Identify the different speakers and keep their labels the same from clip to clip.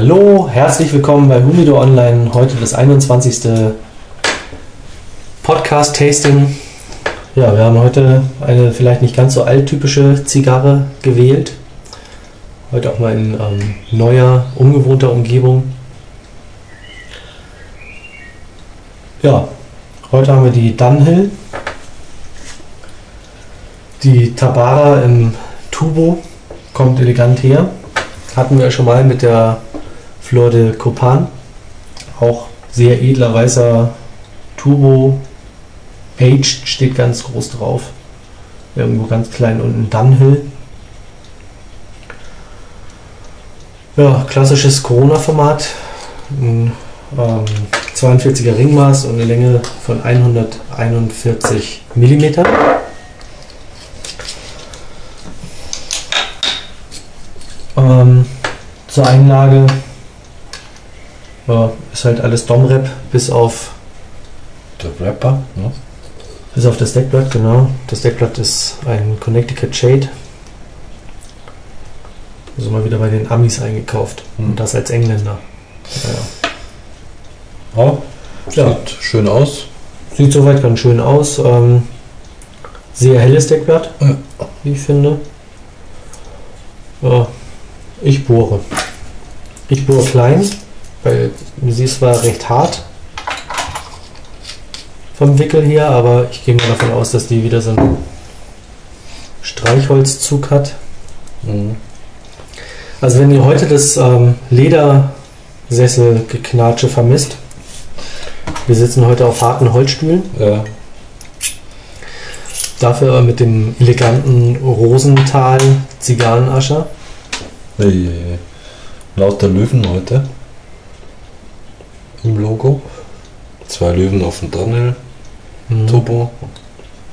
Speaker 1: Hallo, herzlich willkommen bei Humido Online. Heute das 21. Podcast-Tasting. Ja, wir haben heute eine vielleicht nicht ganz so alttypische Zigarre gewählt. Heute auch mal in ähm, neuer, ungewohnter Umgebung. Ja, heute haben wir die Dunhill, die Tabara im Tubo, kommt elegant her. Hatten wir schon mal mit der Flor de Copan, auch sehr edler weißer Tubo, Aged steht ganz groß drauf. Irgendwo ganz klein unten Dunhill. Ja, klassisches Corona-Format. Ein ähm, 42er Ringmaß und eine Länge von 141 mm. Ähm, zur Einlage ja, ist halt alles Domrep bis auf
Speaker 2: Der Rapper, ne?
Speaker 1: bis auf das Deckblatt, genau. Das Deckblatt ist ein Connecticut Shade. Also mal wieder bei den Amis eingekauft.
Speaker 2: Hm.
Speaker 1: Und das als Engländer. Ja.
Speaker 2: Ja, sieht
Speaker 1: Ja.
Speaker 2: schön aus.
Speaker 1: Sieht soweit ganz schön aus. Ähm, sehr helles Deckblatt,
Speaker 2: Ja.
Speaker 1: wie ich finde. Ja, ich bohre. Ich bohre klein, weil sie ist zwar recht hart vom Wickel her, aber ich gehe mal davon aus, dass die wieder so einen Streichholzzug hat.
Speaker 2: Mhm.
Speaker 1: Also wenn ihr heute das ähm, Ledersesselgeknatsche vermisst, wir sitzen heute auf harten Holzstühlen,
Speaker 2: Ja,
Speaker 1: dafür mit dem eleganten Rosenthal Zigarrenascher.
Speaker 2: Ei. Lauter Löwen heute im Logo. Zwei Löwen auf dem Tunnel,
Speaker 1: Mhm.
Speaker 2: Turbo,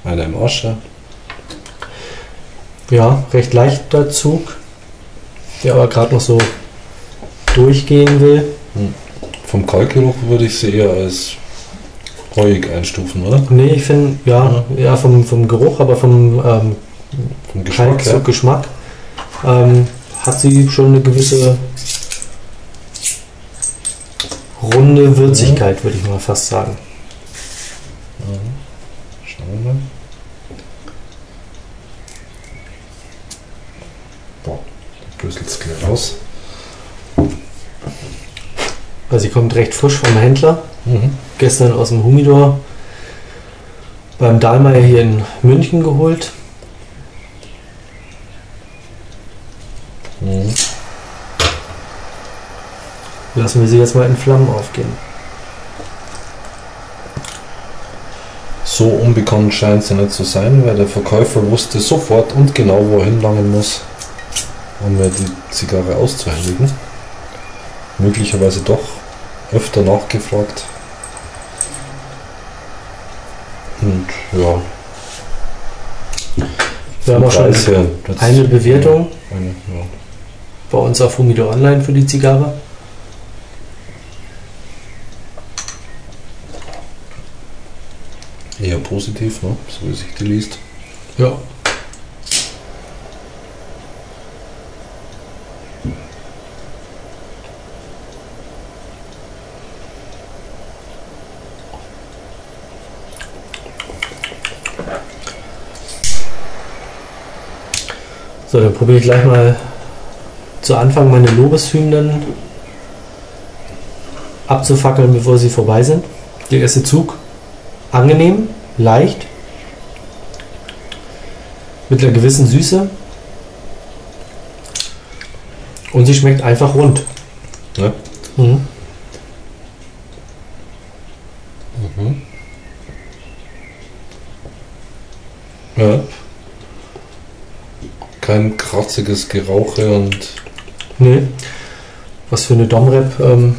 Speaker 2: einer im Asche.
Speaker 1: Ja, recht leichter Zug, der aber gerade noch so durchgehen will.
Speaker 2: Vom Kalkgeruch würde ich sie eher als reuig einstufen, oder?
Speaker 1: Nee, ich finde, ja, ja vom, vom Geruch, aber vom ähm,
Speaker 2: Vom Geschmack
Speaker 1: Geschmack,
Speaker 2: her.
Speaker 1: Geschmack ähm, hat sie schon eine gewisse runde Würzigkeit, würde ich mal fast sagen.
Speaker 2: Mhm. Schauen wir mal. Boah, da bröselt es gleich raus.
Speaker 1: Also sie kommt recht frisch vom Händler.
Speaker 2: Mhm.
Speaker 1: Gestern aus dem Humidor beim Dahlmeier hier in München geholt.
Speaker 2: Mhm.
Speaker 1: Lassen wir sie jetzt mal in Flammen aufgehen.
Speaker 2: So unbekannt scheint sie nicht zu sein, weil der Verkäufer wusste sofort und genau, wo er hinlangen muss, um mir die Zigarre auszuhändigen. Möglicherweise doch öfter nachgefragt. Und ja,
Speaker 1: Wir haben auch schon eine Bewertung
Speaker 2: Eine, ja.
Speaker 1: bei uns auf Humidor Online für die Zigarre.
Speaker 2: Eher positiv, ne? so wie sich die liest.
Speaker 1: Ja. So, dann probiere ich gleich mal zu Anfang meine Lobeshymnen abzufackeln, bevor sie vorbei sind. Der erste Zug angenehm, leicht, mit einer gewissen Süße. Und sie schmeckt einfach rund.
Speaker 2: Ja.
Speaker 1: Mhm.
Speaker 2: Mhm. Ja. Kein kratziges Gerauche und
Speaker 1: Nee. Was für eine Domrep ähm,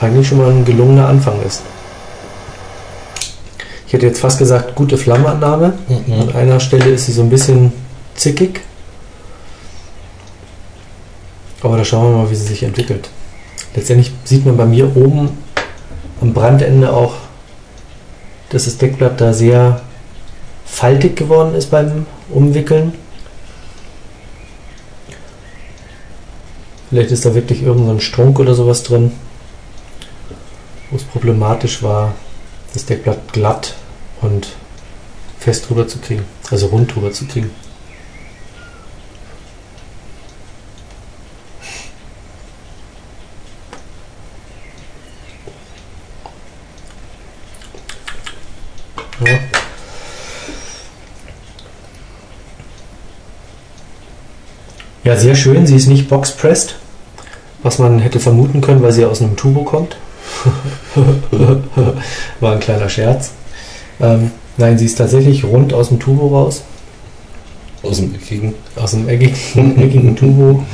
Speaker 1: eigentlich schon mal ein gelungener Anfang ist. Ich hätte jetzt fast gesagt, gute Flammenannahme. An einer Stelle ist sie so ein bisschen zickig. Aber da schauen wir mal, wie sie sich entwickelt. Letztendlich sieht man bei mir oben am Brandende auch, dass das Deckblatt da sehr faltig geworden ist beim Umwickeln. Vielleicht ist da wirklich irgendein so Strunk oder sowas drin, wo es problematisch war, das Deckblatt glatt und fest drüber zu kriegen, also rund drüber zu kriegen. Ja. ja, sehr schön. Sie ist nicht boxpressed, was man hätte vermuten können, weil sie aus einem Tubo kommt. War ein kleiner Scherz. Ähm, nein, sie ist tatsächlich rund aus dem Tubo raus.
Speaker 2: Aus dem eckigen.
Speaker 1: Aus dem eckigen, eckigen Tubo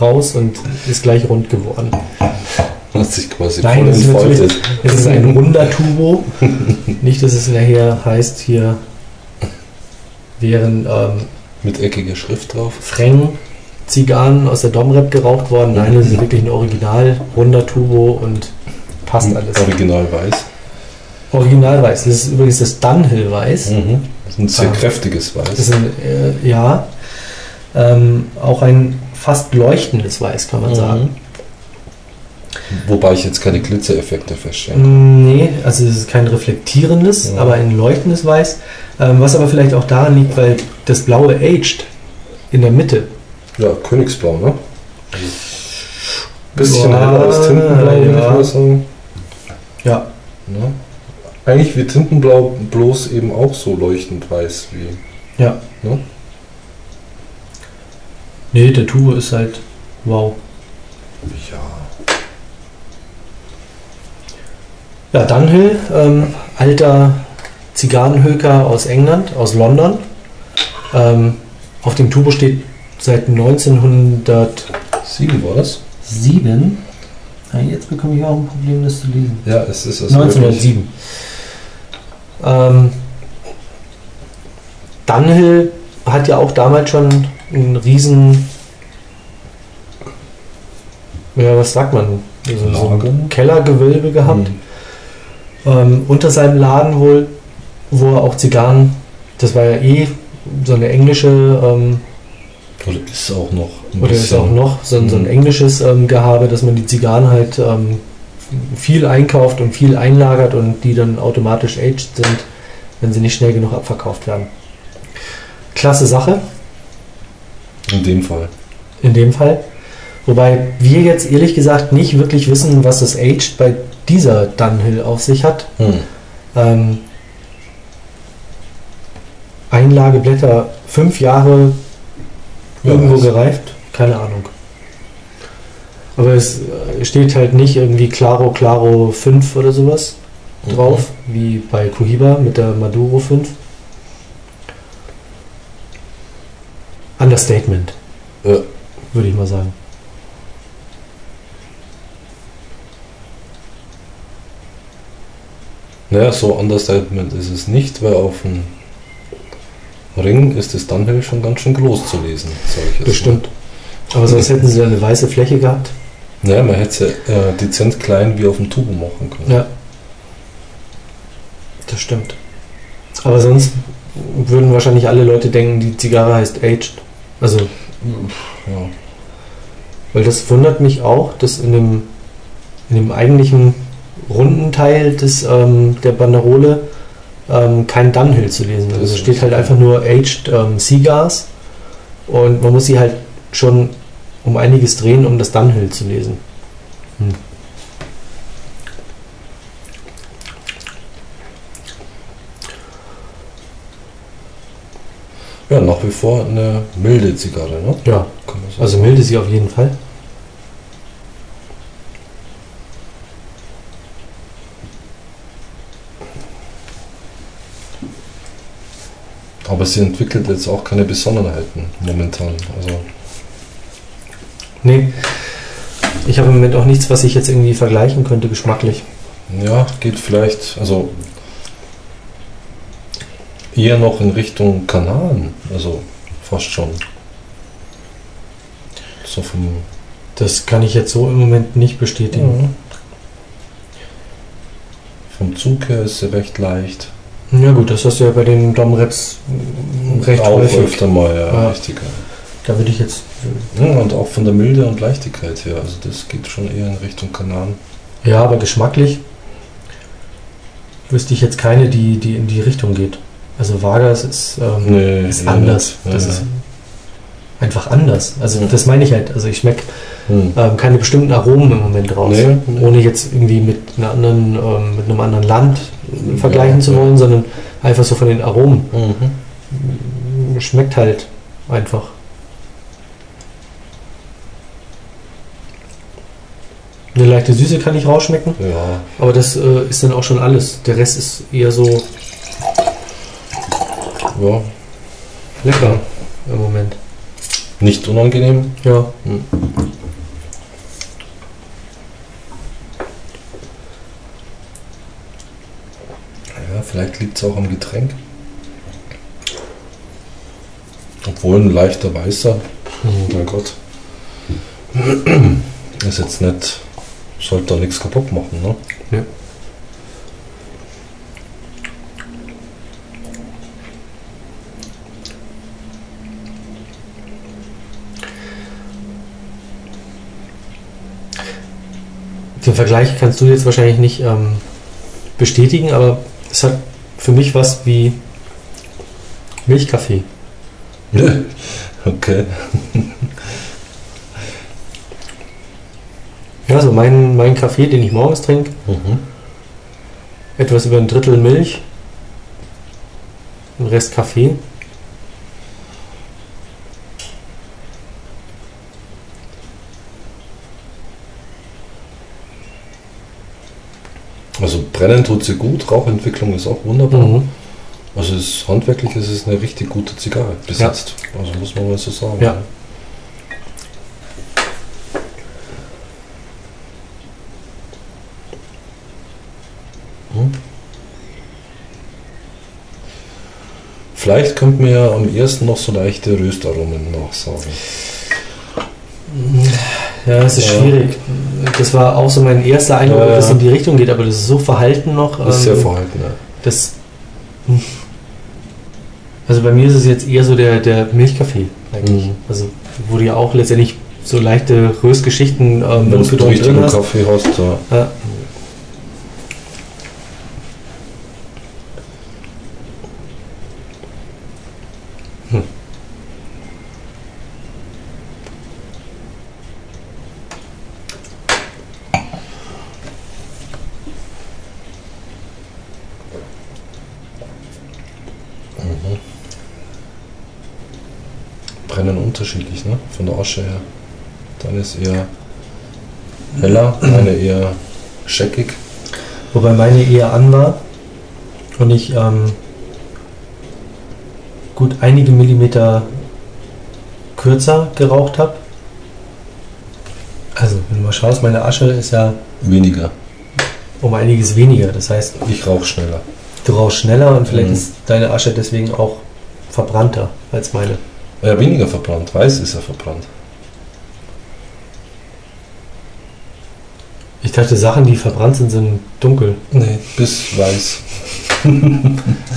Speaker 1: raus und ist gleich rund geworden.
Speaker 2: Hat sich quasi
Speaker 1: Nein, es ist, es ist ein runder Tubo. Nicht, dass es nachher heißt, hier wären ähm,
Speaker 2: Mit eckiger Schrift drauf.
Speaker 1: Freng Zigarren aus der Domrep geraucht worden. Nein, das ist wirklich ein Original runder Tubo und passt alles.
Speaker 2: Original weiß.
Speaker 1: Original weiß. Das ist übrigens das Dunhill Weiß.
Speaker 2: Mhm. Das ist ein sehr
Speaker 1: Ah.
Speaker 2: kräftiges
Speaker 1: Das
Speaker 2: Weiß.
Speaker 1: ist ein, äh, ja, ähm, auch ein fast leuchtendes Weiß, kann man
Speaker 2: Mhm.
Speaker 1: sagen.
Speaker 2: Wobei ich jetzt keine Glitzereffekte feststelle.
Speaker 1: Nee, also es ist kein reflektierendes,
Speaker 2: Ja.
Speaker 1: aber ein leuchtendes Weiß. Ähm, was aber vielleicht auch daran liegt, weil das blaue Aged in der Mitte.
Speaker 2: Ja, Königsblau, ne? Bisschen
Speaker 1: Ja,
Speaker 2: heller als Tintenblau, würde ich
Speaker 1: ja.
Speaker 2: mal sagen.
Speaker 1: Ja.
Speaker 2: Ja. Eigentlich wie Tintenblau, bloß eben auch so leuchtend weiß wie.
Speaker 1: Ja.
Speaker 2: Ne?
Speaker 1: Nee, der Tubo ist halt wow.
Speaker 2: Ja.
Speaker 1: Ja, Dunhill, ähm, alter Zigarrenhöker aus England, aus London. Ähm, auf dem Tubo steht seit 1907.
Speaker 2: Sieben war das?
Speaker 1: Ja, jetzt bekomme ich auch ein Problem, das zu lesen.
Speaker 2: Ja, es ist also wirklich-
Speaker 1: 1907. Ähm, Dunhill hat ja auch damals schon einen riesen, ja, was sagt man, so, so ein Kellergewölbe gehabt.
Speaker 2: Hm.
Speaker 1: Ähm, unter seinem Laden wohl, wo er auch Zigarren, das war ja eh so eine englische, ähm,
Speaker 2: Oder ist auch noch. ein
Speaker 1: oder ist
Speaker 2: bisschen-
Speaker 1: auch noch so ein, so ein
Speaker 2: Mhm.
Speaker 1: englisches ähm, Gehabe, dass man die Zigarren halt ähm, viel einkauft und viel einlagert und die dann automatisch aged sind, wenn sie nicht schnell genug abverkauft werden. Klasse Sache
Speaker 2: In dem Fall.
Speaker 1: in dem Fall. Wobei wir jetzt ehrlich gesagt nicht wirklich wissen, was das Aged bei dieser Dunhill auf sich hat.
Speaker 2: Hm.
Speaker 1: Ähm, Einlageblätter fünf Jahre irgendwo gereift? Keine Ahnung. Aber es äh, steht halt nicht irgendwie Claro Claro 5 oder sowas drauf, wie bei Cohiba mit der Maduro 5. Understatement.
Speaker 2: Ja.
Speaker 1: Würde ich mal sagen.
Speaker 2: Naja, so Understatement ist es nicht, weil auf dem Ring ist es dann schon ganz schön groß zu lesen, jetzt
Speaker 1: Bestimmt. Aber sonst hätten sie ja eine weiße Fläche gehabt.
Speaker 2: Mal. Naja, man hätte es ja äh, dezent klein wie auf dem Tubo machen können.
Speaker 1: Ja. Das stimmt. Aber sonst würden wahrscheinlich alle Leute denken, die Zigarre heißt Aged. Also,
Speaker 2: Ja.
Speaker 1: weil das wundert mich auch, dass in dem, in dem eigentlichen runden Teil des, ähm, der Banderole ähm, kein Dunhill zu lesen Also
Speaker 2: ist
Speaker 1: steht halt einfach nur Aged ähm, Cigars und man muss sie halt schon um einiges drehen, um das Dunhill zu lesen. Hm.
Speaker 2: ja, nach wie vor eine milde Zigarre, ne?
Speaker 1: Ja, also milde sie auf jeden Fall.
Speaker 2: Aber sie entwickelt jetzt auch keine Besonderheiten momentan. Also,
Speaker 1: Nee. Ich habe im Moment auch nichts, was ich jetzt irgendwie vergleichen könnte, geschmacklich.
Speaker 2: ja, geht vielleicht, also eher noch in Richtung Kanaren. Also fast schon. So vom
Speaker 1: Das kann ich jetzt so im Moment nicht bestätigen.
Speaker 2: Ja. Vom Zug her ist sie recht leicht.
Speaker 1: Ja gut, das hast du ja bei den Domreps mm, recht
Speaker 2: Auch
Speaker 1: häufig.
Speaker 2: öfter mal, ja,
Speaker 1: Ja.
Speaker 2: richtig.
Speaker 1: Da würde ich jetzt.
Speaker 2: Ja, und auch von der Milde und Leichtigkeit her. Also das geht schon eher in Richtung Kanan.
Speaker 1: Ja, aber geschmacklich wüsste ich jetzt keine, die, die in die Richtung geht. Also Vargas ist, ähm,
Speaker 2: Nee,
Speaker 1: ist anders.
Speaker 2: nicht.
Speaker 1: Das
Speaker 2: Ja,
Speaker 1: ist einfach anders. Also
Speaker 2: Ja.
Speaker 1: das meine ich halt. Also ich schmecke
Speaker 2: Hm.
Speaker 1: ähm, keine bestimmten Aromen im Moment raus.
Speaker 2: Nee, nee.
Speaker 1: Ohne jetzt irgendwie mit, einer anderen, ähm, mit einem anderen Land vergleichen
Speaker 2: Ja,
Speaker 1: zu
Speaker 2: ja.
Speaker 1: wollen, sondern einfach so von den Aromen.
Speaker 2: Mhm.
Speaker 1: Schmeckt halt einfach. Eine leichte Süße kann ich rausschmecken,
Speaker 2: Ja,
Speaker 1: aber das äh, ist dann auch schon alles. Der Rest ist eher so
Speaker 2: ja.
Speaker 1: lecker im Moment.
Speaker 2: Nicht unangenehm.
Speaker 1: Ja.
Speaker 2: Hm. Ja, vielleicht liegt es auch am Getränk. Obwohl ein leichter weißer,
Speaker 1: Mhm.
Speaker 2: mein Gott, ist jetzt nicht, sollte da nichts kaputt machen, ne?
Speaker 1: Ja. Den Vergleich kannst du jetzt wahrscheinlich nicht ähm, bestätigen, aber es hat für mich was wie Milchkaffee.
Speaker 2: okay.
Speaker 1: Ja, so mein, mein Kaffee, den ich morgens trinke,
Speaker 2: Mhm.
Speaker 1: etwas über ein Drittel Milch, ein Rest Kaffee.
Speaker 2: Also brennen tut sie gut, Rauchentwicklung ist auch wunderbar.
Speaker 1: Mhm.
Speaker 2: Also es ist, handwerklich ist es eine richtig gute Zigarre bis
Speaker 1: Ja.
Speaker 2: jetzt. Also muss man mal so sagen.
Speaker 1: Ja.
Speaker 2: Hm. Vielleicht könnte man ja am ersten noch so leichte Röstaromen nachsagen.
Speaker 1: Ja, es ist
Speaker 2: Ja.
Speaker 1: schwierig. Das war auch so mein erster Eindruck,
Speaker 2: Ja,
Speaker 1: ob das
Speaker 2: ja.
Speaker 1: in die Richtung geht, aber das ist so verhalten noch.
Speaker 2: Das ist sehr
Speaker 1: ähm,
Speaker 2: verhalten, ja.
Speaker 1: Das. Also bei mir ist es jetzt eher so der, der Milchkaffee eigentlich.
Speaker 2: Mhm.
Speaker 1: Also du ja auch letztendlich so leichte Röstgeschichten ähm,
Speaker 2: Wenn du
Speaker 1: drin hast.
Speaker 2: Kaffee hast, ja.
Speaker 1: Ja. Hm.
Speaker 2: brennen unterschiedlich, ne? Von der Asche her. Dann ist eher heller, eine eher scheckig.
Speaker 1: Wobei meine eher an war und ich ähm, gut einige Millimeter kürzer geraucht habe. Also, wenn du mal schaust, meine Asche ist ja
Speaker 2: Weniger.
Speaker 1: um einiges weniger. Das heißt,
Speaker 2: Ich rauche schneller.
Speaker 1: du rauchst schneller und vielleicht
Speaker 2: Mhm.
Speaker 1: ist deine Asche deswegen auch verbrannter als meine.
Speaker 2: Ja, weniger verbrannt. Weiß ist ja verbrannt.
Speaker 1: Ich dachte, Sachen, die verbrannt sind, sind dunkel.
Speaker 2: Nee, bis weiß.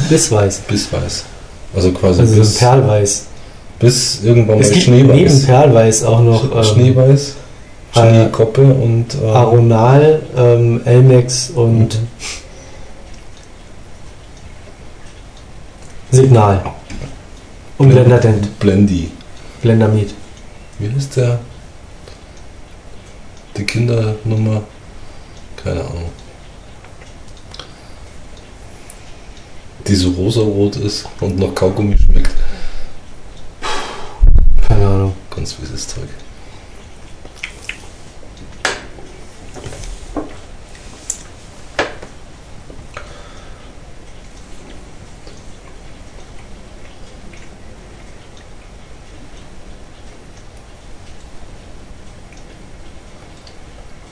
Speaker 1: Bis weiß.
Speaker 2: Bis weiß. Also quasi
Speaker 1: Also
Speaker 2: bis,
Speaker 1: perlweiß.
Speaker 2: bis irgendwann
Speaker 1: Es
Speaker 2: mal
Speaker 1: gibt neben
Speaker 2: Schneeweiß.
Speaker 1: perlweiß auch noch ähm,
Speaker 2: Schneeweiß,
Speaker 1: äh,
Speaker 2: Schneekoppe und äh,
Speaker 1: Aronal, ähm, Elmex und
Speaker 2: Mhm.
Speaker 1: Signal. Und
Speaker 2: Blend-
Speaker 1: Blenderdent.
Speaker 2: Blendy.
Speaker 1: Blendermiet.
Speaker 2: Wie heißt der? Die Kindernummer? Keine Ahnung. Die so rosarot ist und noch Kaugummi schmeckt.
Speaker 1: Keine Ahnung.
Speaker 2: Ganz fieses Zeug.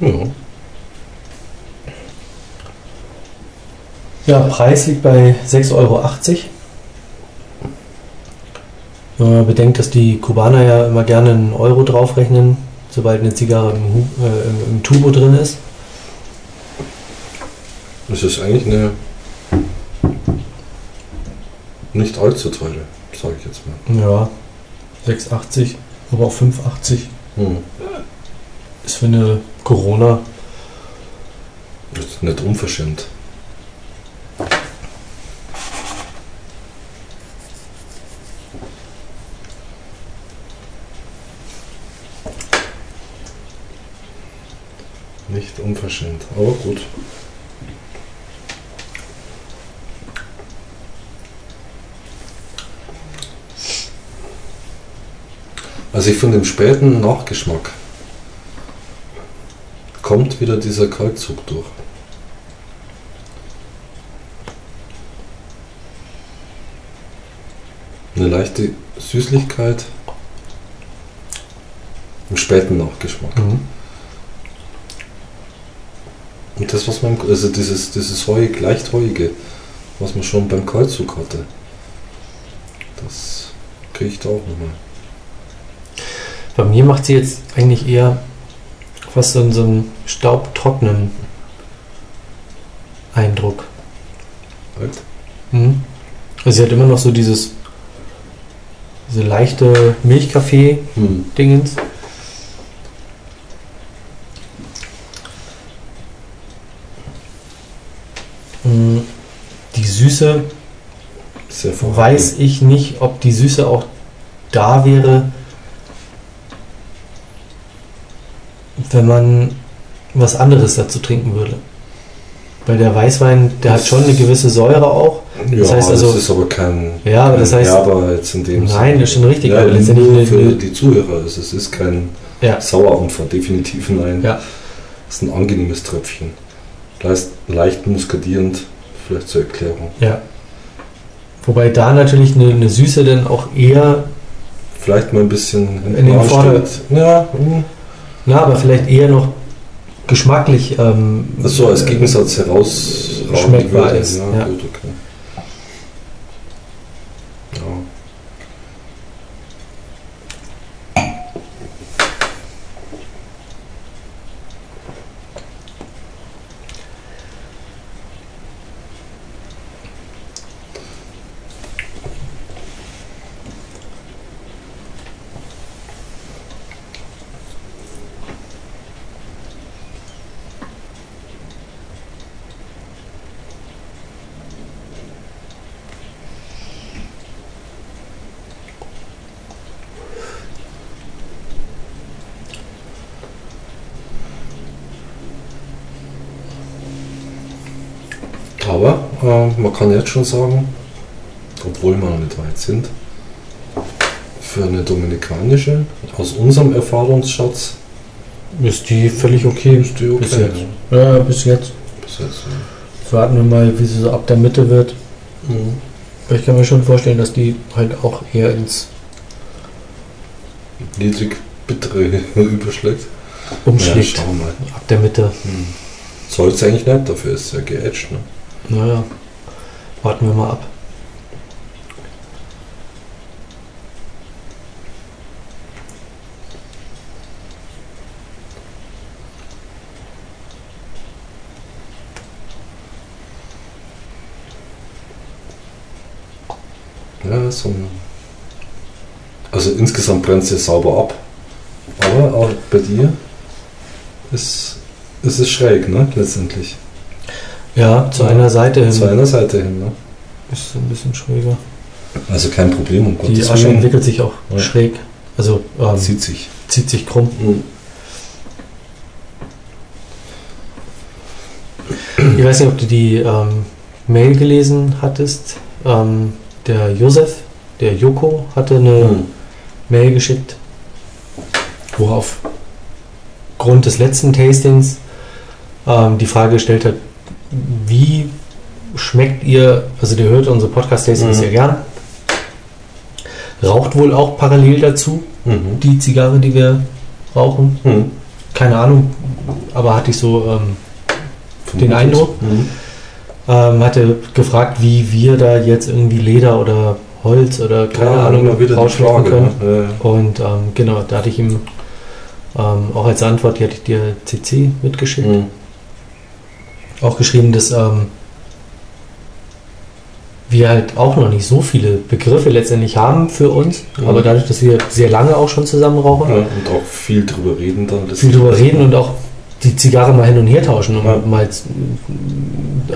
Speaker 2: Ja.
Speaker 1: Ja, Preis liegt bei 6,80 Euro. Man bedenkt, dass die Kubaner ja immer gerne einen Euro draufrechnen, sobald eine Zigarre im, äh, im, im Tubo drin ist.
Speaker 2: Das ist eigentlich eine nicht allzu teure, sage ich jetzt mal.
Speaker 1: Ja, 6,80, aber auch 5,80
Speaker 2: Hm.
Speaker 1: ist für eine Corona.
Speaker 2: Das ist nicht unverschämt. Nicht unverschämt, aber gut. Also ich finde im späten Nachgeschmack kommt wieder dieser Kaltzug durch. Eine leichte Süßlichkeit im späten Nachgeschmack.
Speaker 1: Mhm.
Speaker 2: Und das, was man, also dieses, dieses heuig, leicht heuige, was man schon beim Kaltzug hatte, das kriege ich da auch nochmal.
Speaker 1: Bei mir macht sie jetzt eigentlich eher fast so, so einen staubtrockenen Eindruck.
Speaker 2: Right?
Speaker 1: Mhm. Also sie hat immer noch so dieses diese leichte Milchkaffee-Dingens.
Speaker 2: Hm.
Speaker 1: Mhm. Die Süße
Speaker 2: vorhanden.
Speaker 1: weiß ich nicht, ob die Süße auch da wäre, wenn man was anderes dazu trinken würde. Weil der Weißwein, der hat schon eine gewisse Säure auch.
Speaker 2: Ja,
Speaker 1: das heißt also-
Speaker 2: das ist aber kein,
Speaker 1: Ja, aber das heißt,
Speaker 2: Herber jetzt in dem
Speaker 1: nein, das ist schon richtig.
Speaker 2: Ja,
Speaker 1: aber letztendlich
Speaker 2: nur für die Zuhörer. Also es ist kein
Speaker 1: ja,
Speaker 2: Sauerampfer, definitiv nein.
Speaker 1: Ja.
Speaker 2: Es ist ein angenehmes Tröpfchen. Leicht, leicht muskadierend, vielleicht zur Erklärung.
Speaker 1: ja. Wobei da natürlich eine, eine Süße dann auch eher,
Speaker 2: Vielleicht mal ein bisschen
Speaker 1: In den Vorder-
Speaker 2: ansteht. Ja, hm.
Speaker 1: na, aber vielleicht eher noch geschmacklich ähm,
Speaker 2: so als Gegensatz heraus
Speaker 1: schmeckbar ist,
Speaker 2: Ja,
Speaker 1: ja.
Speaker 2: gut, okay. Ja. Aber äh, man kann jetzt schon sagen, obwohl wir noch nicht weit sind, für eine dominikanische, aus unserem Erfahrungsschatz,
Speaker 1: ist die völlig okay.
Speaker 2: ist die okay.
Speaker 1: Bis jetzt. Ja, bis jetzt.
Speaker 2: Bis jetzt,
Speaker 1: Warten wir mal, wie sie so ab der Mitte wird.
Speaker 2: ja. Mhm.
Speaker 1: Ich kann mir schon vorstellen, dass die halt auch eher ins
Speaker 2: Niedrig bittere überschlägt.
Speaker 1: Umschlägt.
Speaker 2: Ja,
Speaker 1: ab der Mitte.
Speaker 2: Hm. Soll es eigentlich nicht, dafür ist es ja geätscht. Ne?
Speaker 1: Naja, warten wir mal ab.
Speaker 2: Ja, so also insgesamt brennt sie sauber ab. Aber auch bei dir ist, ist es schräg, ne? Letztendlich.
Speaker 1: Ja, zu
Speaker 2: Ja,
Speaker 1: einer Seite hin.
Speaker 2: Zu einer Seite hin, ne?
Speaker 1: Ist ein bisschen schräger.
Speaker 2: Also kein Problem, um
Speaker 1: Die
Speaker 2: Gottes
Speaker 1: Asche
Speaker 2: Willen.
Speaker 1: entwickelt sich auch
Speaker 2: Ja.
Speaker 1: schräg. Also ähm,
Speaker 2: Zieht sich.
Speaker 1: zieht sich krumm.
Speaker 2: Mhm.
Speaker 1: Ich weiß nicht, ob du die ähm, Mail gelesen hattest. Ähm, der Josef, der Joko, hatte eine
Speaker 2: Mhm.
Speaker 1: Mail geschickt, wo er aufgrund des letzten Tastings ähm, die Frage gestellt hat, wie schmeckt ihr, also der hört unsere Podcast-Tastings
Speaker 2: Mhm.
Speaker 1: sehr gern, raucht wohl auch parallel dazu
Speaker 2: Mhm.
Speaker 1: die Zigarre, die wir rauchen.
Speaker 2: Mhm.
Speaker 1: Keine Ahnung, aber hatte ich so ähm,
Speaker 2: Vermutet.
Speaker 1: Eindruck?
Speaker 2: Mhm.
Speaker 1: ähm, hatte gefragt, wie wir da jetzt irgendwie Leder oder Holz oder keine
Speaker 2: Ja,
Speaker 1: Ahnung rausschmecken können.
Speaker 2: Ne?
Speaker 1: Und ähm, genau, da hatte ich ihm ähm, auch als Antwort, die hatte ich dir CC
Speaker 2: Ja.
Speaker 1: mitgeschickt,
Speaker 2: Mhm.
Speaker 1: Auch geschrieben, dass ähm, wir halt auch noch nicht so viele Begriffe letztendlich haben für uns,
Speaker 2: Mhm.
Speaker 1: aber dadurch, dass wir sehr lange auch schon zusammen rauchen,
Speaker 2: Ja, und auch viel drüber reden dann.
Speaker 1: viel drüber reden und auch die Zigarre mal hin und her tauschen, um
Speaker 2: Ja.
Speaker 1: mal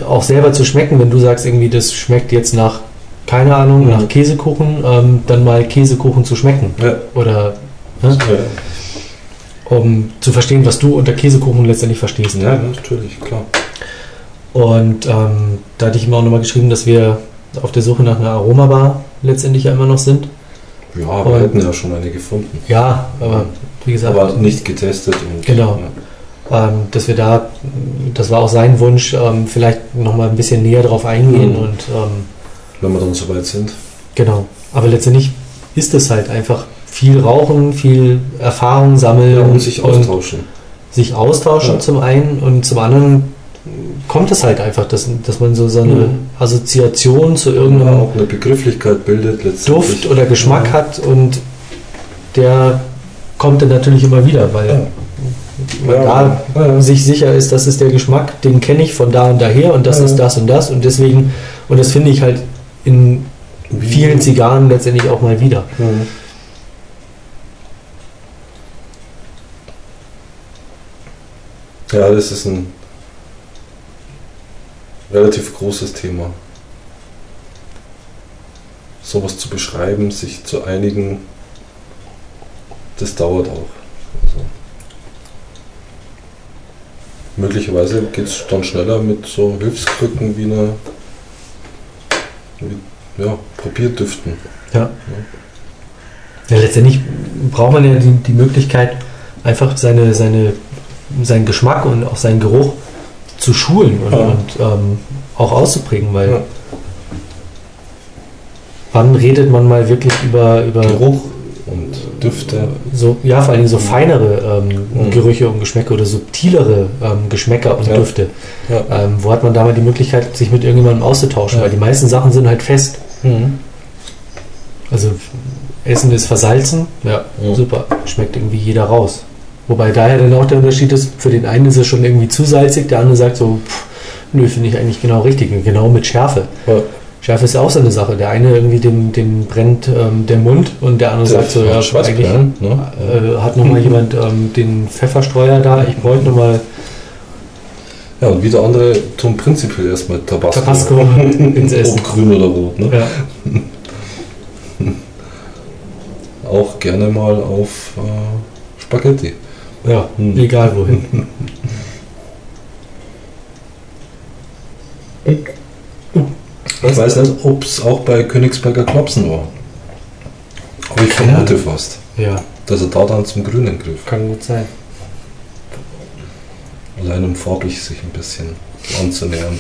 Speaker 1: auch selber zu schmecken, wenn du sagst, irgendwie das schmeckt jetzt nach, keine Ahnung,
Speaker 2: Mhm.
Speaker 1: nach Käsekuchen, ähm, dann mal Käsekuchen zu schmecken.
Speaker 2: Ja,
Speaker 1: Oder ne,
Speaker 2: ja.
Speaker 1: um zu verstehen, was du unter Käsekuchen letztendlich verstehst.
Speaker 2: ja, natürlich, klar.
Speaker 1: Und ähm, da hatte ich ihm auch nochmal geschrieben, dass wir auf der Suche nach einer Aromabar letztendlich ja immer noch sind.
Speaker 2: Ja, wir
Speaker 1: Und-
Speaker 2: hätten ja schon eine gefunden.
Speaker 1: Ja, aber wie gesagt,
Speaker 2: Aber nicht getestet. Und,
Speaker 1: Genau. ähm, dass wir da, das war auch sein Wunsch, ähm, vielleicht nochmal ein bisschen näher drauf eingehen
Speaker 2: Mhm.
Speaker 1: und ähm,
Speaker 2: Wenn wir dann soweit sind.
Speaker 1: genau. Aber letztendlich ist es halt einfach viel Rauchen, viel Erfahrung sammeln
Speaker 2: Ja, und sich austauschen.
Speaker 1: sich austauschen
Speaker 2: Ja.
Speaker 1: zum einen und zum anderen kommt es halt einfach, dass, dass man so, so eine
Speaker 2: Mhm.
Speaker 1: Assoziation zu
Speaker 2: Ja,
Speaker 1: irgendeinem
Speaker 2: auch eine Begrifflichkeit bildet.
Speaker 1: Duft oder Geschmack
Speaker 2: Ja.
Speaker 1: hat und der kommt dann natürlich immer wieder, weil
Speaker 2: Ja.
Speaker 1: man
Speaker 2: Ja,
Speaker 1: da
Speaker 2: ja.
Speaker 1: sich sicher ist, das ist der Geschmack, den kenne ich von da und daher und das
Speaker 2: Ja.
Speaker 1: ist das und das und deswegen, und das finde ich halt in vielen Zigarren letztendlich auch mal wieder.
Speaker 2: Ja, das ist ein relativ großes Thema. Sowas zu beschreiben, sich zu einigen, das dauert auch. Also möglicherweise geht es dann schneller mit so Hilfskrücken wie einer wie, ja, Probierdüften.
Speaker 1: Ja. ja. Letztendlich braucht man ja die, die Möglichkeit, einfach seine, seine, seinen Geschmack und auch seinen Geruch zu schulen und,
Speaker 2: Ja.
Speaker 1: und ähm, auch auszuprägen, weil
Speaker 2: Ja.
Speaker 1: wann redet man mal wirklich über, über
Speaker 2: Geruch und Düfte.
Speaker 1: so, ja, vor allem so feinere ähm,
Speaker 2: Mhm.
Speaker 1: Gerüche und Geschmäcker oder subtilere ähm, Geschmäcker und
Speaker 2: Ja.
Speaker 1: Düfte. Ähm, wo hat man da mal die Möglichkeit, sich mit irgendjemandem auszutauschen? Weil die meisten Sachen sind halt fest.
Speaker 2: Mhm.
Speaker 1: Also Essen ist versalzen, Ja. super, schmeckt irgendwie jeder raus. Wobei daher dann auch der Unterschied ist, für den einen ist es schon irgendwie zu salzig, der andere sagt so, pff, nö, finde ich eigentlich genau richtig. Genau mit Schärfe.
Speaker 2: Ja.
Speaker 1: Schärfe ist ja auch so eine Sache. Der eine irgendwie dem, dem brennt ähm, der Mund und der andere sagt so, ja, eigentlich
Speaker 2: Schweißperlen, ne?
Speaker 1: äh, hat nochmal jemand ähm, den Pfefferstreuer da, ich bräuchte nochmal
Speaker 2: Ja, und wieder andere tun prinzipiell erstmal Tabasco.
Speaker 1: Tabasco ins Essen.
Speaker 2: Ob grün oder rot, ne?
Speaker 1: Ja.
Speaker 2: Auch gerne mal auf äh, Spaghetti.
Speaker 1: Ja,
Speaker 2: Hm.
Speaker 1: egal wohin.
Speaker 2: Ich weiß nicht, ob es auch bei Königsberger Klopsen war. Aber ich
Speaker 1: Keine
Speaker 2: vermute fast,
Speaker 1: Ja,
Speaker 2: dass er da dann zum Grünen griff.
Speaker 1: kann gut sein.
Speaker 2: Allein um farblich sich ein bisschen anzunähern.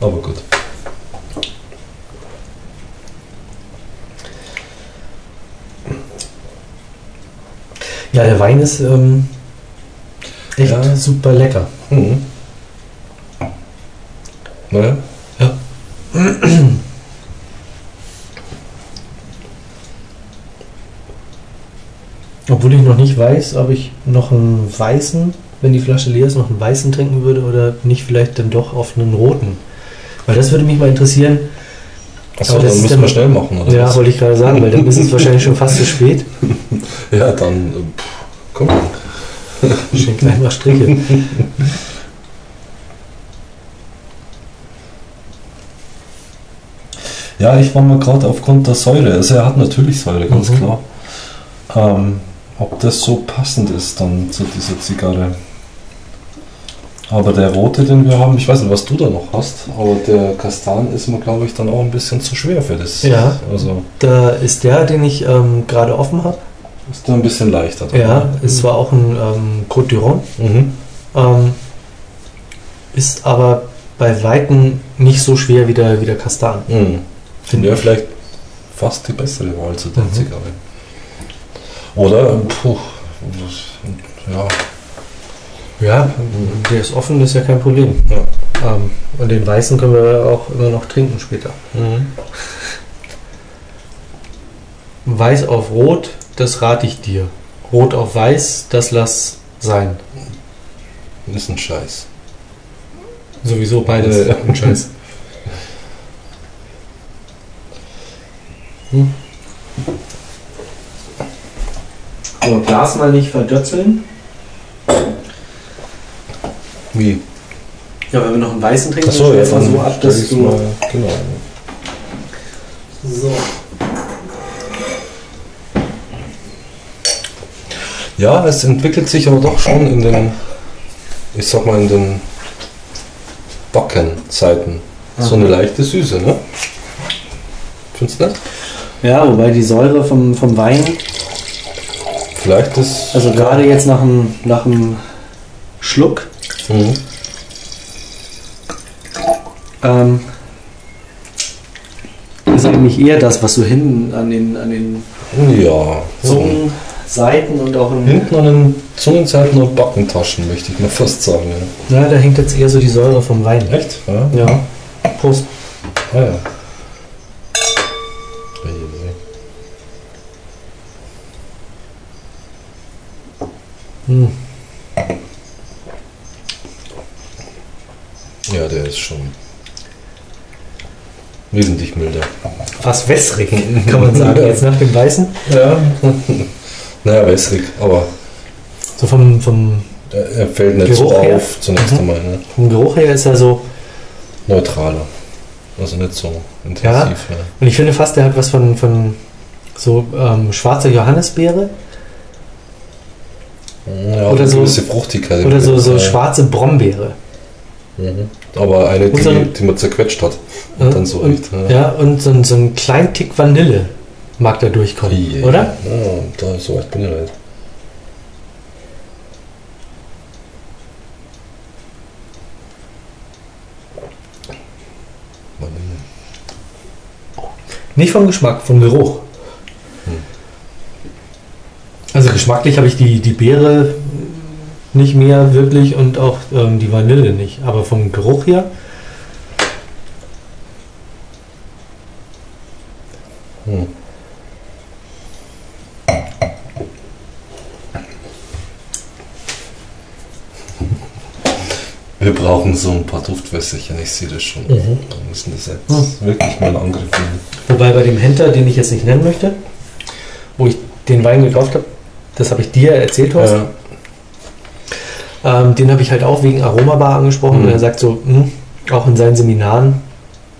Speaker 2: Aber gut.
Speaker 1: Ja, der Wein ist ähm, echt
Speaker 2: Ja.
Speaker 1: super lecker.
Speaker 2: Mhm. Naja,
Speaker 1: Obwohl ich noch nicht weiß, ob ich noch einen weißen, wenn die Flasche leer ist, noch einen weißen trinken würde oder nicht vielleicht dann doch auf einen roten. Weil das würde mich mal interessieren.
Speaker 2: Achso,
Speaker 1: Aber
Speaker 2: dann
Speaker 1: das ist
Speaker 2: müssen
Speaker 1: dann-
Speaker 2: wir schnell machen, oder?
Speaker 1: Ja,
Speaker 2: was?
Speaker 1: wollte ich gerade sagen, weil dann ist es wahrscheinlich schon fast zu spät.
Speaker 2: Ja, dann. äh, Pff, komm.
Speaker 1: Schenk gleich mal Striche.
Speaker 2: Ja, ich war mal gerade aufgrund der Säure. Also, er hat natürlich Säure, ganz
Speaker 1: Mhm.
Speaker 2: klar. Ähm, ob das so passend ist dann zu dieser Zigarre. Aber der rote, den wir haben, ich weiß nicht, was du da noch hast, aber der Kastan ist mir, glaube ich, dann auch ein bisschen zu schwer für das.
Speaker 1: Ja.
Speaker 2: Also
Speaker 1: Da ist der, den ich ähm, gerade offen habe.
Speaker 2: ist da ein bisschen leichter. dran,
Speaker 1: Ja,
Speaker 2: ne?
Speaker 1: ist zwar auch ein ähm, Côte d'Iron,
Speaker 2: Mhm.
Speaker 1: ähm, ist aber bei Weitem nicht so schwer wie der, wie der Kastan.
Speaker 2: Mhm.
Speaker 1: Finde
Speaker 2: Wäre vielleicht fast die bessere Wahl zu der
Speaker 1: Mhm.
Speaker 2: Zigarre. Oder, puh, ja,
Speaker 1: ja, der ist offen, ist ja kein Problem.
Speaker 2: Ja.
Speaker 1: Ähm, und den weißen können wir auch immer noch trinken später.
Speaker 2: Mhm.
Speaker 1: Weiß auf Rot, das rate ich dir. Rot auf Weiß, das lass sein.
Speaker 2: Ist ein Scheiß.
Speaker 1: Sowieso beides
Speaker 2: äh.
Speaker 1: ein Scheiß. Hm? So, Glas mal nicht verdötzeln.
Speaker 2: Wie?
Speaker 1: Ja, wenn wir noch einen weißen trinken,
Speaker 2: Achso, ja,
Speaker 1: stellst du mal
Speaker 2: dann
Speaker 1: so ab, dass du.
Speaker 2: mal, genau.
Speaker 1: So.
Speaker 2: Ja, es entwickelt sich aber doch schon in den, ich sag mal, in den Backenzeiten so eine leichte Süße, ne? Findest du nicht?
Speaker 1: Ja, wobei die Säure vom, vom Wein,
Speaker 2: Vielleicht ist.
Speaker 1: also gerade jetzt nach dem, nach dem Schluck,
Speaker 2: Mhm.
Speaker 1: ähm, ist eigentlich eher das, was so hinten an den, an den
Speaker 2: Ja.
Speaker 1: Zungenseiten und auch.
Speaker 2: Hinten an den Zungenseiten und Backentaschen, möchte ich mal fast sagen.
Speaker 1: Ja, da hängt jetzt eher so die Säure vom Wein.
Speaker 2: Ja. Echt? Ja.
Speaker 1: Ja. Prost.
Speaker 2: Ah, ja.
Speaker 1: Hm.
Speaker 2: Ja, der ist schon wesentlich milder.
Speaker 1: Fast wässrig, kann man sagen, jetzt nach dem Weißen.
Speaker 2: Ja. naja, wässrig, aber
Speaker 1: So vom, vom,
Speaker 2: er fällt nicht
Speaker 1: Geruch
Speaker 2: so
Speaker 1: her?
Speaker 2: auf zunächst
Speaker 1: Mhm.
Speaker 2: einmal. Ne?
Speaker 1: vom Geruch her ist er so.
Speaker 2: Neutraler. Also nicht so intensiv.
Speaker 1: Ja.
Speaker 2: Ja.
Speaker 1: Und ich finde fast, der hat was von, von so ähm, schwarzer Johannisbeere
Speaker 2: Ja,
Speaker 1: Oder so-
Speaker 2: Fruchtigkeit.
Speaker 1: oder so, so schwarze Brombeere.
Speaker 2: Mhm. Aber eine,
Speaker 1: Und so
Speaker 2: die,
Speaker 1: ein-
Speaker 2: die man zerquetscht hat. Und dann so
Speaker 1: und.
Speaker 2: Ja.
Speaker 1: ja, und so, ein- so ein kleinen Tick Vanille mag da durchkommen,
Speaker 2: ei,
Speaker 1: oder?
Speaker 2: Ja, da so weit bin ich nicht. Vanille.
Speaker 1: Nicht vom Geschmack, vom Geruch.
Speaker 2: Hm.
Speaker 1: Also geschmacklich habe ich die, die Beere nicht mehr wirklich und auch ähm, die Vanille nicht. Aber vom Geruch her,
Speaker 2: Hm. Wir brauchen so ein paar Duftwässerchen, ich sehe das schon.
Speaker 1: Mhm.
Speaker 2: Wir müssen das jetzt wirklich mal in Angriff nehmen.
Speaker 1: wobei bei dem Händler, den ich jetzt nicht nennen möchte, wo ich den Wein gekauft habe, das habe ich dir erzählt, Horst.
Speaker 2: Ja,
Speaker 1: Ähm, den habe ich halt auch wegen Aromabar angesprochen
Speaker 2: Mhm.
Speaker 1: und er sagt so, hm, auch in seinen Seminaren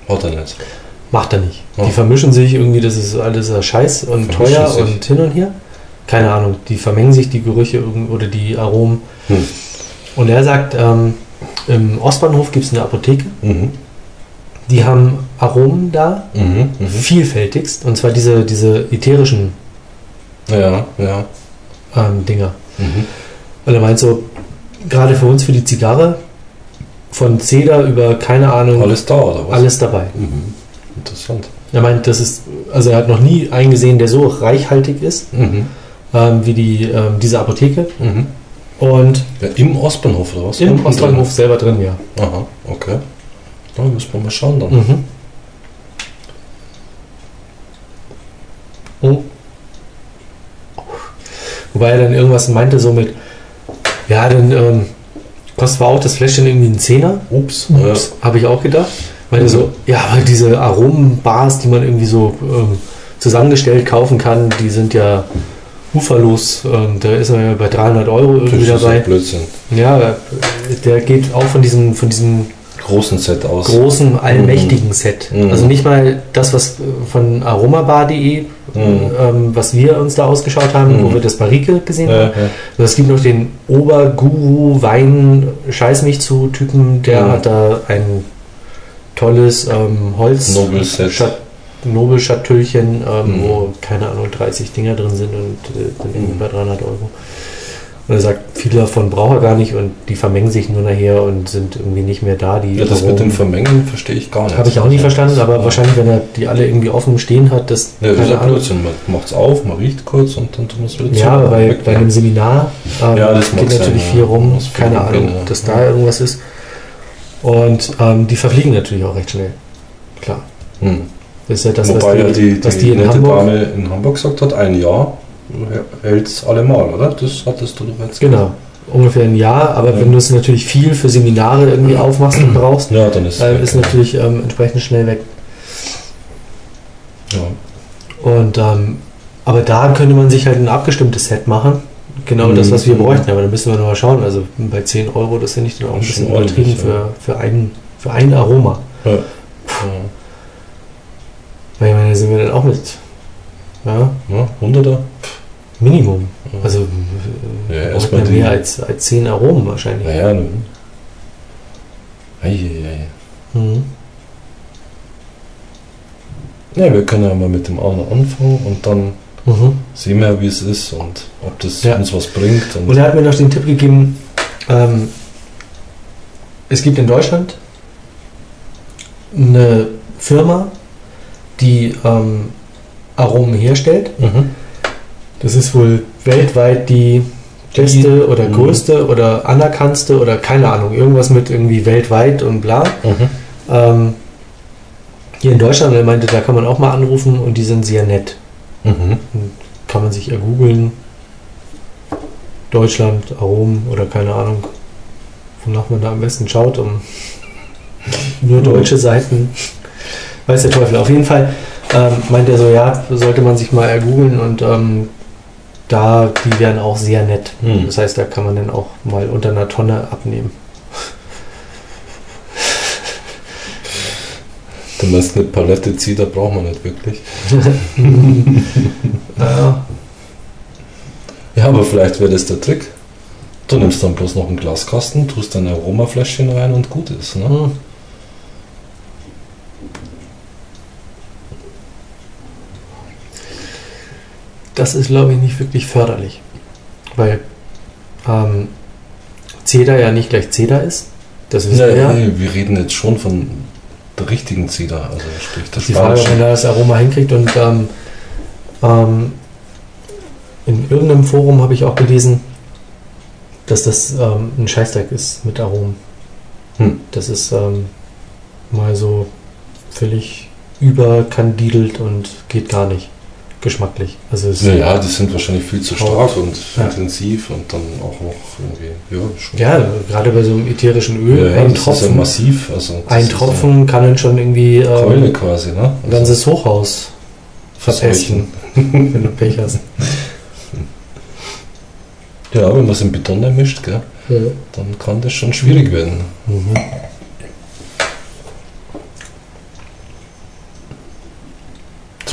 Speaker 2: hat er nicht.
Speaker 1: macht er nicht.
Speaker 2: Oh.
Speaker 1: Die vermischen sich irgendwie, das ist alles Scheiß und
Speaker 2: Vermischen
Speaker 1: teuer
Speaker 2: sich.
Speaker 1: und hin und her. Keine Ahnung, die vermengen sich die Gerüche oder die Aromen.
Speaker 2: Hm.
Speaker 1: Und er sagt, ähm, im Ostbahnhof gibt es eine Apotheke,
Speaker 2: Mhm.
Speaker 1: die haben Aromen da,
Speaker 2: Mhm. Mhm.
Speaker 1: vielfältigst, und zwar diese, diese ätherischen
Speaker 2: Ja, ja.
Speaker 1: ähm, Dinger.
Speaker 2: Mhm.
Speaker 1: Und er meint so, gerade für uns für die Zigarre, von Zeder über, keine Ahnung,
Speaker 2: Alles da, oder was?
Speaker 1: alles dabei.
Speaker 2: Mhm. Interessant.
Speaker 1: Er meint, das ist, also er hat noch nie einen gesehen, der so reichhaltig ist,
Speaker 2: Mhm.
Speaker 1: ähm, wie die, ähm, diese Apotheke.
Speaker 2: Mhm.
Speaker 1: Und
Speaker 2: Ja, Im Ostbahnhof, oder was?
Speaker 1: im
Speaker 2: Unten
Speaker 1: Ostbahnhof selber drin, ja.
Speaker 2: drin. Aha, okay. Da müssen wir mal schauen dann.
Speaker 1: Mhm. Oh. Wobei er dann irgendwas meinte, so mit, ja, dann ähm, kostet war auch das Fläschchen irgendwie ein Zehner.
Speaker 2: Ups.
Speaker 1: Ups, habe ich auch gedacht. Meinte so, ja, aber diese Aromenbars, die man irgendwie so ähm, zusammengestellt kaufen kann, die sind ja uferlos. Ähm, da ist er ja bei 300 Euro
Speaker 2: Ja, das
Speaker 1: irgendwie
Speaker 2: ist
Speaker 1: dabei.
Speaker 2: ja Blödsinn.
Speaker 1: Ja, äh, der geht auch von diesem, von diesem
Speaker 2: Großen Set aus.
Speaker 1: großen, allmächtigen Set.
Speaker 2: Mhm.
Speaker 1: Also nicht mal das, was äh, von aromabar.de,
Speaker 2: Mhm.
Speaker 1: ähm, was wir uns da ausgeschaut haben, wo
Speaker 2: Mhm.
Speaker 1: wir das Barrique gesehen
Speaker 2: ja,
Speaker 1: haben.
Speaker 2: ja.
Speaker 1: Also es gibt noch den Oberguru Wein Scheiß mich zu Typen, der
Speaker 2: Mhm.
Speaker 1: hat da ein tolles ähm, Holz
Speaker 2: Nobelset.
Speaker 1: Schat- Nobelschatüllchen, ähm,
Speaker 2: Mhm.
Speaker 1: wo keine Ahnung 30 Dinger drin sind und äh, dann
Speaker 2: Mhm.
Speaker 1: bei 300 Euro. Und er sagt, viele davon braucht er gar nicht und die vermengen sich nur nachher und sind irgendwie nicht mehr da. Die
Speaker 2: Ja, das mit dem Vermengen verstehe ich gar nicht.
Speaker 1: habe ich auch nie verstanden, aber
Speaker 2: Ja.
Speaker 1: wahrscheinlich, wenn er die alle irgendwie offen stehen hat, das
Speaker 2: Ja, ist ja
Speaker 1: Ahnung.
Speaker 2: Blödsinn. Man macht es auf, man riecht kurz und dann tun wir es wieder
Speaker 1: Ja, aber bei, bei einem Seminar ähm,
Speaker 2: Ja,
Speaker 1: geht natürlich viel rum, keine Ahnung,
Speaker 2: ja.
Speaker 1: dass da irgendwas ist. Und ähm, die verfliegen natürlich auch recht schnell. Klar.
Speaker 2: Hm.
Speaker 1: Das ist ja das,
Speaker 2: Wobei
Speaker 1: was die,
Speaker 2: die,
Speaker 1: was
Speaker 2: die,
Speaker 1: die in
Speaker 2: nette
Speaker 1: Hamburg.
Speaker 2: Dame in Hamburg gesagt hat, ein Jahr hält es allemal, oder? Das hattest du doch jetzt
Speaker 1: Genau, ungefähr ein Jahr, aber
Speaker 2: Ja.
Speaker 1: wenn du es natürlich viel für Seminare irgendwie aufmachst und brauchst,
Speaker 2: Ja, dann ist es
Speaker 1: äh, ist natürlich ähm, entsprechend schnell weg.
Speaker 2: Ja.
Speaker 1: Und ähm, aber da könnte man sich halt ein abgestimmtes Set machen. Genau das, was wir
Speaker 2: Mhm.
Speaker 1: bräuchten. Aber da müssen wir noch mal schauen. Also bei 10 Euro, das finde ich dann auch ein bisschen übertrieben
Speaker 2: ja.
Speaker 1: für, für, ein, für ein Aroma.
Speaker 2: Ja. Ja.
Speaker 1: Weil ich meine, da sind wir dann auch mit ja,
Speaker 2: Ja, 100er?
Speaker 1: Minimum.
Speaker 2: Ja.
Speaker 1: Also
Speaker 2: Ja,
Speaker 1: äh,
Speaker 2: erst
Speaker 1: braucht
Speaker 2: mal
Speaker 1: man mehr
Speaker 2: die-
Speaker 1: als, als 10 Aromen wahrscheinlich.
Speaker 2: Naja, nun. Eieiei.
Speaker 1: Mhm.
Speaker 2: Ja, wir können ja mal mit dem einen anfangen und dann
Speaker 1: Mhm.
Speaker 2: sehen wir, wie es ist und ob das
Speaker 1: Ja.
Speaker 2: uns was bringt. Und,
Speaker 1: Und er hat mir noch den Tipp gegeben, ähm, es gibt in Deutschland eine Firma, die ähm, Aromen herstellt.
Speaker 2: mhm.
Speaker 1: Das ist wohl weltweit die beste oder
Speaker 2: Mhm.
Speaker 1: größte oder anerkannte oder keine Ahnung, irgendwas mit irgendwie weltweit und bla.
Speaker 2: Mhm.
Speaker 1: Ähm, hier in Deutschland, er meinte, da kann man auch mal anrufen und die sind sehr nett.
Speaker 2: Mhm.
Speaker 1: Kann man sich ergoogeln. Deutschland, Aromen oder keine Ahnung, wonach man da am besten schaut, um nur deutsche Seiten. Weiß der Teufel. Auf jeden Fall ähm, meint er so, ja, sollte man sich mal ergoogeln und ähm, da, die wären auch sehr nett.
Speaker 2: Mhm.
Speaker 1: Das heißt, da kann man dann auch mal unter einer Tonne abnehmen.
Speaker 2: Du meinst eine Palette zieht, da braucht man nicht wirklich.
Speaker 1: Ja,
Speaker 2: Ja, aber vielleicht wäre das der Trick. Du nimmst dann bloß noch einen Glaskasten, tust dein Aromafläschchen rein und gut ist. Ne?
Speaker 1: Das ist, glaube ich, nicht wirklich förderlich. Weil ähm, Zeder ja nicht gleich Zeder ist. Das wissen wir ja.
Speaker 2: nee, wir reden jetzt schon von der richtigen Zeder, also sprich der
Speaker 1: Die Frage,
Speaker 2: spanischen.
Speaker 1: da das Aroma hinkriegt. Und ähm, ähm, in irgendeinem Forum habe ich auch gelesen, dass das ähm, ein Scheißdreck ist mit Aromen.
Speaker 2: Hm.
Speaker 1: Das ist ähm, mal so völlig überkandidelt und geht gar nicht. Geschmacklich. Also es
Speaker 2: Ja, ja, die sind wahrscheinlich viel zu stark und
Speaker 1: Ja.
Speaker 2: intensiv und dann auch noch irgendwie, ja,
Speaker 1: ja, gerade bei so einem ätherischen Öl,
Speaker 2: ja,
Speaker 1: ein
Speaker 2: ist ja
Speaker 1: Tropfen,
Speaker 2: massiv. Also
Speaker 1: ein Tropfen kann dann schon irgendwie
Speaker 2: ja Keule
Speaker 1: ähm,
Speaker 2: quasi, ne?
Speaker 1: ein ganzes Hochhaus verpesten, wenn du Pech hast.
Speaker 2: Ja, wenn man es in Beton ermischt, gell, dann kann das schon schwierig werden.
Speaker 1: Mhm.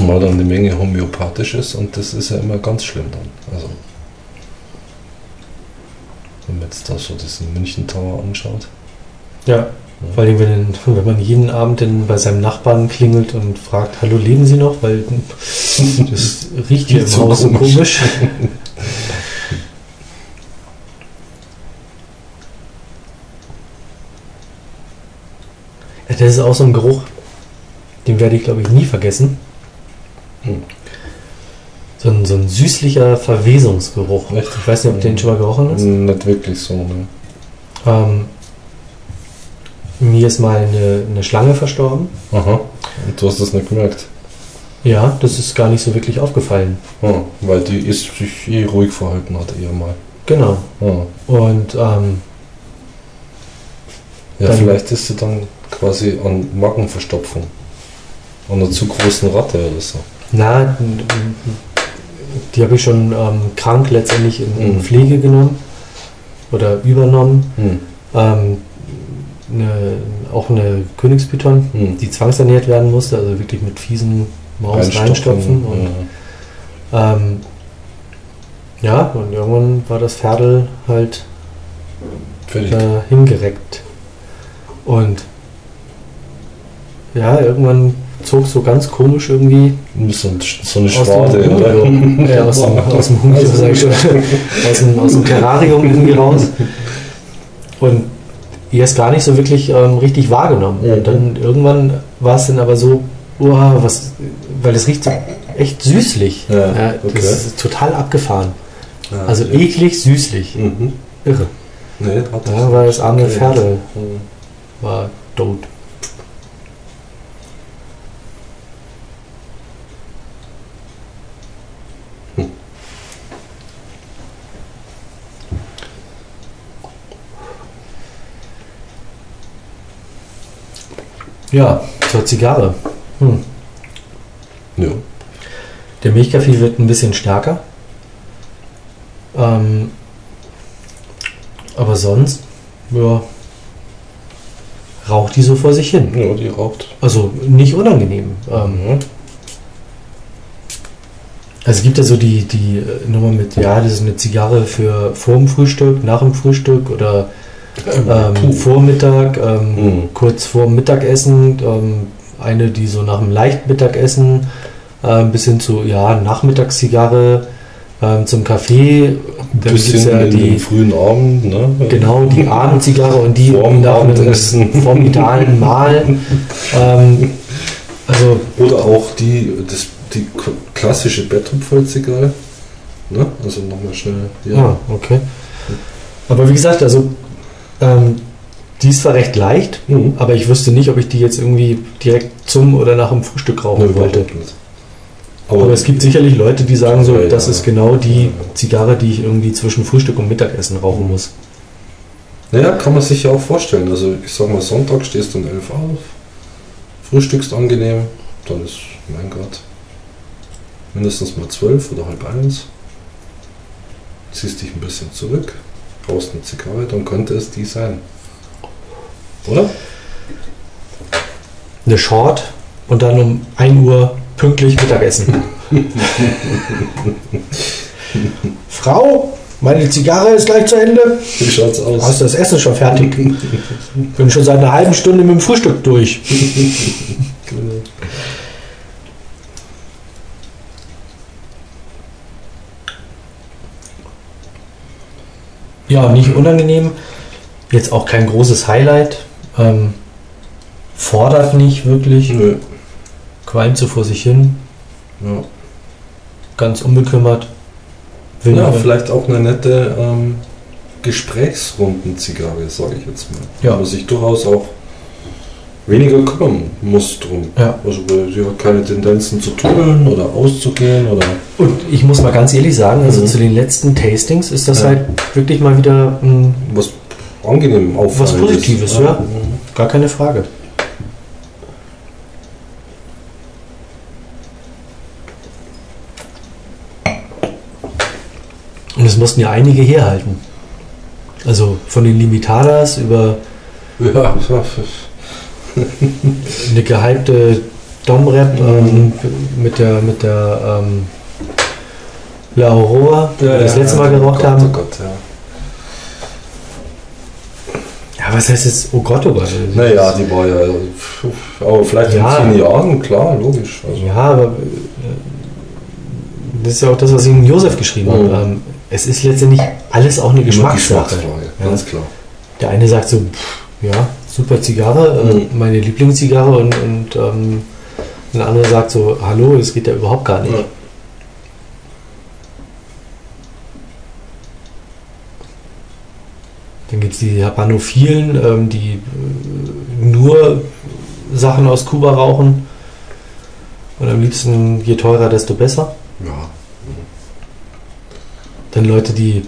Speaker 2: Zumal dann die Menge homöopathisch ist und das ist ja immer ganz schlimm dann. Also, wenn man jetzt da so diesen München Tower anschaut.
Speaker 1: Ja, vor allem, wenn, wenn man jeden Abend dann bei seinem Nachbarn klingelt und fragt, hallo, leben Sie noch? Weil das riecht hier im
Speaker 2: So
Speaker 1: Haus so
Speaker 2: komisch.
Speaker 1: komisch. Ja, Das ist auch so ein Geruch, den werde ich, glaube ich, nie vergessen.
Speaker 2: Hm.
Speaker 1: So ein, so ein süßlicher Verwesungsgeruch.
Speaker 2: Echt?
Speaker 1: Ich weiß nicht, ob du den schon mal gerochen hast.
Speaker 2: Nicht wirklich so, ne?
Speaker 1: Ähm, mir ist mal eine, eine Schlange verstorben.
Speaker 2: Aha. Und du hast das nicht gemerkt.
Speaker 1: Ja, das ist gar nicht so wirklich aufgefallen.
Speaker 2: Ja, weil die ist sich eh ruhig verhalten hat, eher mal.
Speaker 1: Genau.
Speaker 2: Ja,
Speaker 1: Und ähm,
Speaker 2: ja
Speaker 1: Dann-
Speaker 2: vielleicht ist sie dann quasi an Magenverstopfung. An einer zu großen Ratte oder so.
Speaker 1: Na, die habe ich schon ähm, krank letztendlich in, in
Speaker 2: Mhm.
Speaker 1: Pflege genommen oder übernommen.
Speaker 2: Hm.
Speaker 1: Ähm, eine, auch eine Königspython,
Speaker 2: Hm.
Speaker 1: die zwangsernährt werden musste, also wirklich mit fiesen Maus reinstopfen. Und,
Speaker 2: ja.
Speaker 1: ähm, ja, und irgendwann war das Pferdel halt da hingereckt. Und ja, irgendwann zog so ganz komisch irgendwie
Speaker 2: So, so eine
Speaker 1: dem,
Speaker 2: oder?
Speaker 1: Äh, aus dem, aus dem Humidor, sag ich schon, aus dem, aus dem Terrarium irgendwie raus. Und erst gar nicht so wirklich ähm, richtig wahrgenommen. Und dann irgendwann war es dann aber so, uah, was, weil es riecht so echt süßlich.
Speaker 2: Ja, okay.
Speaker 1: Das ist total abgefahren.
Speaker 2: Ja,
Speaker 1: Also
Speaker 2: ja.
Speaker 1: eklig süßlich.
Speaker 2: Mhm.
Speaker 1: Irre.
Speaker 2: Nee, hat
Speaker 1: Da war das arme
Speaker 2: Okay.
Speaker 1: Pferdel
Speaker 2: Mhm.
Speaker 1: war tot. Ja, zur Zigarre. Hm.
Speaker 2: Ja.
Speaker 1: Der Milchkaffee wird ein bisschen stärker. Ähm, aber sonst, ja, raucht die so vor sich hin.
Speaker 2: Ja, die raucht.
Speaker 1: Also nicht unangenehm. Ähm,
Speaker 2: Mhm.
Speaker 1: also es gibt ja so die, die äh, Nummer mit, ja, das ist eine Zigarre für vor dem Frühstück, nach dem Frühstück oder ähm. Vormittag, ähm,
Speaker 2: Mhm.
Speaker 1: kurz vor Mittagessen. Ähm, eine, die so nach dem Leichtmittagessen äh, bis hin zu, ja, Nachmittagszigarre ähm, zum Kaffee. Dann gibt's
Speaker 2: bisschen
Speaker 1: ja die,
Speaker 2: frühen Abend, ne?
Speaker 1: genau, die Abendzigarre und die
Speaker 2: Vorm
Speaker 1: nach einem
Speaker 2: Abendessen.
Speaker 1: formidalen Mahl. Ähm, also
Speaker 2: Oder auch die, das, die klassische Betthupferl-Zigarre. Ne? Also nochmal schnell.
Speaker 1: Ja, Ah, okay. Aber wie gesagt, also ähm, die ist zwar recht leicht,
Speaker 2: Mhm.
Speaker 1: aber ich wüsste nicht, ob ich die jetzt irgendwie direkt zum oder nach dem Frühstück rauchen
Speaker 2: Ne,
Speaker 1: wollte.
Speaker 2: nicht.
Speaker 1: Aber es gibt sicherlich Leute, die sagen so,
Speaker 2: Ja, ja.
Speaker 1: das ist genau die Zigarre, die ich irgendwie zwischen Frühstück und Mittagessen rauchen muss.
Speaker 2: Naja, kann man sich ja auch vorstellen. Also ich sag mal, Sonntag stehst du um 11 auf, frühstückst angenehm, dann ist, mein Gott, mindestens mal 12 oder halb eins. Ziehst dich ein bisschen zurück, brauchst eine Zigarre, dann könnte es die sein. Oder?
Speaker 1: Eine Short und dann um 1 Uhr pünktlich Mittagessen. Frau, meine Zigarre ist gleich zu Ende.
Speaker 2: Wie schaut's aus?
Speaker 1: Hast du das Essen schon fertig? Bin schon seit einer halben Stunde mit dem Frühstück durch. Ja, nicht unangenehm. Jetzt auch kein großes Highlight. Ähm, fordert nicht wirklich.
Speaker 2: Nö.
Speaker 1: Qualmt so vor sich hin.
Speaker 2: Ja.
Speaker 1: Ganz unbekümmert. Will
Speaker 2: ja, vielleicht auch eine nette ähm, Gesprächsrunden-Zigarre, sage ich jetzt mal.
Speaker 1: Ja.
Speaker 2: Wo man sich durchaus auch weniger kümmern muss drum.
Speaker 1: Ja.
Speaker 2: Also sie hat keine Tendenzen zu tunneln oder auszugehen oder.
Speaker 1: Und ich muss mal ganz ehrlich sagen, also
Speaker 2: Mhm.
Speaker 1: zu den letzten Tastings ist das
Speaker 2: Ja.
Speaker 1: halt wirklich mal wieder ein
Speaker 2: was angenehm auffallendes.
Speaker 1: Positives, ja. Gar keine Frage. Und es mussten ja einige herhalten. Also von den Limitadas über
Speaker 2: Ja,
Speaker 1: eine gehypte Dom-Rap ähm, mit der, mit der ähm, La Aurora, die wir das letzte Mal geraucht
Speaker 2: oh Gott,
Speaker 1: haben.
Speaker 2: Oh Gott, ja.
Speaker 1: Ja, was heißt jetzt, oh Gott, oh Gott.
Speaker 2: Naja, die war ja. Aber vielleicht
Speaker 1: Ja.
Speaker 2: in zehn Jahren, klar, logisch. Also,
Speaker 1: Ja, aber äh, das ist ja auch das, was ich ihm Josef geschrieben
Speaker 2: Mhm.
Speaker 1: habe. Ähm, es ist letztendlich alles auch eine Geschmackssache.
Speaker 2: Geschmacksfrage,
Speaker 1: Ja.
Speaker 2: ganz klar.
Speaker 1: Der eine sagt so, pff, ja, super Zigarre, äh,
Speaker 2: Mhm.
Speaker 1: meine Lieblingszigarre und, und ähm, ein anderer sagt so, hallo, das geht ja überhaupt gar nicht.
Speaker 2: Ja.
Speaker 1: Dann gibt es die Habanophilen, ähm, die äh, nur Sachen aus Kuba rauchen. Und am liebsten, je teurer, desto besser.
Speaker 2: Ja.
Speaker 1: Dann Leute, die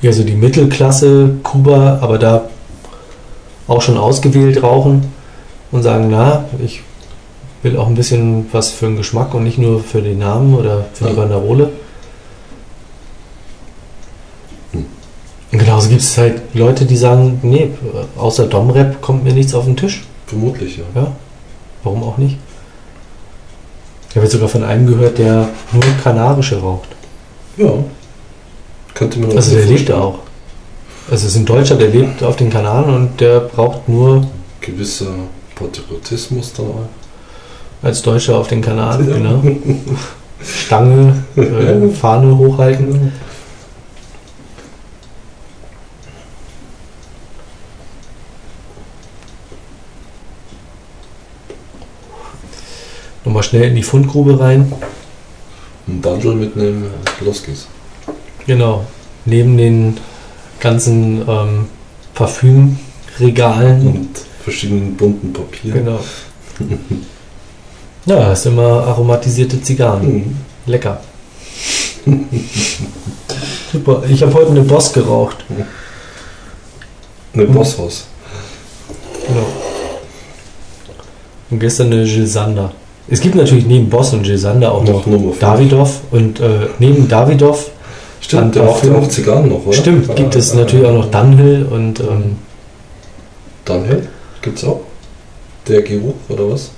Speaker 1: ja so die Mittelklasse Kuba, aber da auch schon ausgewählt rauchen und sagen, na, ich will auch ein bisschen was für den Geschmack und nicht nur für den Namen oder für die. Banderole.
Speaker 2: Hm.
Speaker 1: Und genauso gibt es halt Leute, die sagen, nee, außer Domrep kommt mir nichts auf den Tisch.
Speaker 2: Vermutlich, ja.
Speaker 1: Ja, warum auch nicht? Ich habe jetzt sogar von einem gehört, der nur kanarische raucht.
Speaker 2: Ja. Könnte man
Speaker 1: Also der
Speaker 2: so
Speaker 1: lebt da auch. Also es ist ein Deutscher, der lebt auf den Kanaren und der braucht nur
Speaker 2: Gewisser Patriotismus auch.
Speaker 1: als Deutscher auf den Kanaren,
Speaker 2: Ja.
Speaker 1: genau. Stange, äh, Fahne hochhalten. Nochmal schnell in die Fundgrube rein.
Speaker 2: Ein Bundle mitnehmen, los geht's.
Speaker 1: Genau. Neben den ganzen ähm, Parfümregalen.
Speaker 2: Und verschiedenen bunten Papieren.
Speaker 1: Genau. Ja, hast immer aromatisierte Zigarren.
Speaker 2: Mhm.
Speaker 1: Lecker. Super. Ich habe heute eine Boss geraucht.
Speaker 2: Eine Bosshaus.
Speaker 1: Genau. Und gestern eine Gilsander. Es gibt natürlich neben Boss und Gesander auch noch,
Speaker 2: Noch.
Speaker 1: Davidoff und äh, neben Davidoff
Speaker 2: Stimmt, der macht ja auch Zigarren noch, oder?
Speaker 1: stimmt, gibt es natürlich auch noch Dunhill und ähm,
Speaker 2: Dunhill? Gibt's auch? Der Geruch oder was?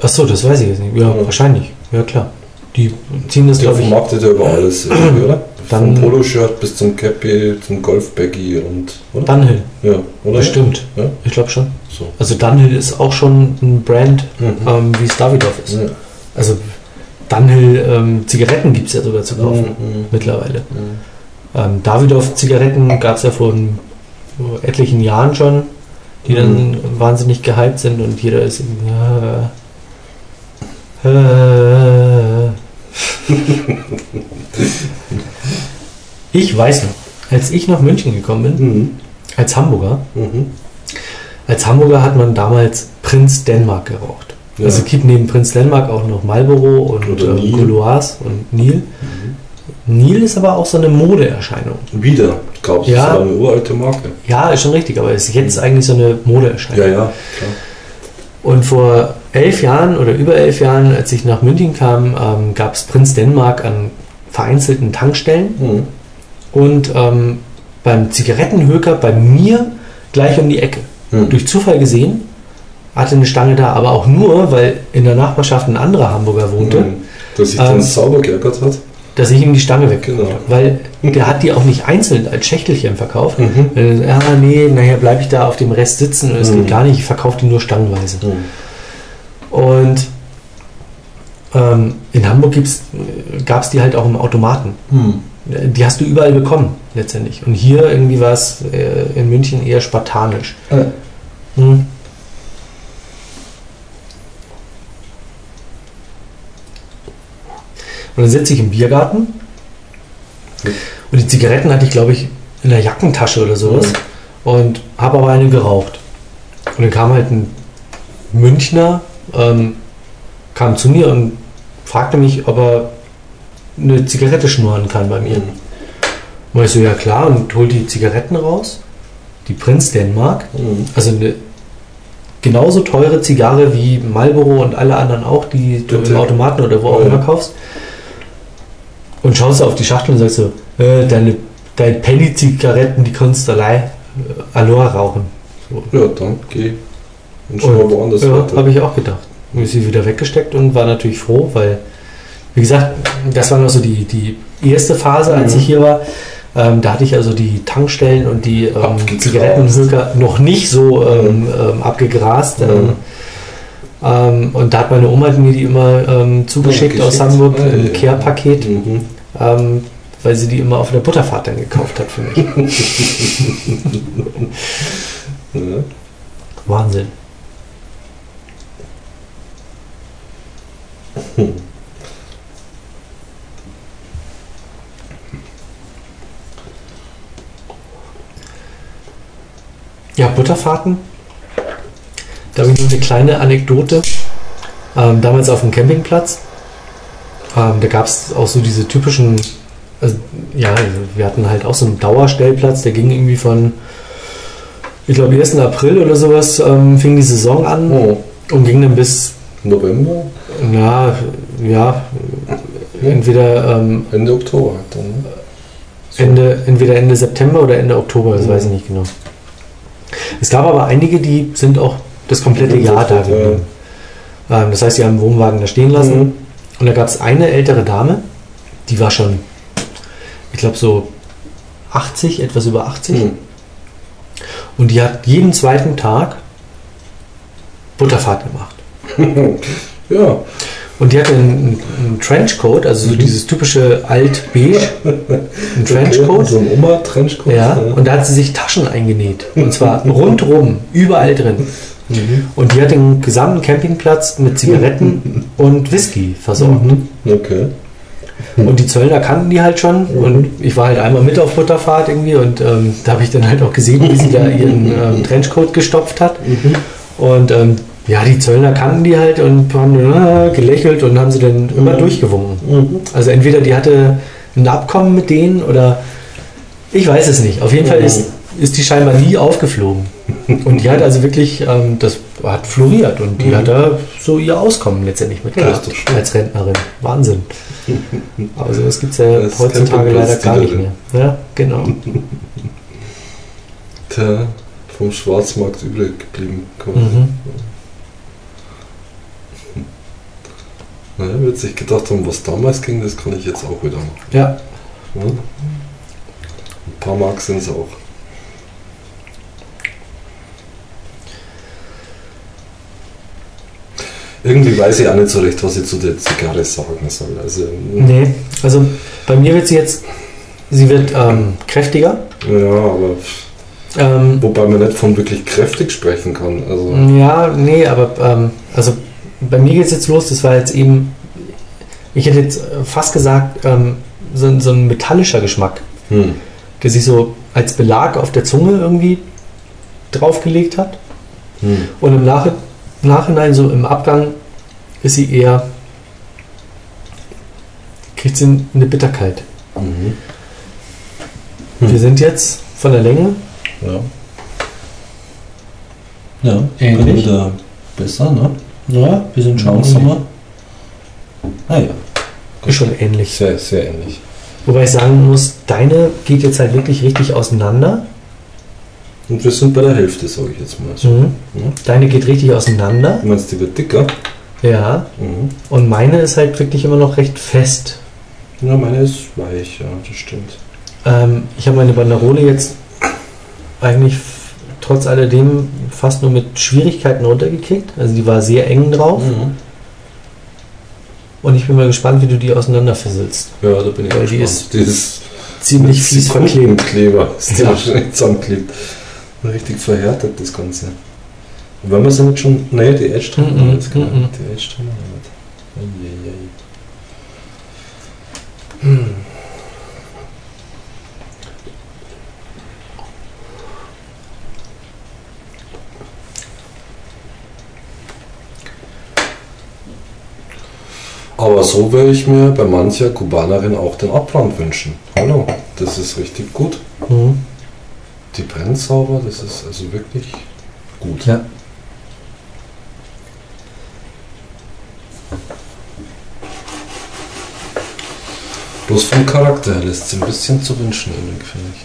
Speaker 1: achso, das weiß ich jetzt nicht. Ja,
Speaker 2: Ja.
Speaker 1: wahrscheinlich. Ja klar. Die ziehen das, glaube ich.
Speaker 2: vermarktet ja über alles, oder?
Speaker 1: Dann-
Speaker 2: Vom Poloshirt bis zum Cappy, zum Golfbaggy und. Oder?
Speaker 1: Dunhill,
Speaker 2: Ja, oder?
Speaker 1: bestimmt.
Speaker 2: Ja?
Speaker 1: Ich glaube schon.
Speaker 2: So.
Speaker 1: Also Dunhill ist auch schon ein Brand,
Speaker 2: Mhm.
Speaker 1: ähm, wie es Davidoff ist.
Speaker 2: Ja.
Speaker 1: Also Dunhill ähm, Zigaretten gibt es ja sogar zu kaufen
Speaker 2: Mhm.
Speaker 1: mittlerweile.
Speaker 2: Mhm.
Speaker 1: Ähm, Davidoff Zigaretten gab es ja vor etlichen Jahren schon, die dann wahnsinnig gehypt sind und jeder ist irgendwie, äh, äh. Ich weiß noch, als ich nach München gekommen bin,
Speaker 2: Mhm.
Speaker 1: als Hamburger,
Speaker 2: Mhm.
Speaker 1: als Hamburger hat man damals Prinz Denmark geraucht.
Speaker 2: Ja.
Speaker 1: Also es gibt neben Prinz Denmark auch noch Marlboro und ähm. Gauloise und Nil. Nil ist aber auch so eine Modeerscheinung.
Speaker 2: Wieder, gab es.
Speaker 1: Ja.
Speaker 2: Das war eine uralte Marke.
Speaker 1: Ja, ist schon richtig, aber ist jetzt eigentlich so eine Modeerscheinung.
Speaker 2: Ja, ja, klar.
Speaker 1: Und vor elf Jahren oder über elf Jahren, als ich nach München kam, ähm, gab es Prinz Denmark an vereinzelten Tankstellen
Speaker 2: Mhm.
Speaker 1: und ähm, beim Zigarettenhöker bei mir gleich um die Ecke.
Speaker 2: Mhm.
Speaker 1: Durch Zufall gesehen, hatte eine Stange da, aber auch nur, weil in der Nachbarschaft ein anderer Hamburger wohnte,
Speaker 2: Mhm. Dass sich
Speaker 1: Ähm,
Speaker 2: sauber geärgert hat.
Speaker 1: dass ich ihm die Stange weggeholt
Speaker 2: Genau.
Speaker 1: habe. Weil der hat die auch nicht einzeln als Schächtelchen verkauft.
Speaker 2: Mhm.
Speaker 1: Äh, Ja, nee, nachher bleibe ich da auf dem Rest sitzen und es
Speaker 2: Mhm.
Speaker 1: geht gar nicht, ich verkaufe die nur stangenweise.
Speaker 2: Mhm.
Speaker 1: Und ähm, in Hamburg gab es die halt auch im Automaten.
Speaker 2: Mhm.
Speaker 1: Die hast du überall bekommen, letztendlich. Und hier irgendwie war es äh, in München eher spartanisch.
Speaker 2: Äh.
Speaker 1: Und dann sitze ich im Biergarten und die Zigaretten hatte ich, glaube ich, in der Jackentasche oder sowas und habe aber eine geraucht. Und dann kam halt ein Münchner, ähm, kam zu mir und fragte mich, ob er eine Zigarette schnurren kann bei mir. Und ich so, ja klar, und hol die Zigaretten raus, die Prinz Denmark,
Speaker 2: Mhm.
Speaker 1: also eine genauso teure Zigarre wie Marlboro und alle anderen auch, die du
Speaker 2: Bitte.
Speaker 1: im Automaten oder wo auch immer kaufst. Und schaust auf die Schachtel und sagst so, äh, deine, deine Penny-Zigaretten, die kannst du allein äh, Aloha rauchen.
Speaker 2: Ja, dann geh und schau
Speaker 1: Und,
Speaker 2: woanders
Speaker 1: ja, habe ich auch gedacht. Und ich sie wieder weggesteckt und war natürlich froh, weil, wie gesagt, das war noch so die, die erste Phase, als
Speaker 2: Mhm.
Speaker 1: ich hier war. Ähm, da hatte ich also die Tankstellen und die ähm,
Speaker 2: Abgegrast.
Speaker 1: Zigarettenhöker noch nicht so ähm, ähm, abgegrast.
Speaker 2: Mhm.
Speaker 1: Ähm, und da hat meine Oma mir die immer ähm, zugeschickt
Speaker 2: Ja,
Speaker 1: aus. Hamburg,
Speaker 2: Ah, ja,
Speaker 1: ein
Speaker 2: ja.
Speaker 1: Care-Paket,
Speaker 2: Mhm.
Speaker 1: ähm, weil sie die immer auf der Butterfahrt dann gekauft hat für mich.
Speaker 2: Ja.
Speaker 1: Wahnsinn. Ja, Butterfahrten. Da habe ich noch eine kleine Anekdote. Ähm, damals auf dem Campingplatz. Ähm, da gab es auch so diese typischen, also, ja, wir hatten halt auch so einen Dauerstellplatz, der ging irgendwie von, ich glaube, 1. April oder sowas ähm, fing die Saison an
Speaker 2: Oh,
Speaker 1: und ging dann bis,
Speaker 2: November,
Speaker 1: ja, ja, entweder ähm,
Speaker 2: Ende Oktober halt dann. Ne? So.
Speaker 1: Ende, entweder Ende September oder Ende Oktober, das
Speaker 2: Mhm.
Speaker 1: weiß ich nicht genau. Es gab aber einige, die sind auch das komplette Jahr da geblieben. Ähm, das heißt, sie haben den Wohnwagen da stehen lassen.
Speaker 2: Mhm.
Speaker 1: Und da gab es eine ältere Dame, die war schon, ich glaube so 80, etwas über 80.
Speaker 2: Mhm.
Speaker 1: Und die hat jeden zweiten Tag Butterfahrt gemacht.
Speaker 2: Ja,
Speaker 1: Und die hatte einen, einen Trenchcoat, also so
Speaker 2: Mhm.
Speaker 1: dieses typische alt-beige, ein Trenchcoat.
Speaker 2: So ein Oma-Trenchcoat.
Speaker 1: Ja, und da hat sie sich Taschen eingenäht. Und zwar rundrum, überall drin.
Speaker 2: Mhm.
Speaker 1: Und die hat den gesamten Campingplatz mit Zigaretten und Whisky versorgt.
Speaker 2: Mhm. Okay.
Speaker 1: Und die Zöllner kannten die halt schon. Und ich war halt einmal mit auf Butterfahrt irgendwie. Und ähm, da habe ich dann halt auch gesehen, wie sie da ihren ähm, Trenchcoat gestopft hat.
Speaker 2: Mhm.
Speaker 1: Und ähm, ja, die Zöllner kannten die halt und haben äh, gelächelt und haben sie dann immer
Speaker 2: Mhm.
Speaker 1: durchgewunken.
Speaker 2: Mhm.
Speaker 1: Also entweder die hatte ein Abkommen mit denen oder ich weiß es nicht. Auf jeden Fall
Speaker 2: Mhm.
Speaker 1: ist ist die scheinbar nie aufgeflogen. Und die hat also wirklich, ähm, das hat floriert und die
Speaker 2: Mhm.
Speaker 1: hat da so ihr Auskommen letztendlich mit
Speaker 2: Ja,
Speaker 1: als Rentnerin. Wahnsinn. Aber sowas gibt es ja
Speaker 2: Das
Speaker 1: heutzutage leider gar nicht mehr. Ja, genau.
Speaker 2: Der vom Schwarzmarkt übrig geblieben.
Speaker 1: Mhm.
Speaker 2: Naja, wird sich gedacht haben, was damals ging, das kann ich jetzt auch wieder machen.
Speaker 1: Ja,
Speaker 2: Ja? Ein paar Mark sind es auch. Irgendwie weiß ich auch nicht so recht, was ich zu der Zigarre sagen soll. Also,
Speaker 1: nee. Also bei mir wird sie jetzt, sie wird ähm, kräftiger.
Speaker 2: ja, aber
Speaker 1: Ähm,
Speaker 2: wobei man nicht von wirklich kräftig sprechen kann. Also,
Speaker 1: Ja, nee, aber ähm, also bei mir geht es jetzt los, das war jetzt eben, ich hätte jetzt fast gesagt, ähm, so, ein- so ein metallischer Geschmack,
Speaker 2: hm.
Speaker 1: der sich so als Belag auf der Zunge irgendwie draufgelegt hat.
Speaker 2: Hm.
Speaker 1: Und im Nach Nachhinein, so im Abgang, ist sie eher, kriegt sie eine Bitterkeit.
Speaker 2: Mhm. Hm.
Speaker 1: Wir sind jetzt von der Länge,
Speaker 3: Ja. Ja,
Speaker 1: Ähnlich.
Speaker 3: wieder besser, ne?
Speaker 1: ja, wir sind schon
Speaker 3: Langsamer. Ah ja.
Speaker 1: ist schon ähnlich.
Speaker 2: Sehr, sehr ähnlich.
Speaker 1: Wobei ich sagen muss, deine geht jetzt halt wirklich richtig auseinander.
Speaker 2: Und wir sind bei der Hälfte, sage ich jetzt mal.
Speaker 1: Mhm.
Speaker 2: Ja.
Speaker 1: Deine geht richtig auseinander.
Speaker 2: Du meinst, die wird dicker?
Speaker 1: Ja.
Speaker 2: Mhm.
Speaker 1: Und meine ist halt wirklich immer noch recht fest.
Speaker 2: Ja, meine ist weich, ja, das stimmt.
Speaker 1: Ähm, ich habe meine Banderole jetzt eigentlich trotz alledem fast nur mit Schwierigkeiten runtergekickt. Also die war sehr eng drauf.
Speaker 2: Mhm.
Speaker 1: Und ich bin mal gespannt, wie du die auseinanderfisselst.
Speaker 2: Ja, da bin ich
Speaker 1: Weil die ist
Speaker 2: die ist
Speaker 1: Ziemlich fies verklebt.
Speaker 2: Kleber, ist
Speaker 1: Ja.
Speaker 2: zusammenklebt. Richtig verhärtet das Ganze. Wenn wir sie nicht schon. Nee, die Edge haben wir
Speaker 1: Mhm,
Speaker 2: jetzt genau.
Speaker 1: mhm.
Speaker 2: Die Edge haben wir nicht. Eieiei. Aber so würde ich mir bei mancher Kubanerin auch den Abbrand wünschen. Hallo, das ist richtig gut.
Speaker 1: Mhm.
Speaker 2: Die brennt sauber, das ist also wirklich gut.
Speaker 1: Ja.
Speaker 2: Bloß vom Charakter her lässt sie ein bisschen zu wünschen, übrig, finde ich.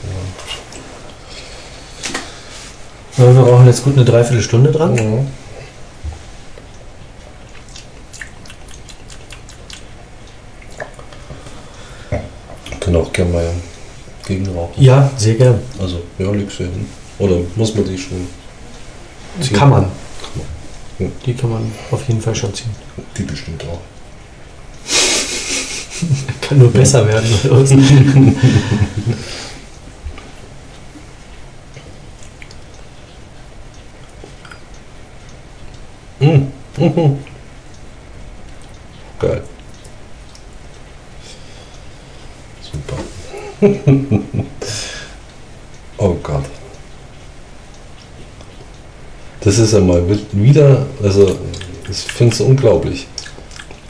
Speaker 1: Ja, Wir brauchen jetzt gut eine Dreiviertelstunde dran.
Speaker 2: Ja. Können auch gerne mal gegenrauchen.
Speaker 1: Ja, sehr gern.
Speaker 2: Also, ja, liegst du hin. Oder muss man die schon ziehen?
Speaker 1: Kann man.
Speaker 2: Ja.
Speaker 1: Die kann man auf jeden Fall schon ziehen.
Speaker 2: Die bestimmt auch.
Speaker 1: Kann nur besser werden.
Speaker 2: Mhm. Geil. Super. oh Gott. Das ist einmal wieder, also ich finde es unglaublich.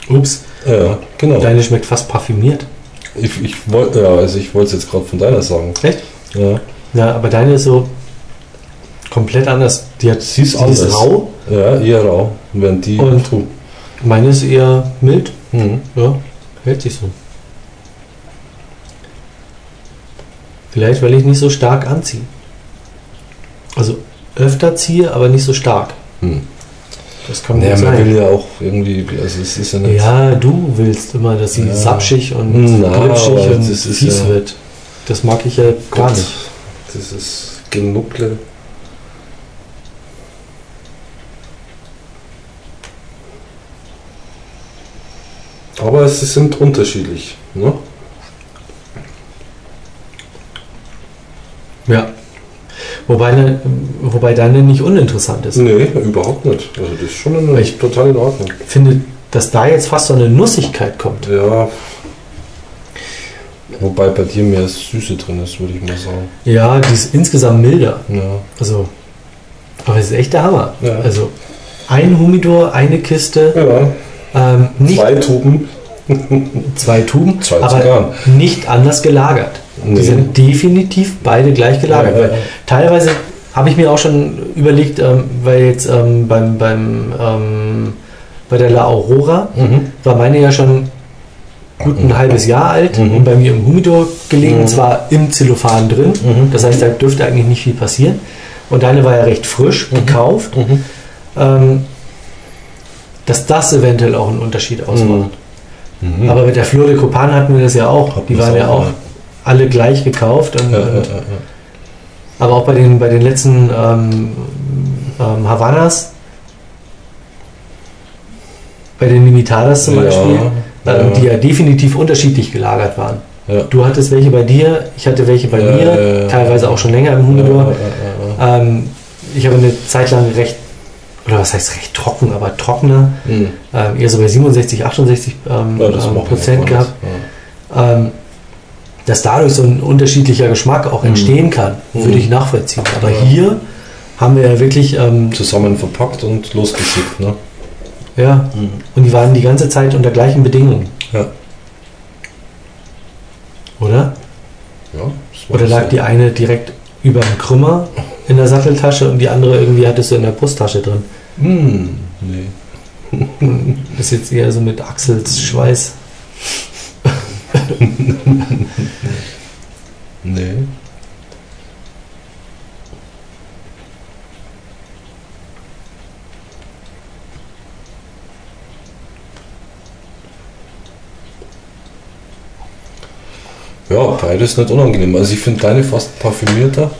Speaker 1: Ups,
Speaker 2: Ja, genau.
Speaker 1: deine schmeckt fast parfümiert.
Speaker 2: Ich, ich wollte, ja, also ich wollte es jetzt gerade von deiner sagen.
Speaker 1: Echt?
Speaker 2: Ja,
Speaker 1: Ja, aber deine ist so komplett anders. Die hat
Speaker 2: Sie ist
Speaker 1: die rau,
Speaker 2: ja eher rau, während die.
Speaker 1: Und- meine ist eher mild.
Speaker 2: Mhm.
Speaker 1: Ja, hält sich so. Vielleicht, weil ich nicht so stark anziehe. Also öfter ziehe, aber nicht so stark.
Speaker 2: Hm.
Speaker 1: Das kann
Speaker 2: Naja, man will ja auch irgendwie, also es ist ja nicht.
Speaker 1: Ja, du willst immer, dass sie
Speaker 2: Ja.
Speaker 1: sapschig und
Speaker 2: Na,
Speaker 1: glitschig und fies
Speaker 2: ja-
Speaker 1: wird. Das mag ich ja gar
Speaker 2: Gott,
Speaker 1: nicht.
Speaker 2: Das ist Genuckle. Aber sie sind unterschiedlich. Ne?
Speaker 1: Ja. Wobei, ne, wobei deine nicht uninteressant ist.
Speaker 2: Nee, überhaupt nicht. Also das ist schon in,
Speaker 1: Ich-
Speaker 2: total in Ordnung.
Speaker 1: Ich finde, dass da jetzt fast so eine Nussigkeit kommt.
Speaker 2: Ja. Wobei bei dir mehr Süße drin ist, würde ich mal sagen.
Speaker 1: Ja, die ist insgesamt milder.
Speaker 2: Ja.
Speaker 1: Also, aber es ist echt der Hammer.
Speaker 2: Ja.
Speaker 1: Also, ein Humidor, eine Kiste,
Speaker 2: ja.
Speaker 1: ähm, nicht,
Speaker 2: Zwei Tuben.
Speaker 1: Zwei Tuben,
Speaker 2: Zwei
Speaker 1: aber
Speaker 2: Zigarren.
Speaker 1: nicht anders gelagert.
Speaker 2: Nee.
Speaker 1: Die sind definitiv beide gleich gelagert.
Speaker 2: Ja, ja.
Speaker 1: Teilweise habe ich mir auch schon überlegt, ähm, weil jetzt ähm, beim, beim ähm, bei der La Aurora
Speaker 2: Mhm.
Speaker 1: war meine ja schon gut ein halbes Jahr alt
Speaker 2: Mhm.
Speaker 1: und bei mir im Humidor gelegen,
Speaker 2: Mhm.
Speaker 1: zwar im Zellophan drin.
Speaker 2: Mhm.
Speaker 1: Das heißt, da dürfte eigentlich nicht viel passieren. Und deine war ja recht frisch gekauft,
Speaker 2: Mhm.
Speaker 1: ähm, dass das eventuell auch einen Unterschied ausmacht.
Speaker 2: Mhm.
Speaker 1: Aber mit der Fleur de Copan hatten wir das ja auch.
Speaker 2: Hatten
Speaker 1: Die waren ja
Speaker 2: auch,
Speaker 1: auch alle gleich gekauft. Und,
Speaker 2: ja, ja, ja,
Speaker 1: aber auch bei den, bei den letzten ähm, ähm, Havanas, bei den Limitadas zum Beispiel, ähm, die ja definitiv unterschiedlich gelagert waren. Du hattest welche bei dir, ich hatte welche bei mir, teilweise auch schon länger im
Speaker 2: ja.
Speaker 1: Ähm, ich habe eine Zeit lang recht, oder was heißt recht trocken, aber trockener,
Speaker 2: Mhm.
Speaker 1: ähm, eher so bei 67, 68 ähm,
Speaker 2: Ja,
Speaker 1: ähm, Prozent
Speaker 2: ja
Speaker 1: gehabt.
Speaker 2: gar
Speaker 1: ähm, dass dadurch so ein unterschiedlicher Geschmack auch
Speaker 2: Mhm.
Speaker 1: entstehen kann,
Speaker 2: Mhm.
Speaker 1: würde ich nachvollziehen. Aber
Speaker 2: Ja.
Speaker 1: hier haben wir ja wirklich, ähm.
Speaker 2: Zusammen verpackt und losgeschickt, ne?
Speaker 1: ja, und die waren die ganze Zeit unter gleichen Bedingungen,
Speaker 2: Ja.
Speaker 1: oder?
Speaker 2: Ja,
Speaker 1: Oder lag
Speaker 2: so.
Speaker 1: die eine direkt über dem Krümmer in der Satteltasche und die andere irgendwie hattest du in der Brusttasche drin?
Speaker 2: Hm, nee.
Speaker 1: Das ist jetzt eher so mit Axels Schweiß.
Speaker 2: Nee. Ja, beides nicht unangenehm. Also ich finde deine fast parfümierter.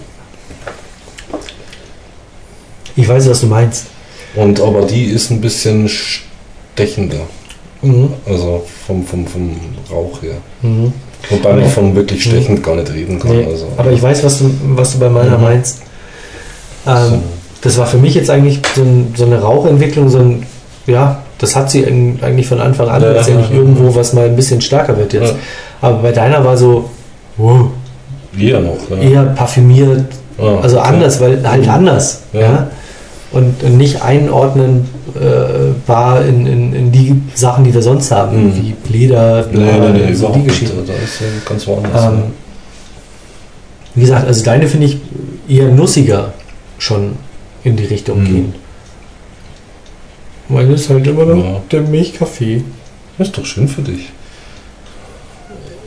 Speaker 1: Ich weiß, was du meinst.
Speaker 2: Und aber die ist ein bisschen stechender. Also vom, vom, vom Rauch her.
Speaker 1: Mhm.
Speaker 2: Wobei man von wirklich stechend gar nicht reden kann.
Speaker 1: Nee,
Speaker 2: Also,
Speaker 1: aber ich weiß, was du, was du bei meiner
Speaker 2: Mhm.
Speaker 1: meinst. Ähm,
Speaker 2: so.
Speaker 1: Das war für mich jetzt eigentlich so, ein, so eine Rauchentwicklung, so ein, ja, das hat sie in- eigentlich von Anfang an,
Speaker 2: Ja,
Speaker 1: letztendlich
Speaker 2: ja,
Speaker 1: irgendwo, was mal ein bisschen stärker wird jetzt.
Speaker 2: Ja.
Speaker 1: Aber bei deiner war so, wow,
Speaker 2: Eher noch.
Speaker 1: Eher parfümiert, also anders, weil halt anders. Ja. Und, und nicht einordnen äh, war in, in, in die Sachen, die wir sonst haben,
Speaker 2: Mhm.
Speaker 1: wie Leder,
Speaker 2: Nee, nee, nee,
Speaker 1: so die
Speaker 2: nicht.
Speaker 1: Geschichten.
Speaker 2: Da ist ja ganz woanders.
Speaker 1: Ähm, wie gesagt, also deine finde ich eher nussiger schon in die Richtung
Speaker 2: Mhm.
Speaker 1: gehen. Meine ist halt immer noch
Speaker 2: Ja.
Speaker 1: der Milchkaffee.
Speaker 2: ja. Ist doch schön für dich.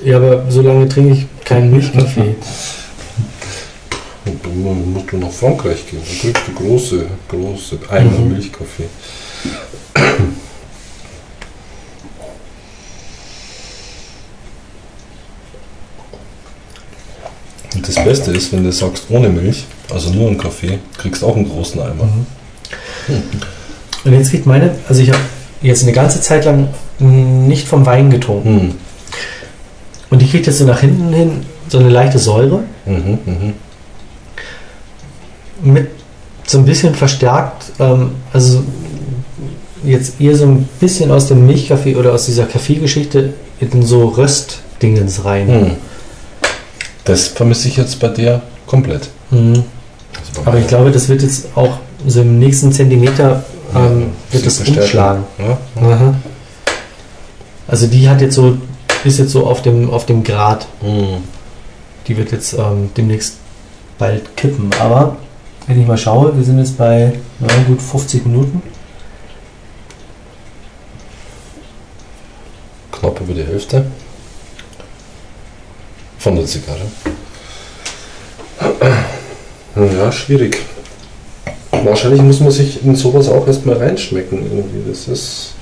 Speaker 1: Ja, aber so lange trinke ich keinen Milchkaffee.
Speaker 2: Und dann musst du nach Frankreich gehen. Da kriegst du große, große Eimer
Speaker 1: Mhm.
Speaker 2: Milchkaffee. Und das Beste ist, wenn du sagst ohne Milch, also nur einen Kaffee, kriegst auch einen großen Eimer.
Speaker 1: Und jetzt kriegt meine, also ich habe jetzt eine ganze Zeit lang nicht vom Wein getrunken.
Speaker 2: Hm.
Speaker 1: Und die kriegt jetzt so nach hinten hin so eine leichte Säure
Speaker 2: Mhm, mhm.
Speaker 1: Mit so ein bisschen verstärkt, ähm, also jetzt eher so ein bisschen aus dem Milchkaffee oder aus dieser Kaffeegeschichte in so Röstdingens rein.
Speaker 2: Hm. Das vermisse ich jetzt bei dir komplett.
Speaker 1: Mhm.
Speaker 2: Also
Speaker 1: Aber ich glaube, das wird jetzt auch so im nächsten Zentimeter
Speaker 2: Ja,
Speaker 1: ähm, wird
Speaker 2: sich
Speaker 1: das umschlagen.
Speaker 2: Ja?
Speaker 1: Also die hat jetzt so, ist jetzt so auf dem, auf dem Grad.
Speaker 2: Hm.
Speaker 1: Die wird jetzt ähm, demnächst bald kippen. Aber wenn ich mal schaue, wir sind jetzt bei na, gut 50 Minuten.
Speaker 2: Knapp über die Hälfte von der Zigarre. Ja, schwierig. Wahrscheinlich muss man sich in sowas auch erstmal reinschmecken irgendwie. Das ist.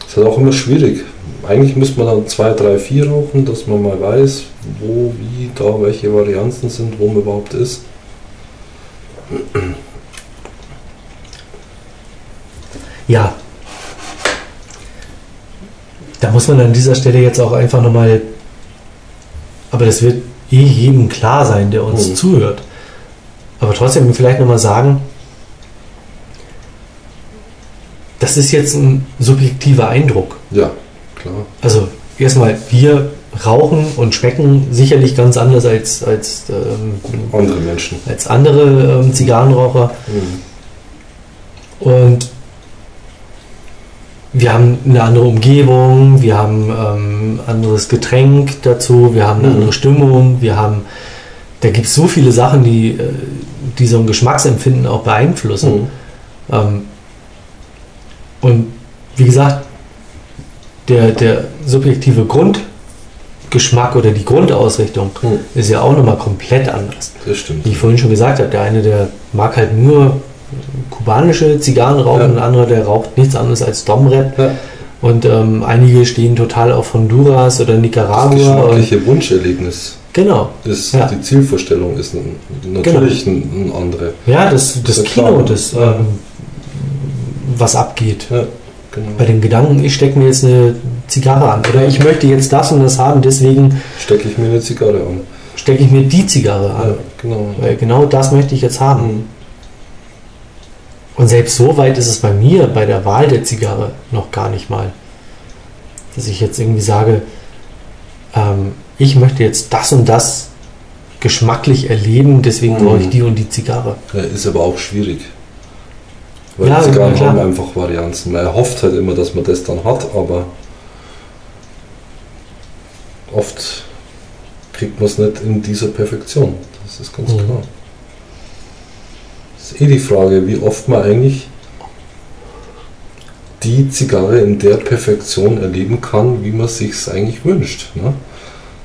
Speaker 2: Das ist auch immer schwierig. Eigentlich müsste man dann zwei, drei, vier rauchen, dass man mal weiß, wo, wie, da welche Varianten sind, wo man überhaupt ist.
Speaker 1: Ja. Da muss man an dieser Stelle jetzt auch einfach nochmal, aber das wird eh jedem klar sein, der uns
Speaker 2: Mhm.
Speaker 1: zuhört. Aber trotzdem vielleicht nochmal sagen, das ist jetzt ein subjektiver Eindruck.
Speaker 2: Ja, klar.
Speaker 1: Also erstmal, wir rauchen und schmecken sicherlich ganz anders als, als, ähm,
Speaker 2: Andere Menschen.
Speaker 1: als andere ähm, Zigarrenraucher.
Speaker 2: Mhm.
Speaker 1: Und wir haben eine andere Umgebung, wir haben ähm, anderes Getränk dazu, wir haben eine
Speaker 2: Mhm.
Speaker 1: andere Stimmung, wir haben, da gibt es so viele Sachen, die, äh, die so ein Geschmacksempfinden auch beeinflussen.
Speaker 2: Mhm.
Speaker 1: Ähm, und wie gesagt, der, der subjektive Grundgeschmack oder die Grundausrichtung
Speaker 2: Mhm.
Speaker 1: ist ja auch nochmal komplett anders.
Speaker 2: Das stimmt.
Speaker 1: Wie ich vorhin schon gesagt habe, der eine, der mag halt nur kubanische Zigarren rauchen,
Speaker 2: Ja.
Speaker 1: und der andere, der raucht nichts anderes als Domrep.
Speaker 2: Ja.
Speaker 1: Und ähm, einige stehen total auf Honduras oder
Speaker 2: Das
Speaker 1: Nicaragua. Und,
Speaker 2: geschmackliche Wunscherlebnis.
Speaker 1: genau.
Speaker 2: Ist,
Speaker 1: Ja.
Speaker 2: Die Zielvorstellung ist ein, natürlich ein, ein andere.
Speaker 1: Ja, das, das
Speaker 2: Ja,
Speaker 1: Kino, das, ähm, was abgeht.
Speaker 2: Ja, genau.
Speaker 1: Bei dem Gedanken, ich stecke mir jetzt eine Zigarre an oder ich möchte jetzt das und das haben, deswegen
Speaker 2: Stecke ich mir eine Zigarre an.
Speaker 1: stecke ich mir die Zigarre an.
Speaker 2: Ja, genau.
Speaker 1: Weil genau das möchte ich jetzt haben.
Speaker 2: Mhm.
Speaker 1: Und selbst so weit ist es bei mir bei der Wahl der Zigarre noch gar nicht mal. Dass ich jetzt irgendwie sage, ähm, ich möchte jetzt das und das geschmacklich erleben, deswegen
Speaker 2: Mhm.
Speaker 1: brauche ich die und die Zigarre.
Speaker 2: Ja, ist aber auch schwierig. Weil
Speaker 1: Ja,
Speaker 2: die Zigarren
Speaker 1: klar.
Speaker 2: haben einfach Varianzen. Man hofft halt immer, dass man das dann hat, aber oft kriegt man es nicht in dieser Perfektion. Das ist ganz
Speaker 1: Mhm.
Speaker 2: klar. Das ist eh die Frage, wie oft man eigentlich die Zigarre in der Perfektion erleben kann, wie man sich es eigentlich wünscht. Ne?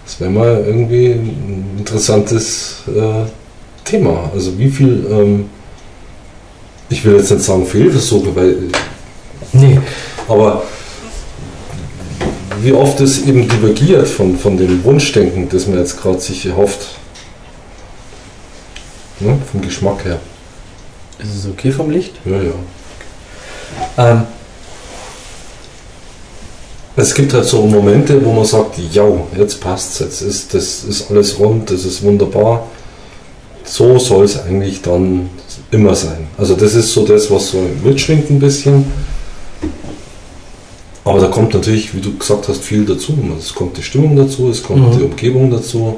Speaker 2: Das wäre mal irgendwie ein interessantes äh, Thema. Also wie viel, ähm, ich will jetzt nicht sagen Fehlversuche, weil,
Speaker 1: Nee,
Speaker 2: aber wie oft es eben divergiert von, von dem Wunschdenken, das man jetzt gerade sich erhofft. Ne? Vom Geschmack her.
Speaker 1: ist es okay vom Licht?
Speaker 2: Ja, ja.
Speaker 1: Ähm,
Speaker 2: Es gibt halt so Momente, wo man sagt, ja, jetzt passt's, jetzt ist das ist alles rund, das ist wunderbar. So soll es eigentlich dann immer sein. Also das ist so das, was so mitschwingt ein bisschen. Aber da kommt natürlich, wie du gesagt hast, viel dazu. Es kommt die Stimmung dazu, es kommt
Speaker 1: Mhm.
Speaker 2: die Umgebung dazu.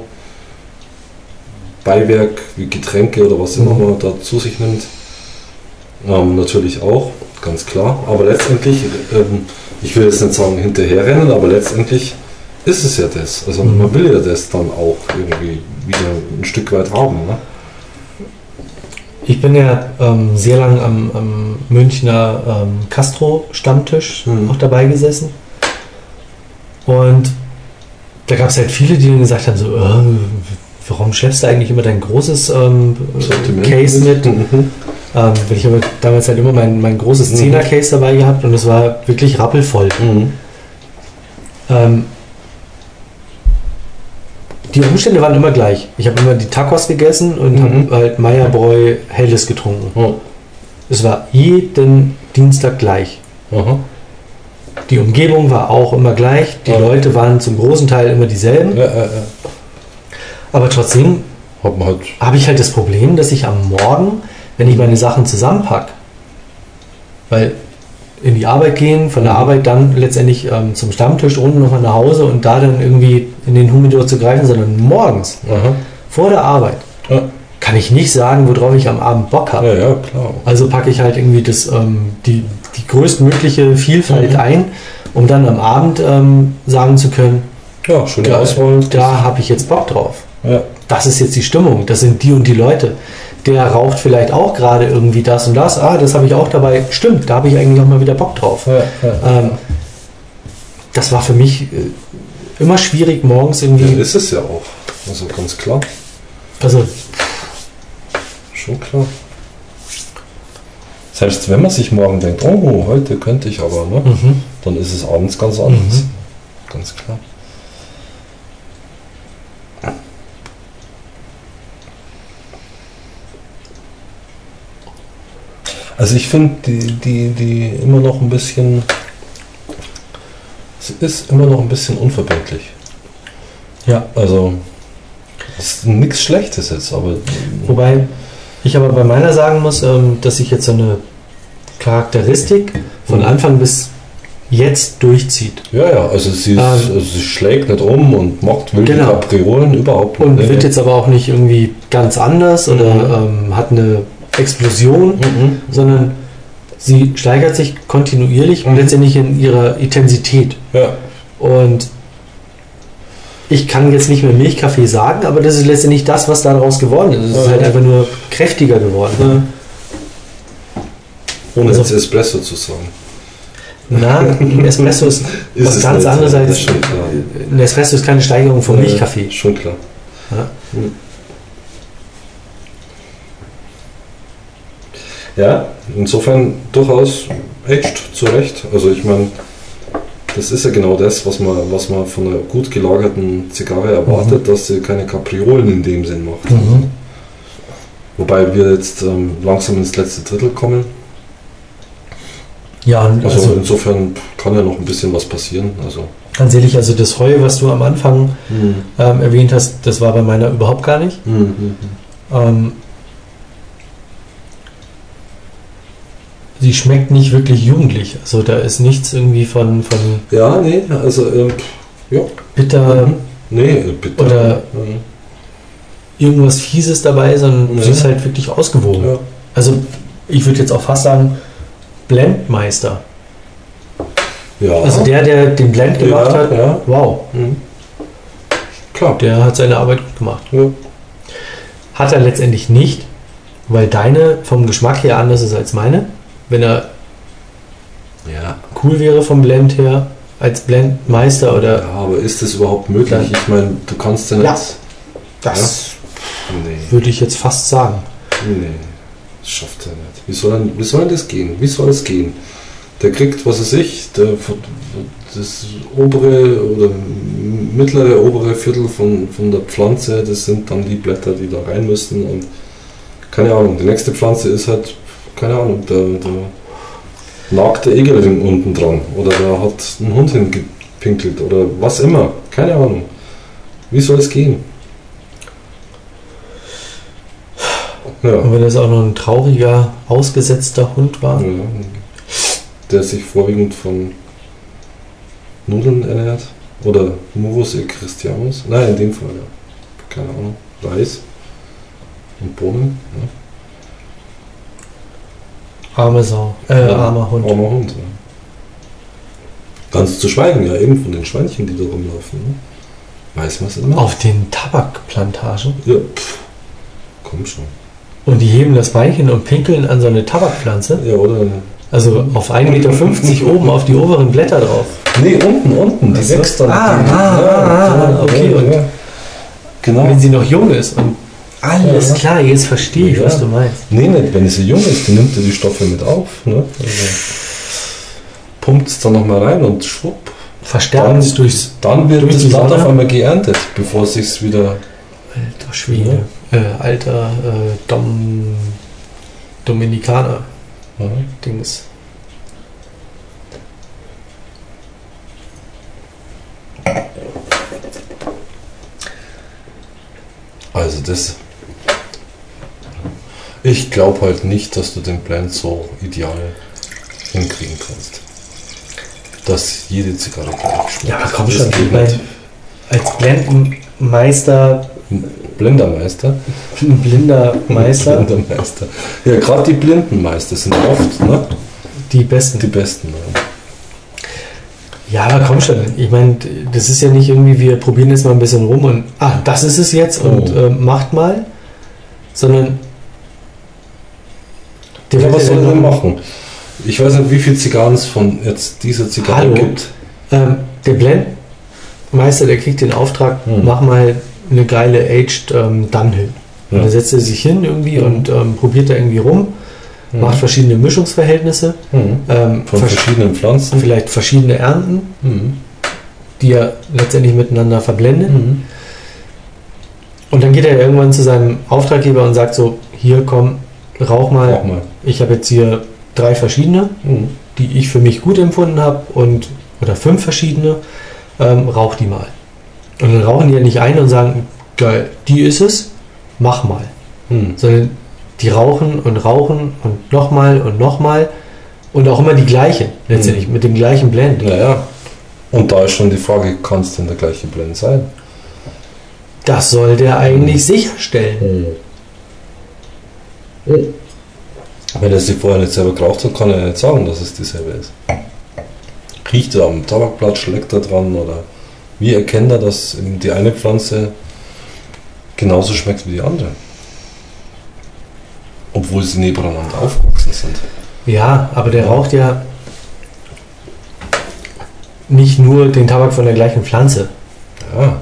Speaker 2: Beiwerk wie Getränke oder was immer
Speaker 1: Mhm.
Speaker 2: man da zu sich nimmt. Ähm, natürlich auch, ganz klar. Aber letztendlich, ähm, ich will jetzt nicht sagen hinterherrennen, aber letztendlich ist es ja das. Also
Speaker 1: Mhm.
Speaker 2: man will ja das dann auch irgendwie wieder ein Stück weit haben. Ne?
Speaker 1: Ich bin ja ähm, sehr lang am, am Münchner ähm, Castro-Stammtisch
Speaker 2: Mhm.
Speaker 1: auch dabei gesessen. Und da gab es halt viele, die dann gesagt haben, so, äh, warum schleppst du eigentlich immer dein großes ähm, Case mit?
Speaker 2: Mhm.
Speaker 1: Ähm, weil ich habe damals halt immer mein, mein großes
Speaker 2: Mhm.
Speaker 1: 10er-Case dabei gehabt und es war wirklich rappelvoll.
Speaker 2: Mhm.
Speaker 1: Ähm, die Umstände waren immer gleich. Ich habe immer die Tacos gegessen und
Speaker 2: Mhm.
Speaker 1: habe halt Meierbräu Helles getrunken.
Speaker 2: Ja.
Speaker 1: Es war jeden Dienstag gleich.
Speaker 2: Aha.
Speaker 1: Die Umgebung war auch immer gleich. Die
Speaker 2: Ja.
Speaker 1: Leute waren zum großen Teil immer dieselben.
Speaker 2: Ja, ja.
Speaker 1: Aber trotzdem
Speaker 2: halt.
Speaker 1: habe ich halt das Problem, dass ich am Morgen, wenn ich meine Sachen zusammenpacke, weil in die Arbeit gehen, von der. Arbeit dann letztendlich ähm, zum Stammtisch unten nochmal nach Hause und da dann irgendwie in den Humidor zu greifen, sondern morgens
Speaker 2: Aha.
Speaker 1: vor der Arbeit
Speaker 2: Ja.
Speaker 1: kann ich nicht sagen, worauf ich am Abend Bock habe.
Speaker 2: ja, ja, klar.
Speaker 1: Also packe ich halt irgendwie das, ähm, die, die größtmögliche Vielfalt
Speaker 2: Mhm.
Speaker 1: ein, um dann am Abend ähm, sagen zu können,
Speaker 2: Ja, schöne
Speaker 1: da,
Speaker 2: Auswahl.
Speaker 1: da habe ich jetzt Bock drauf.
Speaker 2: Ja.
Speaker 1: Das ist jetzt die Stimmung, das sind die und die Leute. Der raucht vielleicht auch gerade irgendwie das und das. Ah, das habe ich auch dabei. Stimmt, da habe ich eigentlich auch mal wieder Bock drauf.
Speaker 2: Ja, ja.
Speaker 1: Ähm, das war für mich äh, immer schwierig, morgens
Speaker 2: ja,
Speaker 1: irgendwie.
Speaker 2: ist es ja auch. Also ganz klar.
Speaker 1: Also,
Speaker 2: Schon klar. Selbst wenn man sich morgen denkt, oh, heute könnte ich aber, ne?
Speaker 1: mhm.
Speaker 2: dann ist es abends ganz anders.
Speaker 1: Mhm.
Speaker 2: Ganz klar. Also ich finde die, die, die immer noch ein bisschen, es ist immer noch ein bisschen unverbindlich.
Speaker 1: ja.
Speaker 2: Also es ist nichts Schlechtes jetzt, aber
Speaker 1: Wobei ich aber bei meiner sagen muss, ähm, dass sich jetzt so eine Charakteristik von
Speaker 2: Mhm.
Speaker 1: Anfang bis jetzt durchzieht.
Speaker 2: ja, ja, also sie, ist,
Speaker 1: Ähm.
Speaker 2: also sie schlägt nicht um und macht wilde
Speaker 1: Genau.
Speaker 2: Kapriolen überhaupt
Speaker 1: Und
Speaker 2: nicht.
Speaker 1: wird jetzt aber auch nicht irgendwie ganz anders oder
Speaker 2: Mhm.
Speaker 1: ähm, hat eine Explosion,
Speaker 2: Mhm.
Speaker 1: sondern sie steigert sich kontinuierlich und
Speaker 2: Mhm.
Speaker 1: letztendlich in ihrer Intensität.
Speaker 2: Ja.
Speaker 1: Und ich kann jetzt nicht mehr Milchkaffee sagen, aber das ist letztendlich das, was daraus geworden ist. Es ist halt einfach nur kräftiger geworden.
Speaker 2: Ohne
Speaker 1: Also-
Speaker 2: jetzt Espresso zu sagen.
Speaker 1: Na, ein Espresso ist,
Speaker 2: Ist
Speaker 1: was ganz anderes als ein Espresso ist keine Steigerung
Speaker 2: Ja,
Speaker 1: Milchkaffee.
Speaker 2: Schon klar.
Speaker 1: Ja.
Speaker 2: Ja, insofern durchaus echt, zu Recht. Also ich meine, das ist ja genau das, was man, was man von einer gut gelagerten Zigarre erwartet, dass sie keine Kapriolen in dem Sinn macht.
Speaker 1: Mhm.
Speaker 2: Wobei wir jetzt ähm, langsam ins letzte Drittel kommen.
Speaker 1: Ja,
Speaker 2: Also,
Speaker 1: also
Speaker 2: insofern kann ja noch ein bisschen was passieren. Also
Speaker 1: ganz ehrlich, also das Heu, was du am Anfang ähm, erwähnt hast, das war bei meiner überhaupt gar nicht.
Speaker 2: Mhm.
Speaker 1: Ähm, sie schmeckt nicht wirklich jugendlich. Also da ist nichts irgendwie von, von
Speaker 2: Ja, nee, also ähm, ja.
Speaker 1: bitter,
Speaker 2: Mhm. Nee, äh, bitte.
Speaker 1: Oder-
Speaker 2: Mhm.
Speaker 1: irgendwas Fieses dabei, sondern
Speaker 2: Ja.
Speaker 1: sie ist halt wirklich ausgewogen.
Speaker 2: Ja.
Speaker 1: Also ich würde jetzt auch fast sagen, Blendmeister.
Speaker 2: ja.
Speaker 1: Also der, der den Blend gemacht
Speaker 2: ja,
Speaker 1: hat,
Speaker 2: Ja.
Speaker 1: wow,
Speaker 2: Mhm. Klar.
Speaker 1: der hat seine Arbeit gut gemacht.
Speaker 2: Ja.
Speaker 1: Hat er letztendlich nicht, weil deine vom Geschmack her anders ist als meine. Wenn er
Speaker 2: ja.
Speaker 1: cool wäre vom Blend her, als Blendmeister oder
Speaker 2: Ja, aber ist das überhaupt möglich? Ich meine, du kannst ja nicht.
Speaker 1: Ja. das
Speaker 2: Nee,
Speaker 1: würde ich jetzt fast sagen.
Speaker 2: nee. Das schafft er nicht. Wie soll, denn, wie soll denn das gehen? Wie soll es gehen? Der kriegt, was weiß ich, der, das obere oder mittlere, obere Viertel von, von der Pflanze, das sind dann die Blätter, die da rein müssen. Und keine Ahnung, die nächste Pflanze ist halt, keine Ahnung, der, der nagt der Egelring unten dran oder da hat ein Hund hingepinkelt oder was immer. Keine Ahnung. Wie soll es gehen? Ja.
Speaker 1: Und wenn das auch noch ein trauriger, ausgesetzter Hund war.
Speaker 2: Ja, der sich vorwiegend von Nudeln ernährt. Oder Murus e Christianus. Nein, in dem Fall, ja. Keine Ahnung. Reis und Bohnen.
Speaker 1: Arme Sau. Äh,
Speaker 2: Ja.
Speaker 1: armer. Hund.
Speaker 2: Armer Hund. Ja. Ganz zu schweigen, ja, eben von den Schweinchen, die da rumlaufen. Ne? Weiß man es immer?
Speaker 1: Auf den Tabakplantagen.
Speaker 2: Ja, pff. Komm schon.
Speaker 1: Und die heben das Beinchen und pinkeln an so eine Tabakpflanze.
Speaker 2: Ja, oder?
Speaker 1: Also auf 1,50 Meter oben auf die oberen Blätter drauf.
Speaker 2: Nee, unten, unten. Die wächst dann.
Speaker 1: Ah, ah, ah, ah, okay, und-
Speaker 2: Genau.
Speaker 1: Wenn sie noch jung ist. Und alles
Speaker 2: Ja.
Speaker 1: klar, jetzt verstehe ich,
Speaker 2: Ja.
Speaker 1: was du meinst.
Speaker 2: Nee, nicht, wenn sie jung ist, dann nimmt er die Stoffe mit auf. Ne? Also pumpt es dann nochmal rein und schwupp.
Speaker 1: Verstärkt es durchs
Speaker 2: Dann wird
Speaker 1: durch
Speaker 2: das Blatt auf einmal geerntet, bevor es sich wieder.
Speaker 1: alter Schwede. Äh, alter äh, Dom, Dominikaner
Speaker 2: Ja.
Speaker 1: Dings.
Speaker 2: Also das. Ich glaube halt nicht, dass du den Blend so ideal hinkriegen kannst. Dass jede Zigarre gleich schmeckt.
Speaker 1: Ja, aber komm schon, ich
Speaker 2: nicht.
Speaker 1: als Blendenmeister,
Speaker 2: Blendermeister.
Speaker 1: blinder Meister,
Speaker 2: Blendermeister. Ja, gerade die Blindenmeister sind oft ne?
Speaker 1: die besten.
Speaker 2: die besten. Ne?
Speaker 1: Ja, aber komm schon. Ich meine, das ist ja nicht irgendwie, wir probieren jetzt mal ein bisschen rum und, ah, das ist es jetzt und
Speaker 2: Oh.
Speaker 1: äh, macht mal, sondern der
Speaker 2: Ja, was soll er denn machen? Ich weiß nicht, wie viele Zigarren es von jetzt dieser Zigarre
Speaker 1: Hallo?
Speaker 2: gibt.
Speaker 1: Ähm, der Blendmeister, der kriegt den Auftrag,
Speaker 2: Hm.
Speaker 1: mach mal eine geile Aged ähm, Dunhill. Und
Speaker 2: Ja.
Speaker 1: dann setzt er sich hin irgendwie
Speaker 2: Mhm.
Speaker 1: und ähm, probiert da irgendwie rum,
Speaker 2: Mhm.
Speaker 1: macht verschiedene Mischungsverhältnisse,
Speaker 2: Mhm.
Speaker 1: ähm,
Speaker 2: Von
Speaker 1: vers
Speaker 2: verschiedenen Pflanzen.
Speaker 1: vielleicht verschiedene Ernten,
Speaker 2: Mhm.
Speaker 1: die er letztendlich miteinander verblendet.
Speaker 2: Mhm.
Speaker 1: Und dann geht er irgendwann zu seinem Auftraggeber und sagt so, hier komm, rauch mal,
Speaker 2: Auch mal.
Speaker 1: ich habe jetzt hier drei verschiedene,
Speaker 2: Mhm.
Speaker 1: die ich für mich gut empfunden habe und oder fünf verschiedene, ähm, rauch die mal. Und dann rauchen die ja nicht ein und sagen, geil, die ist es, mach mal.
Speaker 2: Mhm.
Speaker 1: Sondern die rauchen und rauchen und nochmal und nochmal und auch immer die gleiche, letztendlich,
Speaker 2: Mhm.
Speaker 1: mit dem gleichen Blend.
Speaker 2: Naja. Und da ist schon die Frage, kann es denn der gleiche Blend sein?
Speaker 1: Das soll der eigentlich
Speaker 2: Mhm. Wenn er sie vorher nicht selber geraucht hat, kann er nicht sagen, dass es dieselbe ist. Riecht er am Tabakblatt, schlägt er dran oder wie erkennt er, dass die eine Pflanze genauso schmeckt wie die andere? Obwohl sie nebeneinander aufgewachsen sind.
Speaker 1: Ja, aber der raucht ja nicht nur den Tabak von der gleichen Pflanze.
Speaker 2: Ja.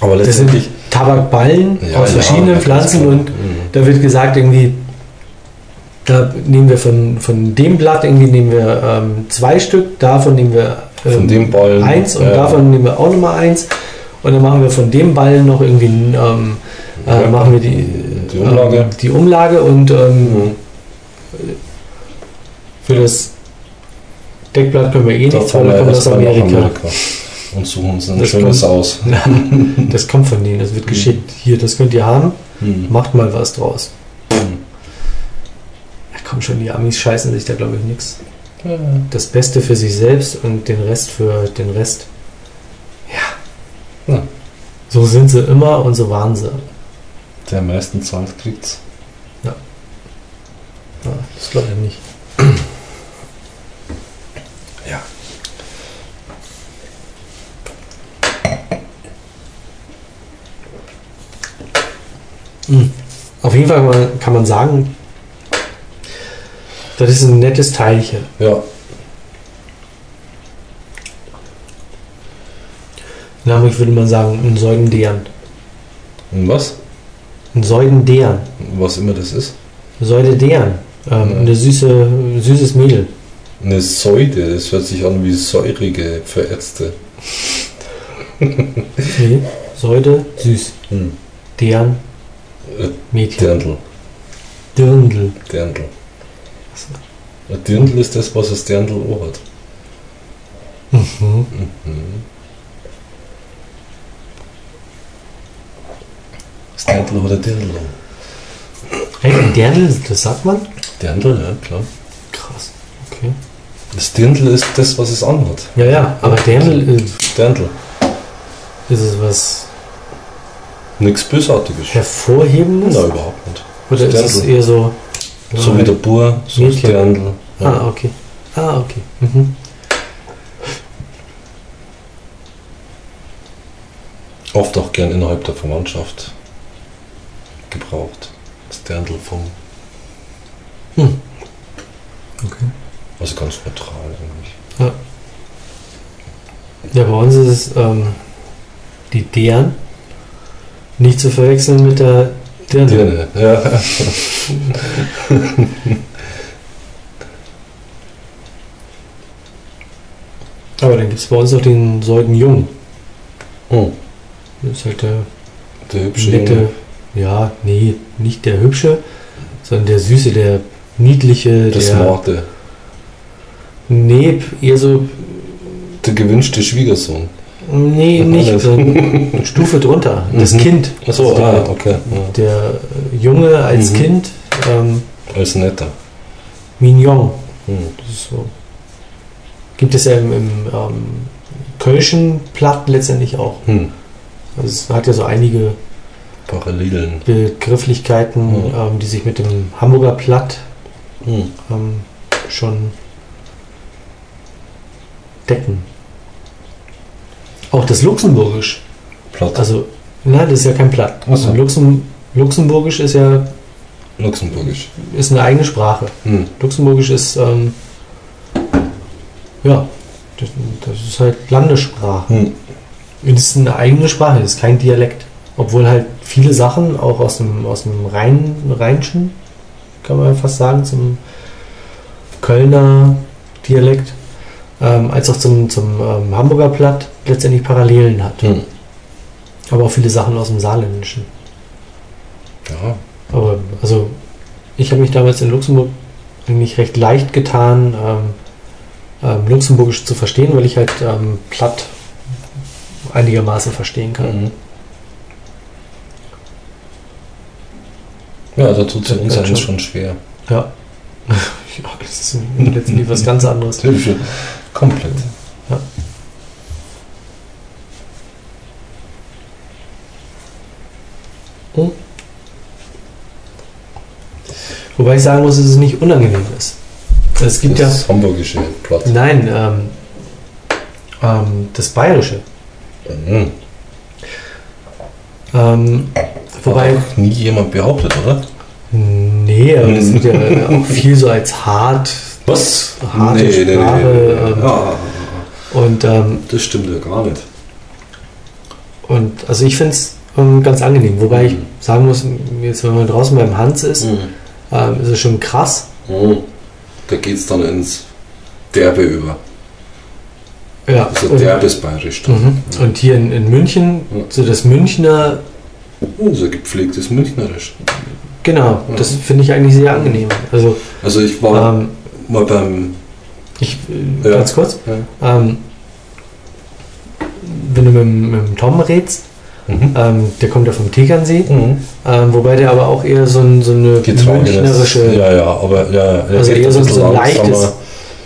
Speaker 2: Aber
Speaker 1: Das sind
Speaker 2: letztendlich.
Speaker 1: Tabakballen
Speaker 2: Ja,
Speaker 1: aus
Speaker 2: ja,
Speaker 1: verschiedenen
Speaker 2: ganz
Speaker 1: Pflanzen und
Speaker 2: Mhm.
Speaker 1: da wird gesagt, irgendwie, da nehmen wir von, von dem Blatt irgendwie nehmen wir ähm, zwei Stück, davon nehmen wir ähm,
Speaker 2: Von dem Ballen,
Speaker 1: eins und
Speaker 2: ja.
Speaker 1: davon nehmen wir auch nochmal eins und dann machen wir von dem Ballen noch irgendwie ähm, äh,
Speaker 2: Ja.
Speaker 1: machen wir die,
Speaker 2: Die Umlage.
Speaker 1: ähm, die Umlage und ähm,
Speaker 2: Mhm.
Speaker 1: für das Deckblatt können wir eh nichts, weil da
Speaker 2: wir
Speaker 1: kommt aus
Speaker 2: nach
Speaker 1: Amerika.
Speaker 2: Und suchen uns ein
Speaker 1: Das
Speaker 2: schönes
Speaker 1: kommt-
Speaker 2: aus.
Speaker 1: Das kommt von denen, das wird geschickt. Hier, das könnt ihr haben,
Speaker 2: Mhm.
Speaker 1: macht mal was draus.
Speaker 2: Mhm.
Speaker 1: Ja, komm schon, die Amis scheißen sich da glaube ich nichts.
Speaker 2: Ja.
Speaker 1: Das Beste für sich selbst und den Rest für den Rest. Ja.
Speaker 2: Ja.
Speaker 1: So sind sie immer und so waren sie.
Speaker 2: Der am meisten zahlt, kriegt's.
Speaker 1: Ja, das glaube ich nicht. Auf jeden Fall kann man, sagen, das ist ein nettes Teilchen.
Speaker 2: Ja.
Speaker 1: Namentlich würde man sagen, ein Säugendären.
Speaker 2: Und was?
Speaker 1: Ein Säugendären.
Speaker 2: Was immer das ist.
Speaker 1: Säudedären. Ähm,
Speaker 2: Ja.
Speaker 1: Eine süße, süßes Mädel.
Speaker 2: Eine Säude, das hört sich an wie säurige Verätzte.
Speaker 1: Nee, Säude, süß.
Speaker 2: Hm.
Speaker 1: Deren,
Speaker 2: Äh,
Speaker 1: Mädchen.
Speaker 2: Dirndl.
Speaker 1: Dirndl.
Speaker 2: Dirndl. Ein Dirndl ist das, was das Dirndl auch hat.
Speaker 1: Mhm.
Speaker 2: Mhm. Das Dirndl ein Dirndl.
Speaker 1: Hey, ein Dirndl, das sagt man?
Speaker 2: Dirndl, ja, klar.
Speaker 1: Krass. Okay.
Speaker 2: Das Dirndl ist das, was es anhat.
Speaker 1: Ja, ja, aber Dirndl äh,
Speaker 2: Dirndl.
Speaker 1: ist es was
Speaker 2: Nichts Bösartiges.
Speaker 1: Hervorhebendes?
Speaker 2: Nein, überhaupt nicht.
Speaker 1: Oder ist es eher so.
Speaker 2: So wie der Bur, so
Speaker 1: Mädchen.
Speaker 2: Dirndl. Ja.
Speaker 1: Ah, okay. Ah, okay. Mhm.
Speaker 2: Oft auch gern innerhalb der Verwandtschaft gebraucht. Das Dirndl vom.
Speaker 1: Okay.
Speaker 2: Also ganz neutral eigentlich.
Speaker 1: Ja, bei uns ist es ähm, die Deren. Nicht zu verwechseln mit der Dirndl.
Speaker 2: Dirne, ja.
Speaker 1: Aber dann gibt es bei uns noch den Säudenjungen.
Speaker 2: Hm.
Speaker 1: Das ist halt der
Speaker 2: Der hübsche
Speaker 1: nette.
Speaker 2: Junge.
Speaker 1: Ja, nee, nicht der hübsche, sondern der süße, der niedliche,
Speaker 2: Der
Speaker 1: der.
Speaker 2: smarte.
Speaker 1: Nee, eher so.
Speaker 2: Der gewünschte Schwiegersohn.
Speaker 1: Nee,
Speaker 2: Ach,
Speaker 1: nicht. eine Stufe drunter. Das
Speaker 2: Mhm.
Speaker 1: Kind.
Speaker 2: Achso,
Speaker 1: der,
Speaker 2: ah, okay. Ja.
Speaker 1: der Junge als
Speaker 2: Mhm.
Speaker 1: Kind. Ähm,
Speaker 2: Als netter.
Speaker 1: Mignon.
Speaker 2: Hm.
Speaker 1: Ist so. Gibt es ja im, im ähm, Kölschen Platt letztendlich auch.
Speaker 2: Hm.
Speaker 1: Also es hat ja so einige
Speaker 2: Parallelen.
Speaker 1: Begrifflichkeiten,
Speaker 2: Mhm.
Speaker 1: ähm, die sich mit dem Hamburger Platt
Speaker 2: Hm.
Speaker 1: ähm, schon decken. Auch das Luxemburgisch.
Speaker 2: Platt.
Speaker 1: Also, nein, das ist ja kein Platt.
Speaker 2: Ach so.
Speaker 1: Luxem, Luxemburgisch ist ja
Speaker 2: Luxemburgisch.
Speaker 1: ist eine eigene Sprache.
Speaker 2: Hm.
Speaker 1: Luxemburgisch ist, ähm, ja, das, das ist halt Landessprache.
Speaker 2: Hm.
Speaker 1: Es ist eine eigene Sprache, es ist kein Dialekt. Obwohl halt viele Sachen auch aus dem, aus dem Rhein, Rheinschen, kann man fast sagen, zum Kölner Dialekt, ähm, als auch zum, zum ähm, Hamburger Platt letztendlich Parallelen hat.
Speaker 2: Hm.
Speaker 1: Aber auch viele Sachen aus dem Saarländischen.
Speaker 2: Ja.
Speaker 1: Aber also ich habe mich damals in Luxemburg eigentlich recht leicht getan, ähm, ähm, Luxemburgisch zu verstehen, weil ich halt ähm, platt einigermaßen verstehen kann.
Speaker 2: Mhm. Ja, da tut es uns eigentlich
Speaker 1: schon.
Speaker 2: schwer.
Speaker 1: Ja. ja, das ist letztendlich was ganz anderes.
Speaker 2: Hilfe. Komplett.
Speaker 1: Wobei ich sagen muss, dass es nicht unangenehm ist. Es gibt
Speaker 2: das hamburgische Platt.
Speaker 1: ja. Nein, ähm, ähm, das Bayerische.
Speaker 2: Mhm.
Speaker 1: Ähm, wobei.
Speaker 2: Hat nie jemand behauptet, oder?
Speaker 1: Nee, aber das wird ja auch viel so als hart
Speaker 2: Was?
Speaker 1: Harte Sprache, ähm,
Speaker 2: Ja,
Speaker 1: und, ähm,
Speaker 2: das stimmt ja gar nicht.
Speaker 1: und also ich finde es ähm, ganz angenehm. Wobei ich
Speaker 2: Mhm.
Speaker 1: sagen muss, jetzt wenn man draußen beim Hans ist, ähm, ist es schon krass.
Speaker 2: Mhm. Da geht es dann ins Derbe über.
Speaker 1: Ja,
Speaker 2: Also derbes Bayerisch.
Speaker 1: mhm. und hier in, in München,
Speaker 2: Ja.
Speaker 1: so das Münchner,
Speaker 2: Also gepflegtes Münchnerisch.
Speaker 1: genau,
Speaker 2: Mhm.
Speaker 1: das finde ich eigentlich sehr angenehm. Also
Speaker 2: Also ich war
Speaker 1: ähm,
Speaker 2: mal beim.
Speaker 1: ich, äh,
Speaker 2: Ja.
Speaker 1: ganz kurz,
Speaker 2: Ja.
Speaker 1: ähm, wenn du mit, mit Tom redst,
Speaker 2: Mhm.
Speaker 1: ähm, der kommt ja vom Tegernsee,
Speaker 2: Mhm.
Speaker 1: ähm, wobei der aber auch eher so, ein, so eine münchnerische
Speaker 2: Ja, ja, aber ja,
Speaker 1: Also eher so-
Speaker 2: ein
Speaker 1: so ein leichtes-.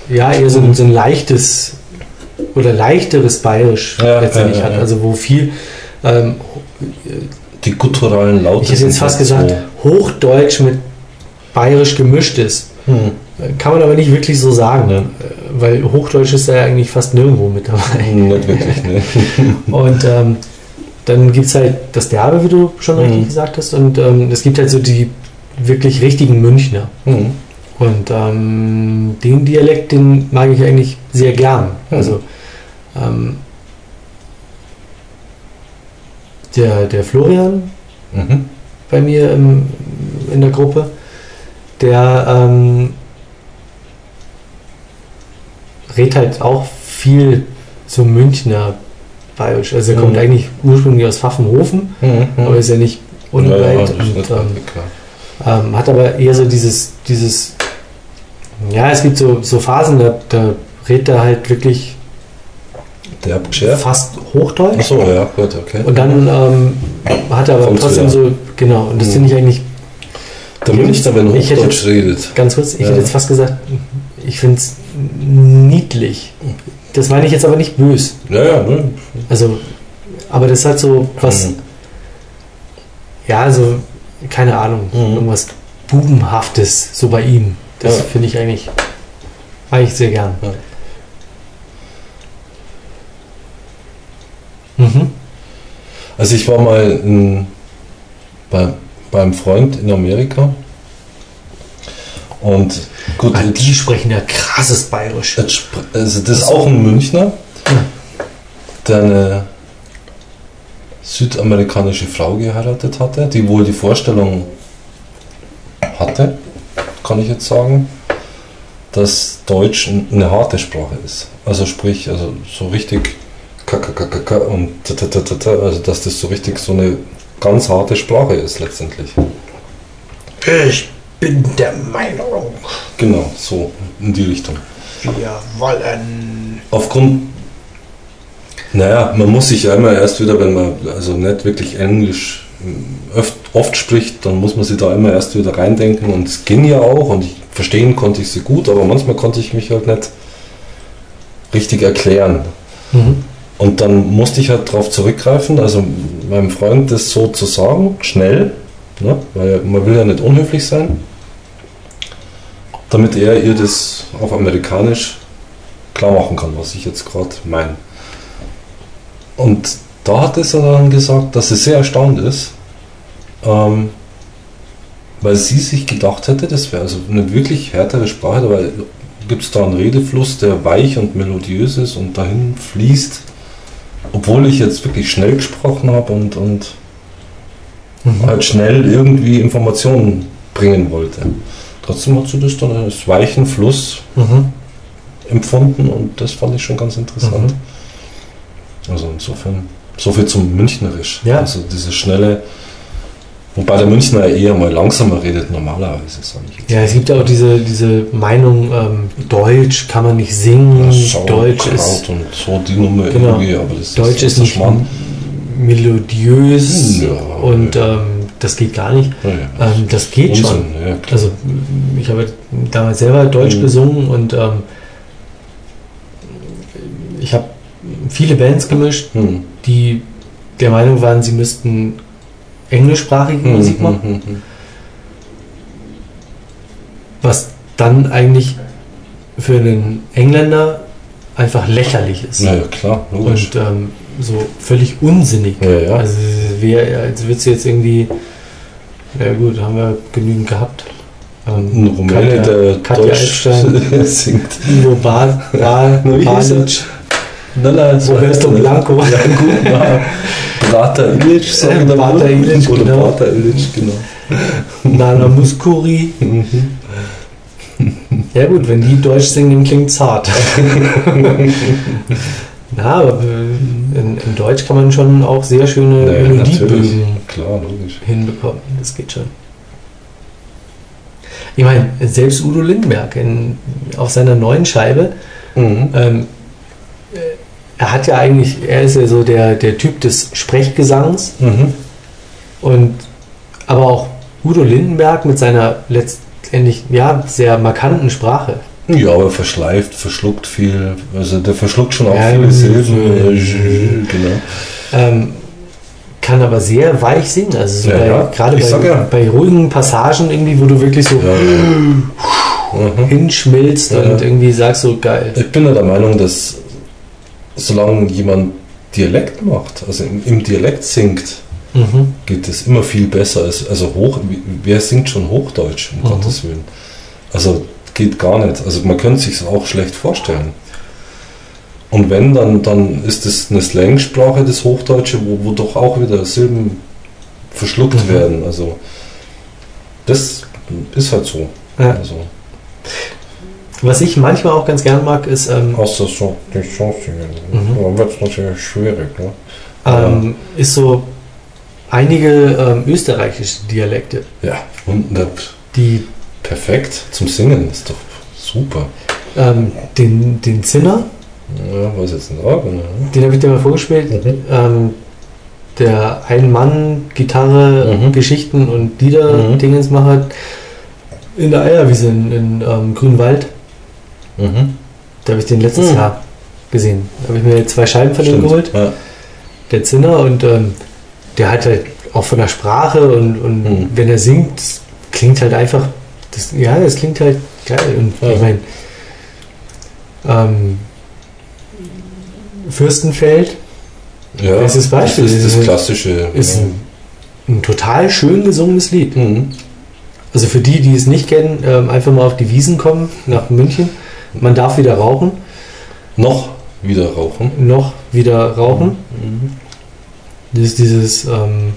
Speaker 1: Ja, eher so ein, so ein leichtes oder leichteres Bayerisch
Speaker 2: Ja,
Speaker 1: letztendlich
Speaker 2: ja, ja,
Speaker 1: hat. Also wo viel, ähm,
Speaker 2: Die gutturalen Laute.
Speaker 1: ich hätte jetzt fast gesagt, Hochdeutsch mit Bayerisch gemischt ist.
Speaker 2: So.
Speaker 1: Kann man aber nicht wirklich so sagen, äh, weil Hochdeutsch ist da ja eigentlich fast nirgendwo mit dabei.
Speaker 2: Nicht wirklich, ne?
Speaker 1: Und ähm, dann gibt es halt das Derbe, wie du schon
Speaker 2: Mhm.
Speaker 1: richtig gesagt hast, und ähm, es gibt halt so die wirklich richtigen Münchner.
Speaker 2: Mhm.
Speaker 1: Und ähm, den Dialekt, den mag ich eigentlich sehr gern.
Speaker 2: Mhm.
Speaker 1: Also ähm, der, der Florian
Speaker 2: Mhm.
Speaker 1: bei mir im, in der Gruppe, der ähm, redet halt auch viel so Münchner Bayerisch. Also er kommt
Speaker 2: Mhm.
Speaker 1: eigentlich ursprünglich aus Pfaffenhofen,
Speaker 2: Mhm.
Speaker 1: aber ist ja nicht unweit
Speaker 2: ja, ist
Speaker 1: und ähm, ähm, hat aber eher so dieses, dieses, ja, es gibt so, so Phasen, da, da redet er halt wirklich
Speaker 2: Der abgeschärft?
Speaker 1: fast Hochdeutsch.
Speaker 2: Achso, ja, gut, okay.
Speaker 1: Und dann ähm, hat er aber
Speaker 2: Kommt's
Speaker 1: trotzdem
Speaker 2: wieder.
Speaker 1: so, genau, und das
Speaker 2: Mhm.
Speaker 1: finde ich eigentlich
Speaker 2: der Münchner, wenn
Speaker 1: Ich hätte-
Speaker 2: Hochdeutsch redet.
Speaker 1: ganz kurz, ich
Speaker 2: Ja.
Speaker 1: hätte jetzt fast gesagt, ich finde es niedlich. Das meine ich jetzt aber nicht böse.
Speaker 2: Ja, ja, ne?
Speaker 1: Also, aber das hat so was,
Speaker 2: Mhm.
Speaker 1: ja, also, keine Ahnung,
Speaker 2: Mhm.
Speaker 1: irgendwas Bubenhaftes, so bei ihm. Das
Speaker 2: Ja.
Speaker 1: finde ich eigentlich, eigentlich sehr gern.
Speaker 2: Ja.
Speaker 1: Mhm.
Speaker 2: Also ich war mal in, bei, beim Freund in Amerika und gut, jetzt,
Speaker 1: die sprechen ja krasses Bayerisch.
Speaker 2: spr- also das ist auch ein Münchner, der eine südamerikanische Frau geheiratet hatte, die wohl die Vorstellung hatte, kann ich jetzt sagen, dass Deutsch eine harte Sprache ist. Also sprich, also so richtig KKKKK und tatatata, also dass das so richtig so eine ganz harte Sprache ist letztendlich.
Speaker 1: Ich bin der Meinung,
Speaker 2: Genau, so in die Richtung.
Speaker 1: wir wollen.
Speaker 2: Aufgrund, naja, man muss sich ja immer erst wieder, wenn man also nicht wirklich Englisch oft, oft spricht, dann muss man sich da immer erst wieder reindenken und es ging ja auch und ich, verstehen konnte ich sie gut, aber manchmal konnte ich mich halt nicht richtig erklären.
Speaker 1: Mhm.
Speaker 2: Und dann musste ich halt darauf zurückgreifen, also meinem Freund das so zu sagen, schnell, ne, weil man will ja nicht unhöflich sein, damit er ihr das auf amerikanisch klar machen kann, was ich jetzt gerade meine. Und da hat es dann gesagt, dass sie sehr erstaunt ist, ähm, weil sie sich gedacht hätte, das wäre also eine wirklich härtere Sprache, weil gibt es da einen Redefluss, der weich und melodiös ist und dahin fließt, obwohl ich jetzt wirklich schnell gesprochen habe und, und
Speaker 1: Mhm.
Speaker 2: halt schnell irgendwie Informationen bringen wollte. Trotzdem hat sie das dann als weichen Fluss
Speaker 1: Mhm.
Speaker 2: empfunden und das fand ich schon ganz interessant. Also insofern, so viel zum Münchnerisch.
Speaker 1: Ja.
Speaker 2: Also diese schnelle, wobei der Münchner eher mal langsamer redet normalerweise, sage ich jetzt.
Speaker 1: Ja, es gibt auch diese, diese Meinung, ähm, Deutsch kann man nicht singen,
Speaker 2: Sauerkraut
Speaker 1: Deutsch ist,
Speaker 2: und so die Nummer
Speaker 1: Genau.
Speaker 2: irgendwie, aber das
Speaker 1: Deutsch ist
Speaker 2: so
Speaker 1: nicht
Speaker 2: Schmarrn.
Speaker 1: melodiös
Speaker 2: Ja.
Speaker 1: und ähm, das geht gar nicht.
Speaker 2: Ja, ja.
Speaker 1: Ähm, das geht schon.
Speaker 2: Unsinn, ja, klar.
Speaker 1: Also ich habe damals selber Deutsch
Speaker 2: Mhm.
Speaker 1: gesungen und ähm, ich habe viele Bands gemischt,
Speaker 2: Hm.
Speaker 1: die der Meinung waren, sie müssten englischsprachige
Speaker 2: Hm,
Speaker 1: Musik machen.
Speaker 2: hm, hm.
Speaker 1: Was dann eigentlich für einen Engländer einfach lächerlich ist.
Speaker 2: Na ja, klar, logisch.
Speaker 1: Und ähm, so völlig unsinnig.
Speaker 2: Ja, ja.
Speaker 1: Also wär, als würdest du jetzt irgendwie, ja gut, haben wir genügend gehabt. Ähm,
Speaker 2: Ein Rumäne,
Speaker 1: Katja-
Speaker 2: der
Speaker 1: Katja
Speaker 2: Deutsch
Speaker 1: Epstein.
Speaker 2: singt.
Speaker 1: Ivo Ba- Ba-
Speaker 2: Na, wie hieß er?
Speaker 1: Balic,
Speaker 2: Nala,
Speaker 1: Roberto Blanco.
Speaker 2: Ja, gut, na. Brater Ilic, sagen wir
Speaker 1: Brater
Speaker 2: mal.
Speaker 1: Ilic, genau.
Speaker 2: Brater Ilic, genau.
Speaker 1: Nana Muscuri.
Speaker 2: Mhm.
Speaker 1: Ja gut, wenn die Deutsch singen, klingt hart. Na, aber äh, in, in Deutsch kann man schon auch sehr schöne
Speaker 2: Ja, natürlich.
Speaker 1: Melodiebögen
Speaker 2: Klar, logisch.
Speaker 1: hinbekommen. Das geht schon. Ich meine, selbst Udo Lindenberg in, auf seiner neuen Scheibe,
Speaker 2: Mhm.
Speaker 1: ähm, äh, er hat ja eigentlich, er ist ja so der, der Typ des Sprechgesangs
Speaker 2: Mhm.
Speaker 1: und aber auch Udo Lindenberg mit seiner letztendlich ja sehr markanten Sprache.
Speaker 2: Ja, aber verschleift, verschluckt viel. Also der verschluckt schon auch
Speaker 1: Ja,
Speaker 2: viele Silben. Äh, Genau.
Speaker 1: Ähm, kann aber sehr weich singen. Also so
Speaker 2: Ja,
Speaker 1: bei,
Speaker 2: ja.
Speaker 1: gerade bei,
Speaker 2: ja.
Speaker 1: bei ruhigen Passagen irgendwie, wo du wirklich so.
Speaker 2: Mhm.
Speaker 1: hinschmilzt und irgendwie sagst so geil.
Speaker 2: Ich bin ja der Meinung, dass solange jemand Dialekt macht, also im, im Dialekt singt,
Speaker 1: Mhm.
Speaker 2: geht es immer viel besser als also hoch. Wer singt schon Hochdeutsch, um
Speaker 1: Mhm.
Speaker 2: Gottes Willen? Also geht gar nicht. Also man könnte sich auch schlecht vorstellen. Und wenn, dann, dann ist es eine Slangsprache, das Hochdeutsche, wo, wo doch auch wieder Silben verschluckt
Speaker 1: Mhm.
Speaker 2: werden. Also das ist halt so.
Speaker 1: Ja.
Speaker 2: Also,
Speaker 1: Was ich manchmal auch ganz gern mag, ist, ähm,
Speaker 2: außer so die Chance.
Speaker 1: Mhm.
Speaker 2: Dann wird es natürlich schwierig. Ne?
Speaker 1: ähm, ist so einige ähm, österreichische Dialekte,
Speaker 2: Ja, und ne,
Speaker 1: die
Speaker 2: perfekt zum Singen ist doch super.
Speaker 1: ähm, den, den Zinner,
Speaker 2: Ja, was jetzt nicht sagen. Ne?
Speaker 1: den habe ich dir mal vorgespielt,
Speaker 2: Mhm.
Speaker 1: ähm, der Ein-Mann-Gitarre,
Speaker 2: Mhm.
Speaker 1: Geschichten und Lieder
Speaker 2: Mhm.
Speaker 1: In der Eierwiese in, in ähm, Grünwald.
Speaker 2: Mhm.
Speaker 1: Da habe ich den letztes
Speaker 2: Mhm.
Speaker 1: Jahr gesehen. Da habe ich mir zwei Scheiben von dem
Speaker 2: Stimmt.
Speaker 1: geholt.
Speaker 2: Ja.
Speaker 1: Der Zinner und ähm, der hat halt auch von der Sprache und, und
Speaker 2: Mhm.
Speaker 1: wenn er singt, klingt halt einfach, das, ja, das klingt halt geil. Und
Speaker 2: Ja.
Speaker 1: ich meine, ähm, Fürstenfeld
Speaker 2: Ja,
Speaker 1: Bestes Beispiel.
Speaker 2: Das ist das klassische.
Speaker 1: ist
Speaker 2: ja.
Speaker 1: ein, ein total schön gesungenes Lied.
Speaker 2: Mhm.
Speaker 1: Also für die, die es nicht kennen, ähm, einfach mal auf die Wiesen kommen, nach München. Man darf wieder rauchen,
Speaker 2: Noch wieder rauchen.
Speaker 1: noch wieder rauchen.
Speaker 2: Mhm.
Speaker 1: Das ist dieses, ähm,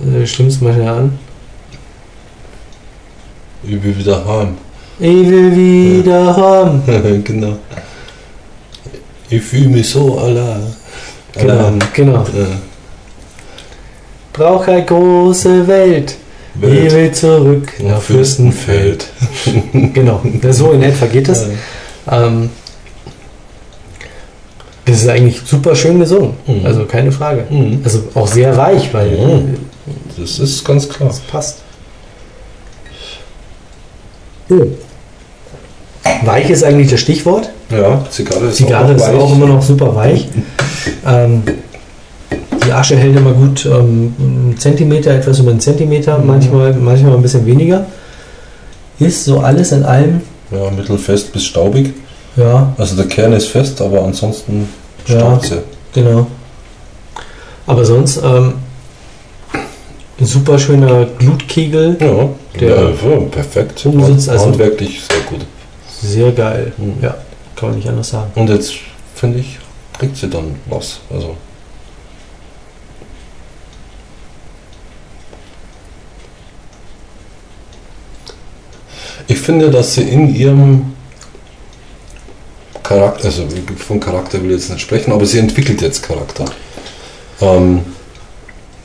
Speaker 1: äh, stimmt's mal an.
Speaker 2: Ich will wieder heim.
Speaker 1: Ich will wieder haben.
Speaker 2: genau. Ich fühle mich so allein.
Speaker 1: Genau,
Speaker 2: Allein.
Speaker 1: genau.
Speaker 2: Ja.
Speaker 1: Brauch eine große Welt. Ich
Speaker 2: Welt.
Speaker 1: will zurück
Speaker 2: Nach
Speaker 1: nach Fürstenfeld.
Speaker 2: Fürstenfeld.
Speaker 1: Genau, ja, so in etwa geht es. Ähm, das ist eigentlich super schön gesungen.
Speaker 2: Mhm.
Speaker 1: Also keine Frage.
Speaker 2: Mhm.
Speaker 1: Also auch sehr weich, weil
Speaker 2: Mhm. Das ist ganz klar.
Speaker 1: das passt. Oh. Weich ist eigentlich das Stichwort.
Speaker 2: Ja, Zigarre ist
Speaker 1: Zigarre
Speaker 2: auch
Speaker 1: ist auch immer noch super weich. ähm, die Asche hält immer gut ähm, einen Zentimeter, etwas über einen Zentimeter,
Speaker 2: Mhm.
Speaker 1: manchmal, manchmal ein bisschen weniger. Ist so alles in allem,
Speaker 2: Ja, mittelfest bis staubig.
Speaker 1: ja,
Speaker 2: Also der Kern ist fest, aber ansonsten
Speaker 1: Ja.
Speaker 2: staubt sie.
Speaker 1: genau. Aber sonst ähm, ein super schöner Glutkegel,
Speaker 2: Ja,
Speaker 1: Der
Speaker 2: ja, ja, perfekt.
Speaker 1: Umsitz, also-
Speaker 2: Handwerklich sehr gut.
Speaker 1: sehr geil.
Speaker 2: Mhm.
Speaker 1: Ja, kann man nicht anders sagen.
Speaker 2: Und jetzt, finde ich, kriegt sie dann was. Also, ich finde, dass sie in ihrem Charakter, also von Charakter will ich jetzt nicht sprechen, aber sie entwickelt jetzt Charakter. Ähm,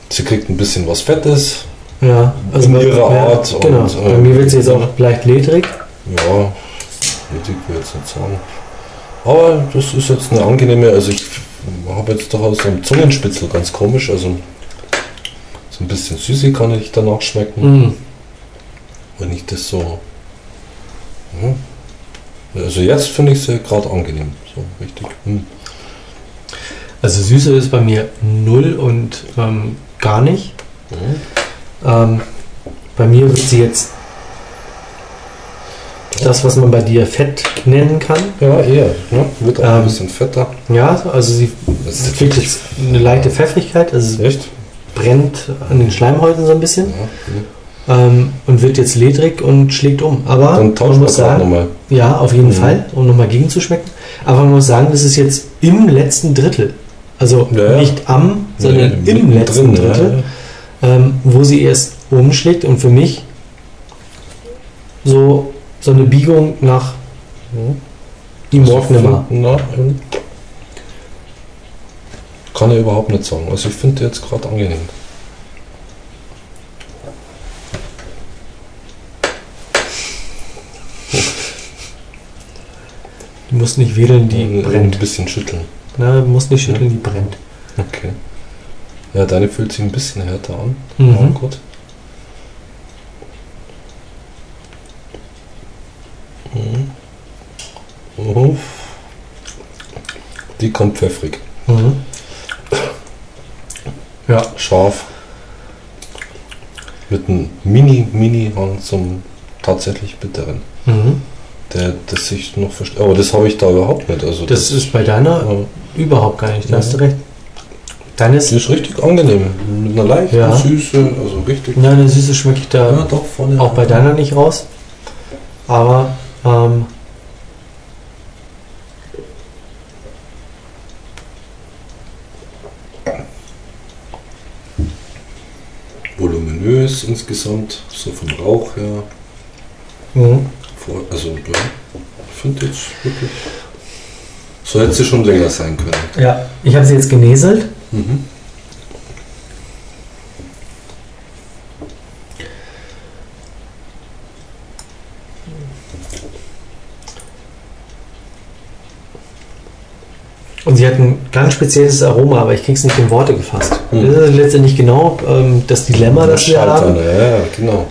Speaker 2: sie kriegt ein bisschen was Fettes.
Speaker 1: Ja, also
Speaker 2: In
Speaker 1: bei-
Speaker 2: ihrer
Speaker 1: ja,
Speaker 2: Art
Speaker 1: Genau.
Speaker 2: und,
Speaker 1: bei
Speaker 2: äh,
Speaker 1: mir wird es jetzt auch leicht ledrig.
Speaker 2: Ja, will ich jetzt nicht sagen. Aber das ist jetzt eine angenehme, also ich habe jetzt doch so einen Zungenspitzel ganz komisch, also so ein bisschen süßig kann ich danach schmecken,
Speaker 1: Mhm.
Speaker 2: wenn ich das so. Ja. Also jetzt finde ich sie gerade angenehm, so richtig. Hm.
Speaker 1: Also Süße ist bei mir null und ähm, gar nicht.
Speaker 2: Mhm.
Speaker 1: Ähm, bei mir wird sie jetzt das, was man bei dir Fett nennen kann.
Speaker 2: Ja, eher. Ja, wird auch
Speaker 1: Ähm,
Speaker 2: ein bisschen fetter.
Speaker 1: Ja, also sie
Speaker 2: ist
Speaker 1: kriegt jetzt eine leichte Pfeffrigkeit, also
Speaker 2: Echt?
Speaker 1: brennt an den Schleimhäuten so ein bisschen
Speaker 2: Ja,
Speaker 1: ähm, und wird jetzt ledrig und schlägt um. Aber
Speaker 2: Dann
Speaker 1: man
Speaker 2: tauschen wir
Speaker 1: muss sagen,
Speaker 2: nochmal.
Speaker 1: ja, auf jeden
Speaker 2: Mhm.
Speaker 1: Fall, um nochmal gegenzuschmecken. Aber man muss sagen, das ist jetzt im letzten Drittel. Also
Speaker 2: Ja, ja.
Speaker 1: nicht am, sondern
Speaker 2: Nee,
Speaker 1: im letzten
Speaker 2: mittendrin,
Speaker 1: Drittel, ähm, wo sie erst umschlägt und für mich so, so eine Biegung nach
Speaker 2: ja.
Speaker 1: die
Speaker 2: Also
Speaker 1: Morg
Speaker 2: ich
Speaker 1: nimmer.
Speaker 2: find- Na, ähm, kann ich überhaupt nicht sagen. Also ich finde jetzt gerade angenehm.
Speaker 1: Du musst nicht wedeln, die
Speaker 2: Ein-
Speaker 1: brennt.
Speaker 2: Ein bisschen schütteln.
Speaker 1: Na, du musst nicht schütteln, die brennt.
Speaker 2: Okay. Ja, deine fühlt sich ein bisschen härter an.
Speaker 1: Mhm.
Speaker 2: Ja, gut. Mhm. Mhm. Die kommt pfeffrig.
Speaker 1: Mhm. Ja.
Speaker 2: Scharf. Mit einem Mini-Mini-Hang zum tatsächlich bitteren.
Speaker 1: Mhm.
Speaker 2: Der das sich noch versteht. Aber das habe ich da überhaupt nicht. Also
Speaker 1: Das ist bei deiner
Speaker 2: ja,
Speaker 1: überhaupt gar nicht, da
Speaker 2: Ja.
Speaker 1: hast du recht. Deines,
Speaker 2: die ist richtig angenehm. Mit einer leichten
Speaker 1: Ja.
Speaker 2: Süße, also richtig.
Speaker 1: na, eine Süße schmecke ich da
Speaker 2: Ja, doch, vorne.
Speaker 1: auch bei deiner nicht raus. Aber, ähm,
Speaker 2: voluminös insgesamt, so vom Rauch her.
Speaker 1: mhm.
Speaker 2: Vor- Also, ja, ich finde jetzt wirklich. So hätte sie schon länger sein können.
Speaker 1: ja, ich habe sie jetzt geneselt.
Speaker 2: Mhm.
Speaker 1: Und sie hat ein ganz spezielles Aroma, aber ich krieg's nicht in Worte gefasst.
Speaker 2: Mhm.
Speaker 1: Das ist letztendlich genau ähm, das Dilemma, das wir haben.
Speaker 2: Ja, genau.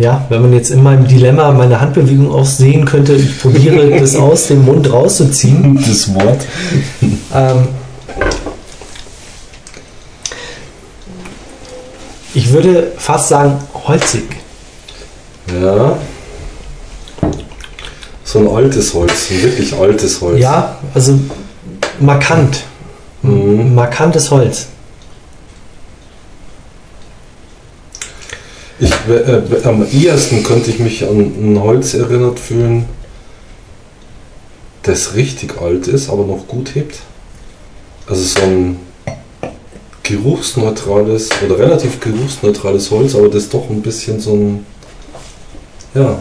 Speaker 1: Ja, wenn man jetzt in meinem Dilemma meine Handbewegung auch sehen könnte, ich probiere das aus dem Mund rauszuziehen.
Speaker 2: Das Wort.
Speaker 1: Ähm, ich würde fast sagen holzig.
Speaker 2: Ja. So ein altes Holz, ein wirklich altes Holz.
Speaker 1: Ja, also markant.
Speaker 2: Mhm.
Speaker 1: Markantes Holz.
Speaker 2: Ich, äh, äh, am ehesten könnte ich mich an ein Holz erinnert fühlen, das richtig alt ist, aber noch gut hebt. Also so ein geruchsneutrales oder relativ geruchsneutrales Holz, aber das doch ein bisschen so ein. Ja.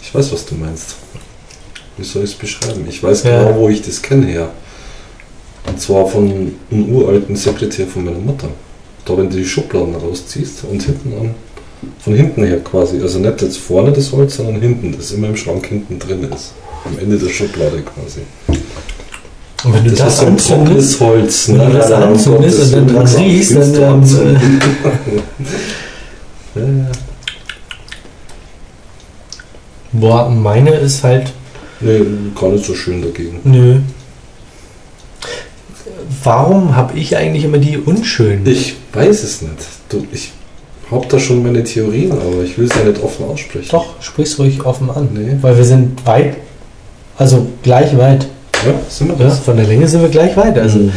Speaker 2: Ich weiß, was du meinst. Wie soll ich es beschreiben? Ich weiß
Speaker 1: Ja.
Speaker 2: genau, wo ich das kenne her. Und zwar von einem uralten Sekretär von meiner Mutter. Da, wenn du die Schubladen rausziehst und hinten an, von hinten her quasi, also nicht jetzt vorne das Holz, sondern hinten, das immer im Schrank hinten drin ist. Am Ende der Schublade quasi.
Speaker 1: Und wenn du
Speaker 2: Das,
Speaker 1: das,
Speaker 2: ist so trockenes Holz.
Speaker 1: wenn du das anzündest und dann dran
Speaker 2: das
Speaker 1: riechst, dann ähm, äh,
Speaker 2: Ja, ja.
Speaker 1: boah, meine ist halt,
Speaker 2: Nee, gar nicht so schön dagegen.
Speaker 1: nö. Warum habe ich eigentlich immer die unschönen?
Speaker 2: Ich weiß es nicht. Du, ich habe da schon meine Theorien, aber ich will es ja nicht offen aussprechen.
Speaker 1: Doch, sprich's ruhig offen an.
Speaker 2: Nee.
Speaker 1: Weil wir sind weit, also gleich weit.
Speaker 2: Ja, sind wir
Speaker 1: Ja, von der Länge sind wir gleich weit. Also
Speaker 2: Mhm.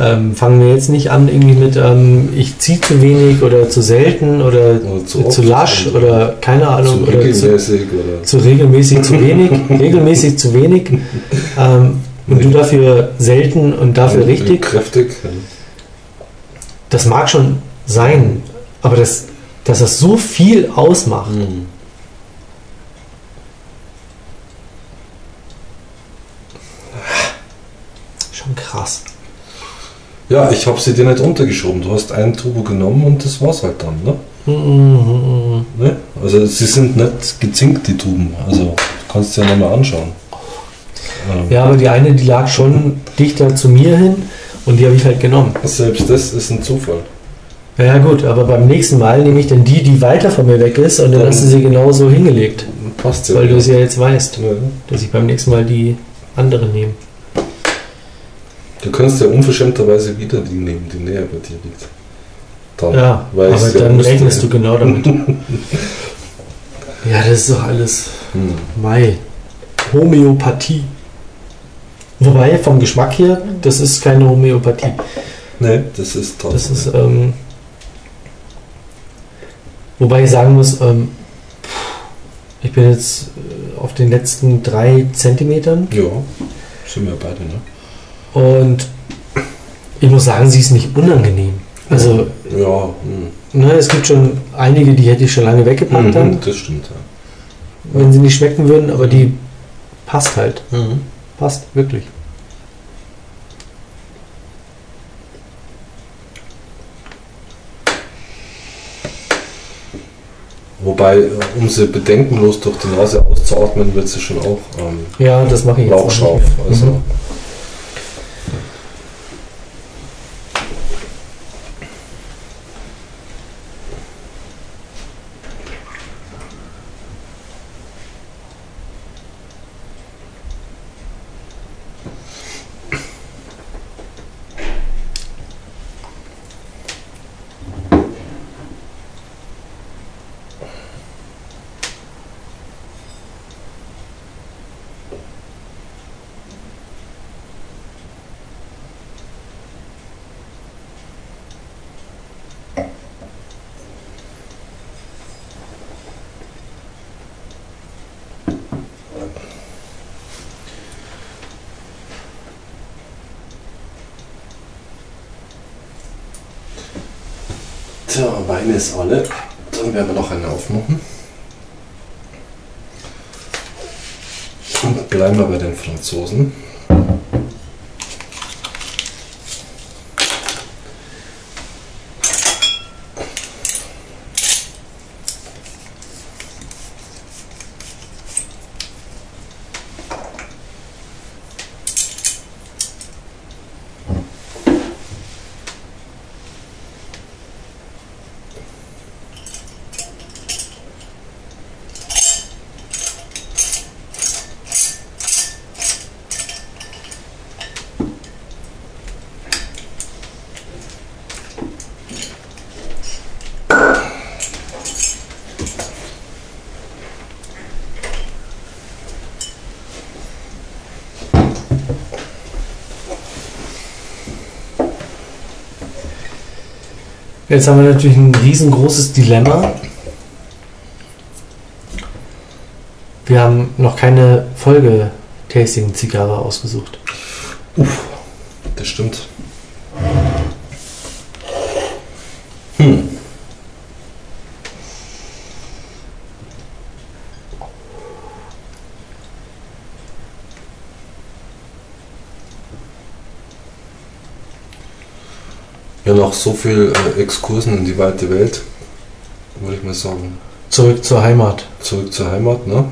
Speaker 1: ähm, fangen wir jetzt nicht an irgendwie mit ähm, ich ziehe zu wenig oder zu selten oder
Speaker 2: Oder
Speaker 1: zu,
Speaker 2: oft
Speaker 1: lasch oder keine
Speaker 2: zu
Speaker 1: Ahnung oder zu,
Speaker 2: regelmäßig oder.
Speaker 1: zu regelmäßig zu wenig, regelmäßig zu wenig ähm, und du dafür selten und dafür richtig.
Speaker 2: Kräftig.
Speaker 1: Das mag schon sein, aber das, dass das so viel ausmacht,
Speaker 2: Mhm.
Speaker 1: schon krass.
Speaker 2: Ja, ich habe sie dir nicht untergeschoben. Du hast ein Turbo genommen und das war's halt dann, ne?
Speaker 1: Mhm.
Speaker 2: ne? Also sie sind nicht gezinkt, die Tuben. Also du kannst dir ja nochmal anschauen.
Speaker 1: Ja, aber die eine, die lag schon dichter zu mir hin und die habe ich halt genommen.
Speaker 2: Selbst das ist ein Zufall.
Speaker 1: Ja gut, aber beim nächsten Mal nehme ich dann die, die weiter von mir weg ist und dann
Speaker 2: Dann-
Speaker 1: hast du sie genauso hingelegt.
Speaker 2: Passt ja.
Speaker 1: weil du es ja jetzt weißt,
Speaker 2: Ja.
Speaker 1: dass ich beim nächsten Mal die andere nehme.
Speaker 2: Du kannst ja unverschämterweise wieder die nehmen, die näher bei dir liegt. Dann
Speaker 1: Ja, aber
Speaker 2: ja,
Speaker 1: dann rechnest du genau damit. ja, das ist doch alles
Speaker 2: Hm.
Speaker 1: Mai. Homöopathie. Wobei, vom Geschmack her, das ist keine Homöopathie.
Speaker 2: Nee, das ist
Speaker 1: Das
Speaker 2: Tatsache.
Speaker 1: ist, ähm, wobei ich sagen muss, ähm, ich bin jetzt äh, auf den letzten drei Zentimetern
Speaker 2: Ja, sind wir beide, ne?
Speaker 1: und ich muss sagen, sie ist nicht unangenehm. Also,
Speaker 2: Ja, hm.
Speaker 1: ne, es gibt schon einige, die hätte ich schon lange weggepackt
Speaker 2: Mhm, das stimmt, ja.
Speaker 1: wenn sie nicht schmecken würden, aber die passt halt.
Speaker 2: Mhm.
Speaker 1: Passt, wirklich.
Speaker 2: Wobei, äh, um sie bedenkenlos durch die Nase auszuatmen, wird sie schon auch ähm,
Speaker 1: Ja, das mache ich jetzt. auch.
Speaker 2: Also,
Speaker 1: Mhm.
Speaker 2: Tja, Wein ist alle. Dann werden wir noch eine aufmachen. Und bleiben wir bei den Franzosen.
Speaker 1: Jetzt haben wir natürlich ein riesengroßes Dilemma. Wir haben noch keine Folge-Tasting-Zigarre ausgesucht.
Speaker 2: Das stimmt. Hm. Ja, nach so viel äh, Exkursen in die weite Welt, würde ich mal sagen,
Speaker 1: Zurück zur Heimat.
Speaker 2: zurück zur Heimat, ne?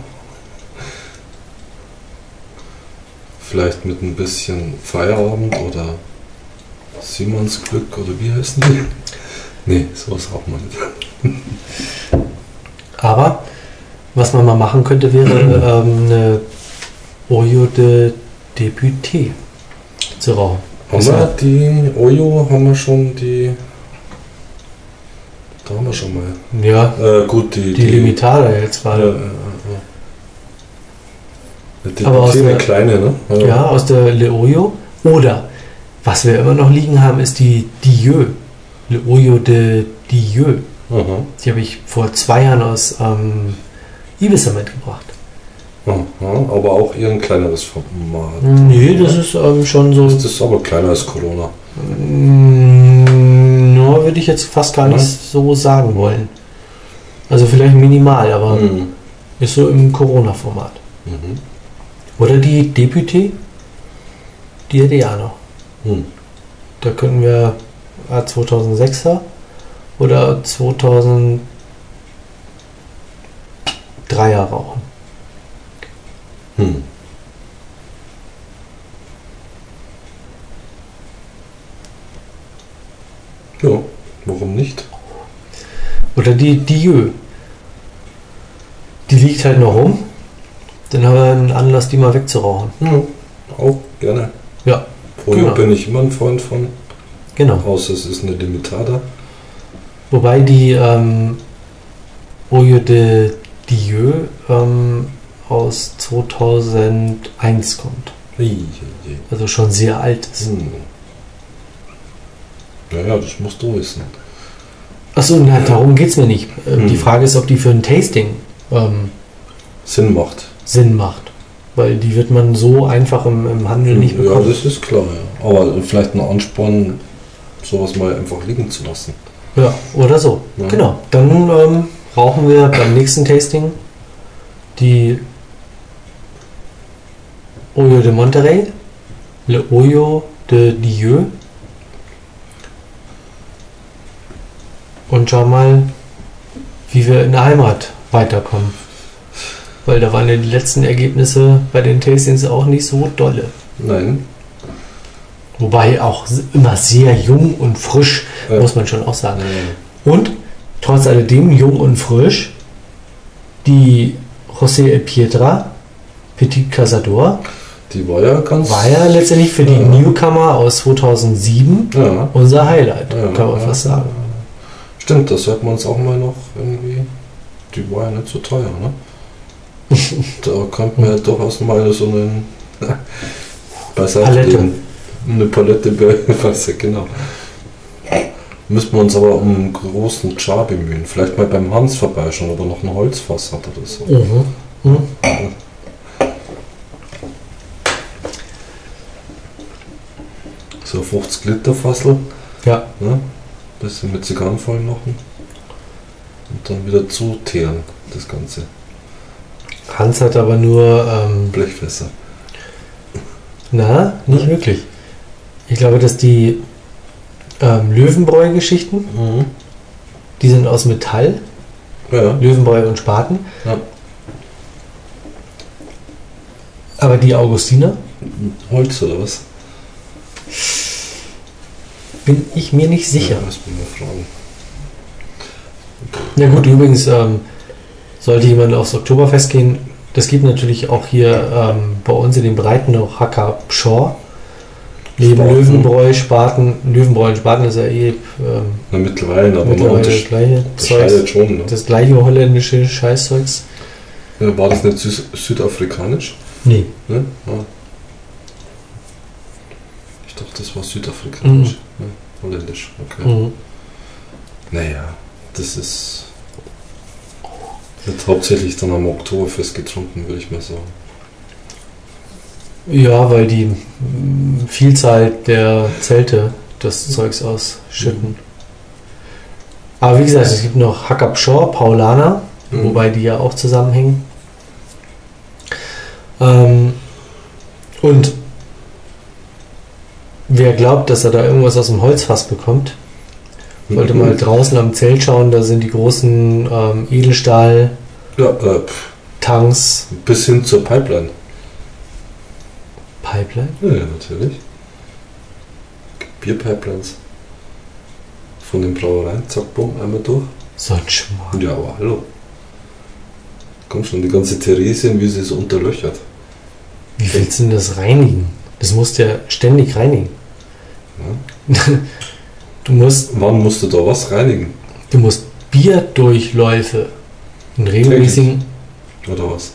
Speaker 2: Vielleicht mit ein bisschen Feierabend oder Simons Glück oder wie heißen die? Nee, sowas auch mal nicht.
Speaker 1: Aber was man mal machen könnte, wäre ähm, eine Oyo de Débuté zu rauchen.
Speaker 2: Haben
Speaker 1: Ist
Speaker 2: wir
Speaker 1: ja-
Speaker 2: die Oyo, haben wir schon die. Da haben wir schon mal.
Speaker 1: Ja,
Speaker 2: Äh, gut, die.
Speaker 1: die Limitada jetzt
Speaker 2: Ja, ja, ja. Die
Speaker 1: Aber aus
Speaker 2: die
Speaker 1: der-
Speaker 2: kleine, ne?
Speaker 1: Ja, aus der Le Oyo. Oder, was wir immer noch liegen haben, ist die Dieu. Le Oyo de Dieu.
Speaker 2: Aha,
Speaker 1: Die habe ich vor zwei Jahren aus ähm, Ibiza mitgebracht.
Speaker 2: Aber auch eher ein kleineres Format.
Speaker 1: Nee, das ist ähm, schon so.
Speaker 2: Das ist aber kleiner als Corona.
Speaker 1: Mm, No, würde ich jetzt fast gar nicht
Speaker 2: Nein?
Speaker 1: so sagen wollen. Also vielleicht minimal, aber
Speaker 2: Mhm.
Speaker 1: ist so im Corona-Format.
Speaker 2: Mhm.
Speaker 1: Oder die Deputy, die hätte auch noch.
Speaker 2: Mhm.
Speaker 1: Da könnten wir A 2006er oder 2003er rauchen.
Speaker 2: Mhm. Ja, warum nicht?
Speaker 1: Oder die Dieu. Die liegt halt noch rum. Dann haben wir einen Anlass, die mal wegzurauchen.
Speaker 2: Ja, auch gerne.
Speaker 1: Ja,
Speaker 2: Ojo
Speaker 1: Genau.
Speaker 2: bin ich immer ein Freund von,
Speaker 1: genau.
Speaker 2: außer es ist eine Limitada.
Speaker 1: Wobei die ähm, Oyo de Dieu ähm, aus 2001 kommt. Also schon sehr alt ist.
Speaker 2: Hm. Ja, ja, das musst du wissen.
Speaker 1: Achso, na, darum geht es mir nicht. Ähm,
Speaker 2: Hm.
Speaker 1: Die Frage ist, ob die für ein Tasting ähm,
Speaker 2: Sinn macht.
Speaker 1: Sinn macht. Weil die wird man so einfach im, im Handel nicht
Speaker 2: ja,
Speaker 1: bekommen.
Speaker 2: das ist klar, ja. Aber vielleicht ein Ansporn, sowas mal einfach liegen zu lassen.
Speaker 1: Ja, oder so.
Speaker 2: Ja.
Speaker 1: Genau. Dann ähm, rauchen wir beim nächsten Tasting die Oyo de Monterrey, Le Oyo de Dieu. Und schauen mal, wie wir in der Heimat weiterkommen. Weil da waren ja die letzten Ergebnisse bei den Tastings auch nicht so dolle.
Speaker 2: Nein.
Speaker 1: Wobei auch immer sehr jung und frisch,
Speaker 2: Ja.
Speaker 1: muss man schon auch sagen.
Speaker 2: Äh,
Speaker 1: Und trotz alledem jung und frisch, die José El Pietra, Petit Cazador,
Speaker 2: Die war ja ganz.
Speaker 1: war ja letztendlich für die
Speaker 2: Ja.
Speaker 1: Newcomer aus 2007
Speaker 2: Ja.
Speaker 1: unser Highlight,
Speaker 2: Ja,
Speaker 1: kann man fast sagen.
Speaker 2: Stimmt, das hört man uns auch mal noch irgendwie. Die war ja nicht so teuer, ne? da könnte man ja durchaus mal so einen.
Speaker 1: Palette.
Speaker 2: legen. Eine Palette, weiß ja, genau. Müssen wir uns aber um einen großen Char bemühen. Vielleicht mal beim Hans vorbeischauen, ob er noch ein Holzfass hat oder so.
Speaker 1: Mhm. Mhm.
Speaker 2: So 50 Liter Fassel.
Speaker 1: Ja,
Speaker 2: Ne? Bisschen mit Zigarren voll machen. Und dann wieder zuteeren, das Ganze.
Speaker 1: Hans hat aber nur, ähm,
Speaker 2: Blechfässer.
Speaker 1: na, nicht wirklich. Ich glaube, dass die ähm, Löwenbräu-Geschichten,
Speaker 2: Mhm.
Speaker 1: die sind aus Metall,
Speaker 2: Ja.
Speaker 1: Löwenbräu und Spaten.
Speaker 2: Ja.
Speaker 1: Aber die Augustiner
Speaker 2: Holz oder was?
Speaker 1: Bin ich mir nicht sicher.
Speaker 2: Ja.
Speaker 1: Ja gut, übrigens, ähm, sollte jemand aufs Oktoberfest gehen, das gibt natürlich auch hier ähm, bei uns in den Breiten noch Hacker Pschorr. Neben
Speaker 2: Spaten.
Speaker 1: Löwenbräu, Spaten, Löwenbräu und Spaten ist ja eh ähm,
Speaker 2: Na, mittlerweile, aber man
Speaker 1: mittlerweile das gleiche Zeugs.
Speaker 2: schon. Ne?
Speaker 1: Das gleiche holländische Scheißzeugs.
Speaker 2: Ja, war das nicht Sü südafrikanisch?
Speaker 1: Nee.
Speaker 2: Ne? Ja. Ich dachte, das war südafrikanisch. Ja, holländisch, okay.
Speaker 1: Mhm.
Speaker 2: Naja, das ist. Wird hauptsächlich dann am Oktoberfest getrunken, würde ich mal sagen.
Speaker 1: Ja, weil die mm, Vielzahl der Zelte das Zeugs ausschütten. Aber wie gesagt, es gibt noch Hacker Pschorr, Paulaner,
Speaker 2: Mhm.
Speaker 1: wobei die ja auch zusammenhängen. Ähm, und wer glaubt, dass er da irgendwas aus dem Holzfass bekommt, sollte
Speaker 2: Mhm.
Speaker 1: mal draußen am Zelt schauen, da sind die großen ähm, Edelstahl-Tanks.
Speaker 2: Ja, äh, pff, bis hin zur Pipeline.
Speaker 1: Pipeline?
Speaker 2: Ja, ja, natürlich. Bierpipelines. Von den Brauereien, zack, bumm, einmal durch.
Speaker 1: So ein Schmarrn.
Speaker 2: Ja, aber hallo. Komm schon, die ganze Theresien, wie sie es unterlöchert.
Speaker 1: Wie willst du denn das reinigen? Das musst du ja ständig reinigen. Du musst,
Speaker 2: Wann musst du da was reinigen?
Speaker 1: du musst Bierdurchläufe in regelmäßigen,
Speaker 2: Oder was?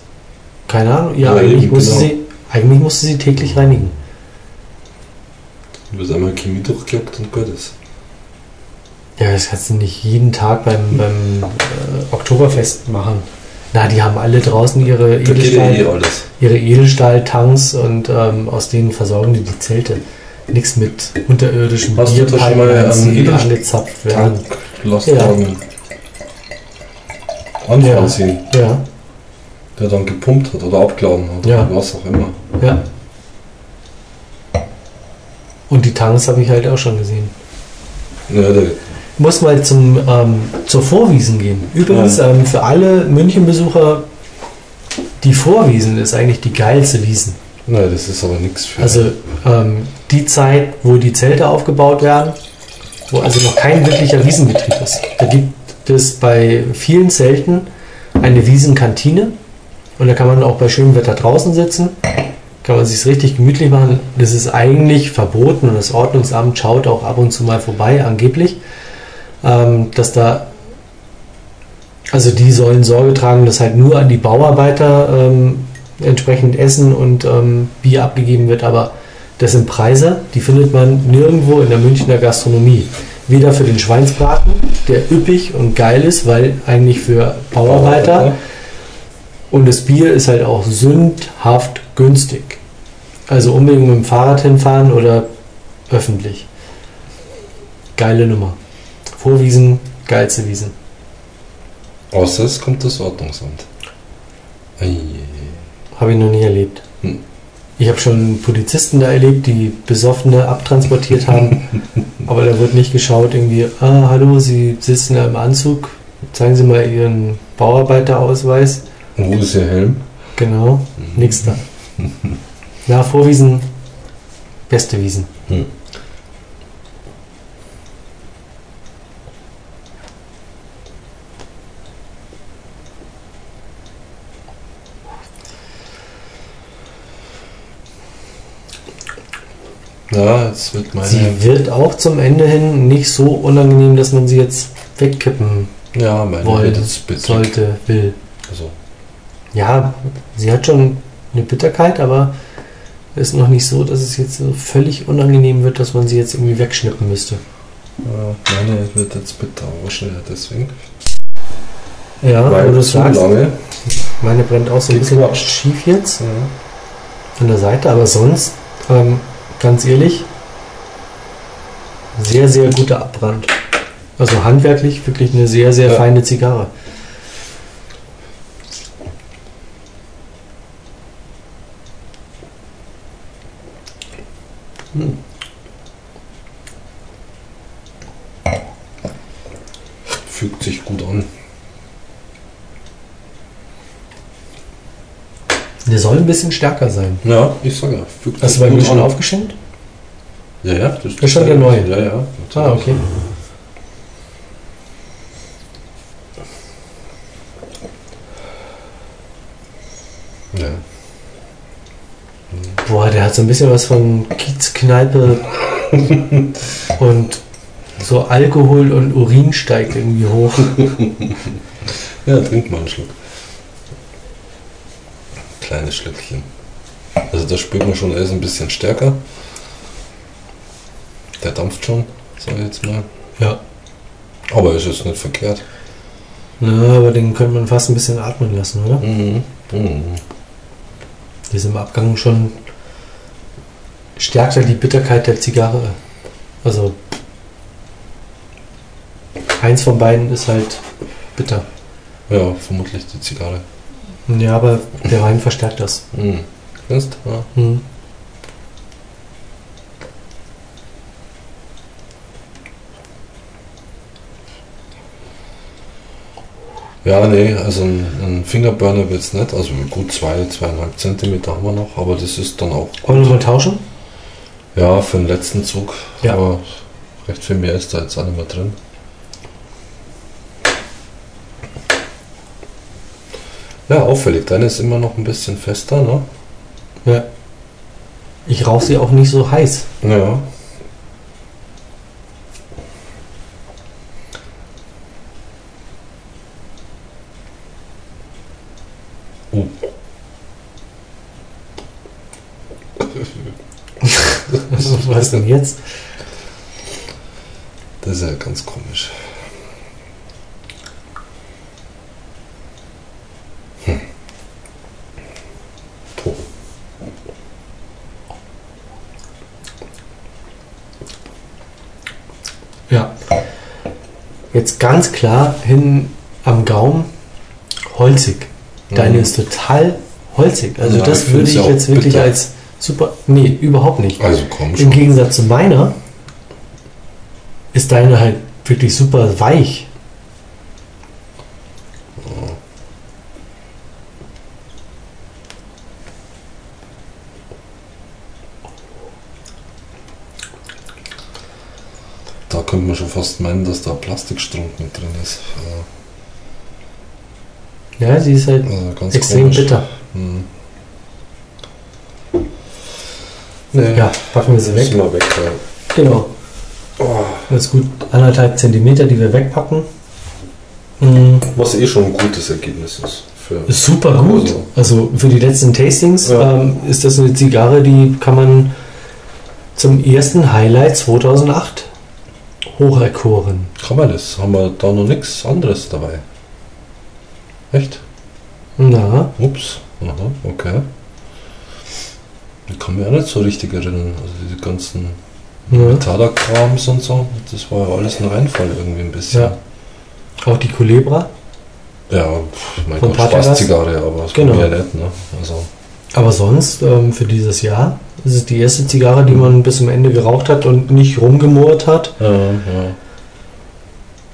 Speaker 1: keine Ahnung, ja,
Speaker 2: Ja,
Speaker 1: eigentlich, musst du
Speaker 2: genau.
Speaker 1: sie, eigentlich musst du sie täglich reinigen.
Speaker 2: Du wirst einmal Chemie durchgelockt und gut ist.
Speaker 1: Ja, das kannst du nicht jeden Tag beim, beim äh, Oktoberfest machen. Na, die haben alle draußen ihre
Speaker 2: eh
Speaker 1: Edelstahl, ihre Edelstahltanks und ähm, aus denen versorgen die die Zelte. Nichts mit unterirdischen
Speaker 2: Hast du da schon mal einen
Speaker 1: die angezapft werden. Ja.
Speaker 2: sehen,
Speaker 1: Ja,
Speaker 2: der dann gepumpt hat oder abgeladen hat
Speaker 1: Ja.
Speaker 2: oder was auch immer.
Speaker 1: ja. Und die Tanks habe ich halt auch schon gesehen.
Speaker 2: Ja,
Speaker 1: muss mal zum, ähm, zur Vorwiesen gehen. Übrigens, ähm, für alle München-Besucher, die Vorwiesen ist eigentlich die geilste Wiesen.
Speaker 2: Nein, das ist aber nichts für.
Speaker 1: Also ähm, die Zeit, wo die Zelte aufgebaut werden, wo also noch kein wirklicher Wiesenbetrieb ist. Da gibt es bei vielen Zelten eine Wiesenkantine, Und da kann man auch bei schönem Wetter draußen sitzen. Kann man sich richtig gemütlich machen. Das ist eigentlich verboten und das Ordnungsamt schaut auch ab und zu mal vorbei, angeblich. Ähm, dass da, also die sollen Sorge tragen, dass halt nur an die Bauarbeiter ähm, entsprechend Essen und ähm, Bier abgegeben wird, aber das sind Preise, die findet man nirgendwo in der Münchner Gastronomie. Weder für den Schweinsbraten, der üppig und geil ist, weil eigentlich für Bauarbeiter. Und das Bier ist halt auch sündhaft günstig. Also unbedingt mit dem Fahrrad hinfahren oder öffentlich. Geile Nummer. Vorwiesen, geilste Wiesen.
Speaker 2: Außer es kommt das Ordnungsamt. Ei,
Speaker 1: Habe ich noch nie erlebt.
Speaker 2: Hm.
Speaker 1: Ich habe schon Polizisten da erlebt, die Besoffene abtransportiert haben, aber da wird nicht geschaut, irgendwie, ah, hallo, Sie sitzen da im Anzug, zeigen Sie mal Ihren Bauarbeiterausweis.
Speaker 2: Wo ist Ihr Helm?
Speaker 1: Genau, nix da. Ja, Vorwiesen, beste Wiesen.
Speaker 2: Hm. Ja, jetzt wird meine.
Speaker 1: Sie wird auch zum Ende hin nicht so unangenehm, dass man sie jetzt wegkippen
Speaker 2: ja, meine
Speaker 1: wollen sollte, will.
Speaker 2: Also,
Speaker 1: Ja, sie hat schon eine Bitterkeit, aber ist noch nicht so, dass es jetzt so völlig unangenehm wird, dass man sie jetzt irgendwie wegschnippen müsste.
Speaker 2: ja, meine wird jetzt bitter, aber schneller deswegen.
Speaker 1: Ja,
Speaker 2: Weil
Speaker 1: wo du sagst,
Speaker 2: lange.
Speaker 1: meine brennt auch so ein bisschen schief jetzt
Speaker 2: Ja.
Speaker 1: an der Seite, aber sonst, ähm, ganz ehrlich, sehr, sehr guter Abbrand. Also handwerklich wirklich eine sehr, sehr
Speaker 2: Ja.
Speaker 1: feine Zigarre.
Speaker 2: Fügt sich gut an.
Speaker 1: Der soll ein bisschen stärker sein.
Speaker 2: Ja, ich sage ja, fügt
Speaker 1: Hast du bei mir schon aufgeschenkt?
Speaker 2: Ja, ja, das
Speaker 1: Ist schon der neue?
Speaker 2: Ja, ja.
Speaker 1: Ah, okay.
Speaker 2: Ja.
Speaker 1: Boah, der hat so ein bisschen was von Kiezkneipe und so Alkohol und Urin steigt irgendwie hoch.
Speaker 2: ja, trink mal einen Schluck. Kleines Schlückchen. Also da spürt man schon, er ist ein bisschen stärker. Der dampft schon, sag ich jetzt mal.
Speaker 1: Ja.
Speaker 2: Aber ist jetzt nicht verkehrt.
Speaker 1: Na, aber den könnte man fast ein bisschen atmen lassen, oder?
Speaker 2: Mhm. Mhm.
Speaker 1: Die ist im Abgang schon stärker die Bitterkeit der Zigarre. Also eins von beiden ist halt bitter.
Speaker 2: Ja, vermutlich die Zigarre.
Speaker 1: Ja, aber der Wein verstärkt das.
Speaker 2: Mhm. Findest? Ja.
Speaker 1: Hm.
Speaker 2: Ja, nee, also ein, ein Fingerburner wird es nicht. Also gut zwei, zweieinhalb Zentimeter haben wir noch, aber das ist dann auch
Speaker 1: Wollen wir mal tauschen?
Speaker 2: Ja, für den letzten Zug.
Speaker 1: Ja.
Speaker 2: Aber recht viel mehr ist da jetzt auch nicht mehr drin. Ja, auffällig. Deine ist immer noch ein bisschen fester, ne?
Speaker 1: Ja. Ich rauche sie auch nicht so heiß.
Speaker 2: Ja. Oh.
Speaker 1: Was denn jetzt?
Speaker 2: Das ist ja ganz komisch.
Speaker 1: Ganz klar hin am Gaumen holzig. Deine
Speaker 2: Mhm.
Speaker 1: ist total holzig. Also
Speaker 2: Ja,
Speaker 1: das würde ich jetzt wirklich
Speaker 2: bitter.
Speaker 1: als super. Nee, überhaupt nicht.
Speaker 2: Also komm
Speaker 1: Im
Speaker 2: schon.
Speaker 1: Gegensatz zu meiner ist deine halt wirklich super weich.
Speaker 2: Da könnte man schon fast meinen, dass da Plastikstrunk mit drin ist.
Speaker 1: Ja, sie ist halt
Speaker 2: Also
Speaker 1: extrem
Speaker 2: komisch.
Speaker 1: bitter.
Speaker 2: Hm. Nee,
Speaker 1: Ja, packen wir sie weg.
Speaker 2: Wir weg. Ja.
Speaker 1: Genau.
Speaker 2: Oh,
Speaker 1: Das ist gut anderthalb Zentimeter, die wir wegpacken. Mhm.
Speaker 2: was eh schon ein gutes Ergebnis ist.
Speaker 1: Ist super gut.
Speaker 2: Also-
Speaker 1: Also für die letzten Tastings
Speaker 2: Ja.
Speaker 1: ähm, ist das eine Zigarre, die kann man zum ersten Highlight 2008 hocherkoren.
Speaker 2: Kann man das? Haben wir da noch nichts anderes dabei? Echt?
Speaker 1: Na,
Speaker 2: Ups. Aha, okay. Ich kann mich auch nicht so richtig erinnern. Also diese ganzen. Metallerkrams und so, das war ja alles ein Reinfall irgendwie ein bisschen.
Speaker 1: Ja. auch die Culebra.
Speaker 2: Ja, pf, mein
Speaker 1: Von
Speaker 2: Gott? Spaßzigarre, aber das
Speaker 1: Genau.
Speaker 2: genau. ja nicht, ne? Also,
Speaker 1: Aber sonst ähm, für dieses Jahr ist es die erste Zigarre, die man bis zum Ende geraucht hat und nicht rumgemurrt hat.
Speaker 2: ja, ja.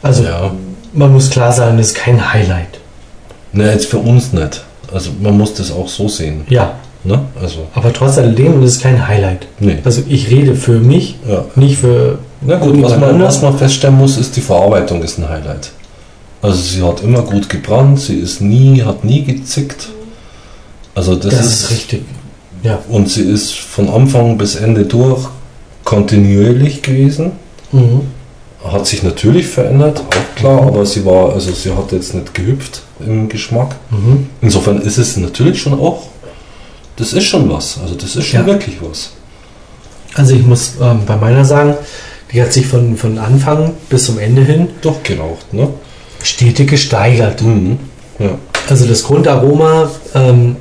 Speaker 1: Also
Speaker 2: ja.
Speaker 1: man muss klar sagen, das ist kein Highlight.
Speaker 2: Ne, jetzt für uns nicht. Also man muss das auch so sehen.
Speaker 1: Ja,
Speaker 2: Ne? Also,
Speaker 1: aber trotz alledem ist es kein Highlight.
Speaker 2: nee.
Speaker 1: Also ich rede für mich,
Speaker 2: Ja.
Speaker 1: nicht für
Speaker 2: Na gut, was man, was man feststellen muss, ist die Verarbeitung ist ein Highlight. Also sie hat immer gut gebrannt, sie ist nie, hat nie gezickt. Also das,
Speaker 1: Das, ist richtig. Ja.
Speaker 2: Und sie ist von Anfang bis Ende durch kontinuierlich gewesen.
Speaker 1: Mhm.
Speaker 2: Hat sich natürlich verändert, auch klar, aber sie war, also sie hat jetzt nicht gehüpft im Geschmack.
Speaker 1: Mhm.
Speaker 2: Insofern ist es natürlich schon auch, das ist schon was. Also das ist schon
Speaker 1: Ja.
Speaker 2: wirklich was.
Speaker 1: Also ich muss ähm, bei meiner sagen, die hat sich von, von Anfang bis zum Ende hin
Speaker 2: Durchgeraucht, ne?
Speaker 1: stetig gesteigert.
Speaker 2: Mhm. Ja.
Speaker 1: Also das Grundaroma, ähm,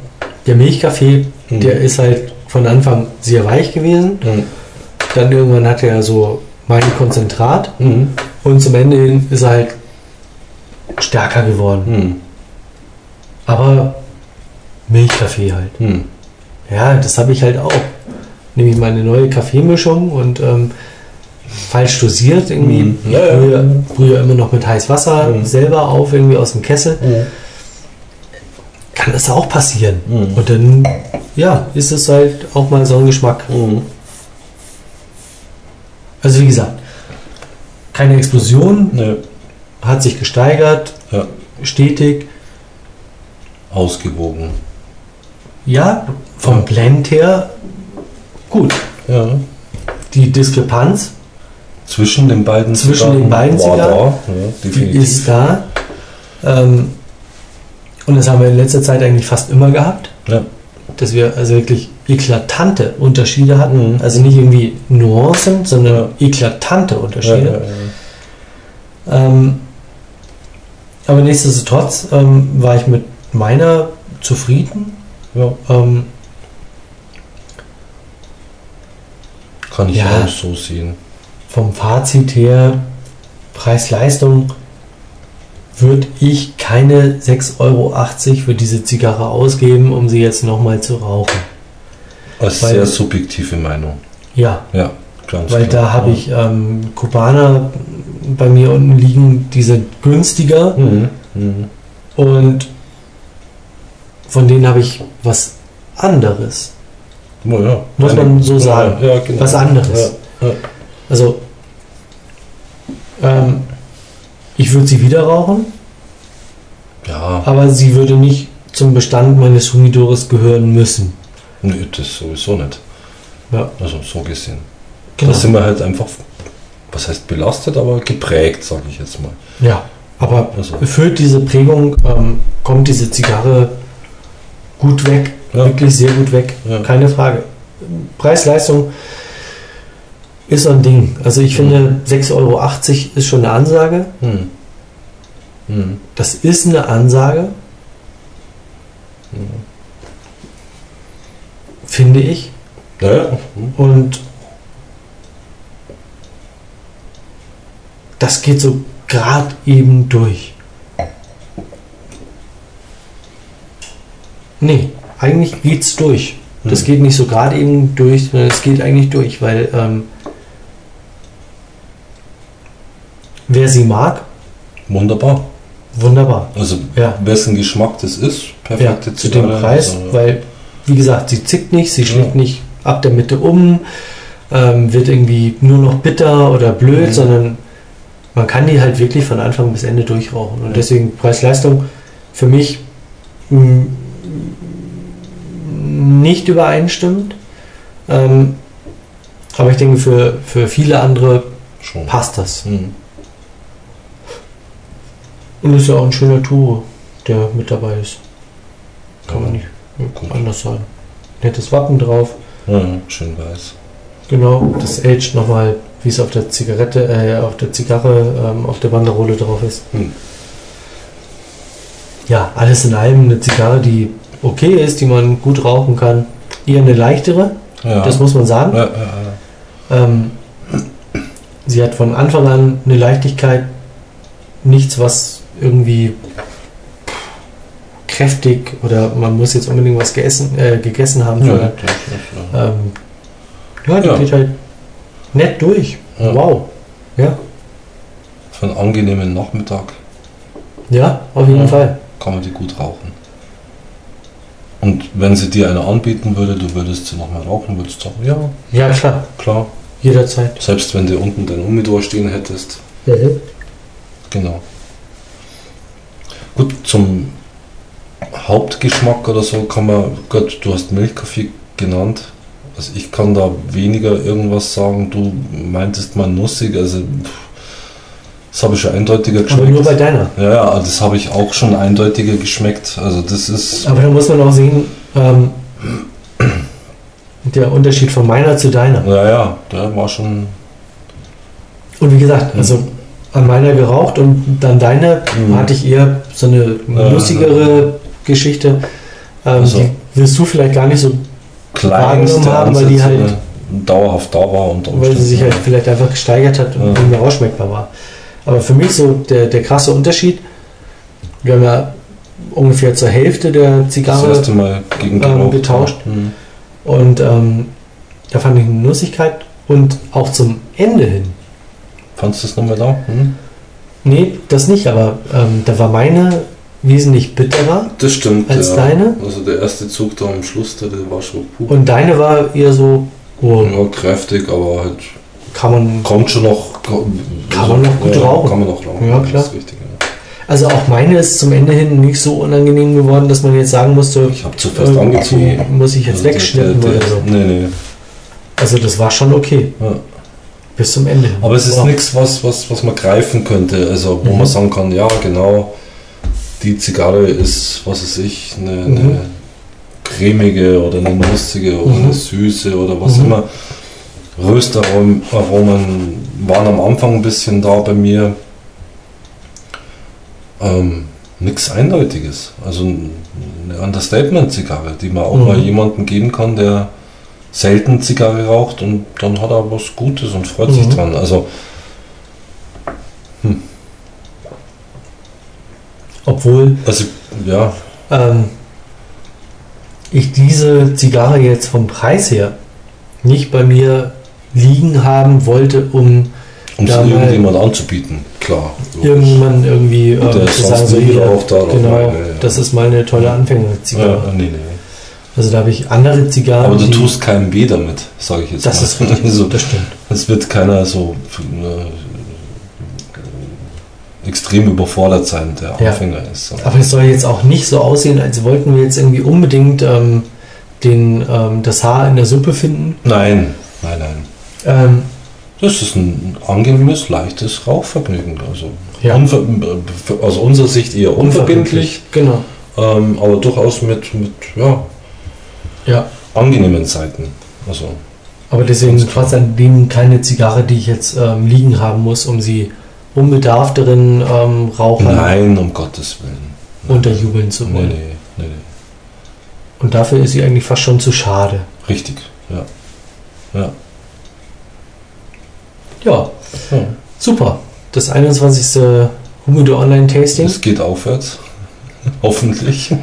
Speaker 1: der Milchkaffee,
Speaker 2: Mhm.
Speaker 1: der ist halt von Anfang sehr weich gewesen.
Speaker 2: Mhm.
Speaker 1: Dann irgendwann hat er so Konzentrat
Speaker 2: Mhm.
Speaker 1: und zum Ende hin ist er halt stärker geworden.
Speaker 2: Mhm.
Speaker 1: Aber Milchkaffee halt.
Speaker 2: Mhm.
Speaker 1: Ja, das habe ich halt auch. Nehme ich meine neue Kaffeemischung und ähm, falsch dosiert irgendwie.
Speaker 2: Mhm. Ja, ja.
Speaker 1: Früher, früher immer noch mit heiß Wasser
Speaker 2: Mhm.
Speaker 1: selber auf, irgendwie aus dem Kessel. Kann das auch passieren.
Speaker 2: Mhm.
Speaker 1: Und dann, ja, ist es halt auch mal so ein Geschmack.
Speaker 2: Mhm.
Speaker 1: Also wie gesagt, keine Explosion,
Speaker 2: Ne,
Speaker 1: hat sich gesteigert,
Speaker 2: Ja.
Speaker 1: stetig.
Speaker 2: ausgewogen.
Speaker 1: Ja, vom
Speaker 2: Ja.
Speaker 1: Blend her gut.
Speaker 2: Ja.
Speaker 1: Die Diskrepanz,
Speaker 2: Zwischen den beiden
Speaker 1: Zwischen den beiden Zigarren?
Speaker 2: da. Ja,
Speaker 1: die ist da. Ähm, und das haben wir in letzter Zeit eigentlich fast immer gehabt,
Speaker 2: Ja.
Speaker 1: dass wir also wirklich eklatante Unterschiede hatten.
Speaker 2: Mhm.
Speaker 1: Also nicht irgendwie Nuancen, sondern eklatante Unterschiede.
Speaker 2: ja, ja.
Speaker 1: Ähm, aber nichtsdestotrotz ähm, war ich mit meiner zufrieden. Ähm,
Speaker 2: Kann ich
Speaker 1: Ja.
Speaker 2: auch so sehen.
Speaker 1: vom Fazit her, Preis-Leistung, würde ich keine 6,80 Euro für diese Zigarre ausgeben, um sie jetzt nochmal zu rauchen.
Speaker 2: Als
Speaker 1: Weil-
Speaker 2: sehr subjektive Meinung.
Speaker 1: Ja,
Speaker 2: Ja, ganz
Speaker 1: weil
Speaker 2: klar.
Speaker 1: da habe ich ähm, Kubaner bei mir unten liegen, die sind günstiger
Speaker 2: Mhm. Mhm.
Speaker 1: und von denen habe ich was anderes.
Speaker 2: Oh, ja.
Speaker 1: Muss man so sagen.
Speaker 2: Ja, genau.
Speaker 1: Was anderes. Also, ähm, ich würde sie wieder rauchen,
Speaker 2: ja.
Speaker 1: aber sie würde nicht zum Bestand meines Humidores gehören müssen.
Speaker 2: nee, das sowieso nicht.
Speaker 1: Ja,
Speaker 2: Also so gesehen.
Speaker 1: genau.
Speaker 2: Da sind wir halt einfach, was heißt belastet, aber geprägt, sage ich jetzt mal.
Speaker 1: Ja, aber
Speaker 2: Also,
Speaker 1: für diese Prägung ähm, kommt diese Zigarre gut weg,
Speaker 2: Ja.
Speaker 1: wirklich sehr gut weg,
Speaker 2: Ja.
Speaker 1: keine Frage. Preis-Leistung ist so ein Ding. Also ich finde 6,80 Euro ist schon eine Ansage.
Speaker 2: hm. Hm.
Speaker 1: Das ist eine Ansage, finde ich.
Speaker 2: Ja, ja. Hm.
Speaker 1: Und das geht so gerade eben durch. Nee, eigentlich geht's durch. Das
Speaker 2: Hm.
Speaker 1: geht nicht so gerade eben durch, sondern es geht eigentlich durch, weil ähm, wer sie mag,
Speaker 2: Wunderbar.
Speaker 1: wunderbar.
Speaker 2: Also,
Speaker 1: Ja.
Speaker 2: wessen Geschmack das ist,
Speaker 1: Ja,
Speaker 2: perfekte
Speaker 1: zu dem. Preis,
Speaker 2: Also,
Speaker 1: weil, wie gesagt, sie zickt nicht, sie schlägt
Speaker 2: Ja.
Speaker 1: nicht ab der Mitte um, ähm, wird irgendwie nur noch bitter oder blöd,
Speaker 2: Mhm.
Speaker 1: sondern man kann die halt wirklich von Anfang bis Ende durchrauchen. Und
Speaker 2: Ja.
Speaker 1: deswegen Preis-Leistung für mich m, nicht übereinstimmt. Ähm, aber ich denke, für, für viele andere
Speaker 2: Schon.
Speaker 1: passt das.
Speaker 2: Hm.
Speaker 1: Und ist ja auch ein schöner Tour, der mit dabei ist. Kann man
Speaker 2: Ja,
Speaker 1: nicht
Speaker 2: gut.
Speaker 1: anders sagen. Nettes Wappen drauf.
Speaker 2: Ja, schön weiß.
Speaker 1: Genau, das Age nochmal, wie es auf der Zigarette, äh, auf der Zigarre, ähm, auf der Banderole drauf ist.
Speaker 2: Hm.
Speaker 1: Ja, alles in allem eine Zigarre, die okay ist, die man gut rauchen kann. Eher eine leichtere,
Speaker 2: Ja.
Speaker 1: das muss man sagen.
Speaker 2: ja, ja, ja.
Speaker 1: Ähm, sie hat von Anfang an eine Leichtigkeit, nichts, was irgendwie kräftig oder man muss jetzt unbedingt was gegessen, äh, gegessen haben.
Speaker 2: Ja, das ja.
Speaker 1: ähm, ja, die
Speaker 2: Ja.
Speaker 1: geht halt nett durch.
Speaker 2: Ja.
Speaker 1: Wow. Ja,
Speaker 2: Für einen angenehmen Nachmittag
Speaker 1: ja, auf jeden
Speaker 2: Ja.
Speaker 1: Fall.
Speaker 2: kann man die gut rauchen. Und wenn sie dir eine anbieten würde, du würdest sie nochmal rauchen, würdest du sagen, ja,
Speaker 1: Ja, klar,
Speaker 2: klar.
Speaker 1: jederzeit.
Speaker 2: Selbst wenn du unten dein Humidor stehen hättest. Genau. Gut, zum Hauptgeschmack oder so kann man, Gott, du hast Milchkaffee genannt. Also ich kann da weniger irgendwas sagen. Du meintest mal nussig, also das habe ich schon eindeutiger
Speaker 1: Aber nur bei
Speaker 2: geschmeckt.
Speaker 1: deiner.
Speaker 2: Ja, ja, das habe ich auch schon eindeutiger geschmeckt. Also das ist,
Speaker 1: Aber da muss man auch sehen, ähm, der Unterschied von meiner zu deiner.
Speaker 2: ja, ja, der war schon,
Speaker 1: Und wie gesagt, also an meiner geraucht und dann deine
Speaker 2: Mhm.
Speaker 1: hatte ich eher so eine
Speaker 2: Ja,
Speaker 1: nussigere Geschichte. Ähm,
Speaker 2: Also-
Speaker 1: Die wirst du vielleicht gar nicht so, Wahrgenommen haben, weil die halt-
Speaker 2: dauerhaft da war. Unter
Speaker 1: weil sie sich halt vielleicht einfach gesteigert hat und
Speaker 2: Ja.
Speaker 1: nicht mehr ausschmeckbar war. Aber für mich so der, der krasse Unterschied, wir haben ja ungefähr zur Hälfte der
Speaker 2: das
Speaker 1: Zigarre
Speaker 2: erste Mal gegen
Speaker 1: ähm, getauscht.
Speaker 2: Mhm.
Speaker 1: und ähm, da fand ich eine Nussigkeit und auch zum Ende hin
Speaker 2: Fandest du das nochmal da? Hm?
Speaker 1: Nee, das nicht, aber ähm, da war meine wesentlich bitterer
Speaker 2: Das stimmt.
Speaker 1: als
Speaker 2: ja.
Speaker 1: deine
Speaker 2: Also der erste Zug da am Schluss, der, der war schon puh.
Speaker 1: und deine war eher so, oh,
Speaker 2: ja, kräftig, aber halt
Speaker 1: kann man,
Speaker 2: kommt schon noch.
Speaker 1: Kann man noch gut
Speaker 2: ja,
Speaker 1: rauchen.
Speaker 2: Kann man noch rauchen.
Speaker 1: Ja,
Speaker 2: das
Speaker 1: klar.
Speaker 2: richtig. Ja.
Speaker 1: also auch meine ist zum Ende hin nicht so unangenehm geworden, dass man jetzt sagen musste,
Speaker 2: Ich habe zu fest
Speaker 1: irgendwie
Speaker 2: angezogen.
Speaker 1: muss ich jetzt
Speaker 2: Also
Speaker 1: wegschnippen
Speaker 2: der-
Speaker 1: oder
Speaker 2: der-
Speaker 1: so.
Speaker 2: Nee, nee.
Speaker 1: Also das war schon okay,
Speaker 2: Ja.
Speaker 1: Bis zum Ende.
Speaker 2: Aber es ist nichts, was, was, was man greifen könnte. Also wo
Speaker 1: Mhm.
Speaker 2: man sagen kann, ja genau, die Zigarre ist, was weiß ich, eine,
Speaker 1: Mhm.
Speaker 2: eine cremige oder eine nussige oder
Speaker 1: Mhm.
Speaker 2: eine süße oder was
Speaker 1: Mhm.
Speaker 2: immer. Röstaromen Aromen waren am Anfang ein bisschen da bei mir. Ähm, Nichts Eindeutiges. Also eine Understatement-Zigarre, die man auch
Speaker 1: Mhm.
Speaker 2: mal jemandem geben kann, der selten Zigarre raucht und dann hat er was Gutes und freut sich
Speaker 1: Mhm.
Speaker 2: dran. Also
Speaker 1: Obwohl
Speaker 2: Also, ja,
Speaker 1: ähm, ich diese Zigarre jetzt vom Preis her nicht bei mir liegen haben wollte, um
Speaker 2: um
Speaker 1: Ja, weil-
Speaker 2: irgendjemand anzubieten, klar.
Speaker 1: irgendjemand irgendwie ähm, zu sagen, so hier,
Speaker 2: hat oder
Speaker 1: genau,
Speaker 2: meine, ja.
Speaker 1: das ist meine tolle Anfängerzigarre.
Speaker 2: Ja, nee, nee.
Speaker 1: Also da habe ich andere Zigarren.
Speaker 2: Aber du tust keinem weh damit, sage ich jetzt
Speaker 1: Das
Speaker 2: mal.
Speaker 1: ist richtig,
Speaker 2: Also,
Speaker 1: das stimmt.
Speaker 2: es wird keiner so äh, extrem überfordert sein, der
Speaker 1: Ja.
Speaker 2: Anfänger ist.
Speaker 1: Aber es soll jetzt auch nicht so aussehen, als wollten wir jetzt irgendwie unbedingt ähm, den, ähm, das Haar in der Suppe finden.
Speaker 2: Nein, nein, nein.
Speaker 1: Ähm,
Speaker 2: Das ist ein angenehmes, leichtes Rauchvergnügen. Also
Speaker 1: Ja.
Speaker 2: aus unserer Sicht eher unverbindlich,
Speaker 1: Genau.
Speaker 2: ähm, aber durchaus mit, mit ja,
Speaker 1: Ja.
Speaker 2: angenehmen Seiten. Also
Speaker 1: Aber deswegen trotz alledem keine Zigarre, die ich jetzt ähm, liegen haben muss, um sie unbedarfteren ähm, Rauchern
Speaker 2: nein, um Gottes Willen. Nein.
Speaker 1: unterjubeln zu wollen.
Speaker 2: nee, nee, nee.
Speaker 1: Und dafür ist sie eigentlich fast schon zu schade.
Speaker 2: Richtig, ja. Ja.
Speaker 1: Ja,
Speaker 2: ja.
Speaker 1: super. Das 21. Humidor Online Tasting.
Speaker 2: Es geht aufwärts. Hoffentlich.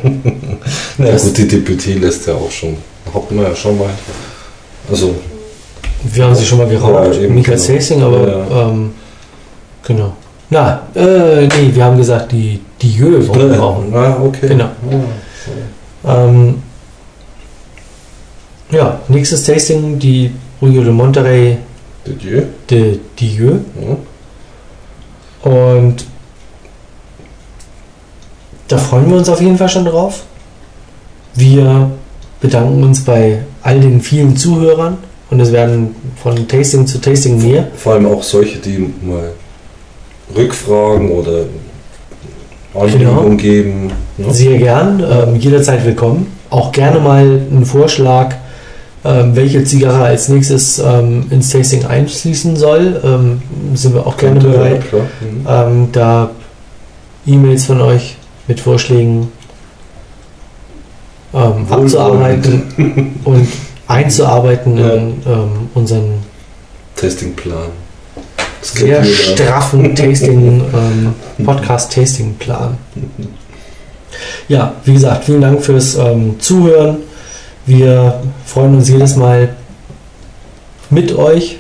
Speaker 2: Na
Speaker 1: Das-
Speaker 2: gut, die Deputé lässt ja auch schon. Hatten wir ja schon mal. Also,
Speaker 1: Wir haben sie schon mal geraucht,
Speaker 2: Ja,
Speaker 1: als
Speaker 2: genau.
Speaker 1: Tasting, aber
Speaker 2: Ja.
Speaker 1: ähm, genau. Na, äh, nee, wir haben gesagt, die, die Jö wollen wir rauchen.
Speaker 2: Ah, okay.
Speaker 1: Genau.
Speaker 2: Ja.
Speaker 1: Ähm, ja, nächstes Tasting, die Rio de Monterrey
Speaker 2: Didier?
Speaker 1: de Dieu.
Speaker 2: Ja.
Speaker 1: Und da freuen wir uns auf jeden Fall schon drauf. Wir bedanken uns bei all den vielen Zuhörern und es werden von Tasting zu Tasting mehr.
Speaker 2: Vor allem auch solche, die mal Rückfragen oder Anregungen geben. Ne?
Speaker 1: Sehr gern, ähm, jederzeit willkommen. Auch gerne mal einen Vorschlag, ähm, welche Zigarre als nächstes ähm, ins Tasting einfließen soll. Ähm, sind wir auch gerne
Speaker 2: Könnte, ja,
Speaker 1: bereit,
Speaker 2: klar. Mhm.
Speaker 1: ähm, da E-Mails von euch mit Vorschlägen ähm, abzuarbeiten und einzuarbeiten
Speaker 2: Ja.
Speaker 1: in ähm, unseren
Speaker 2: Testingplan.
Speaker 1: sehr straffen Tasting, ähm, Podcast-Tasting-Plan. Ja, wie gesagt, vielen Dank fürs ähm, Zuhören. Wir freuen uns jedes Mal mit euch.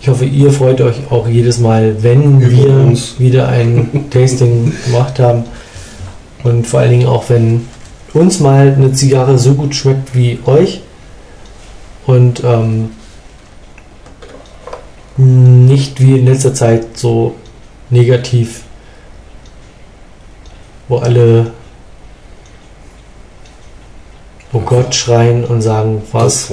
Speaker 1: Ich hoffe, ihr freut euch auch jedes Mal, wenn
Speaker 2: Über
Speaker 1: wir
Speaker 2: uns.
Speaker 1: wieder ein Tasting gemacht haben. Und vor allen Dingen auch, wenn uns mal eine Zigarre so gut schmeckt wie euch. Und ähm, nicht wie in letzter Zeit so negativ, wo alle oh Gott schreien und sagen, was,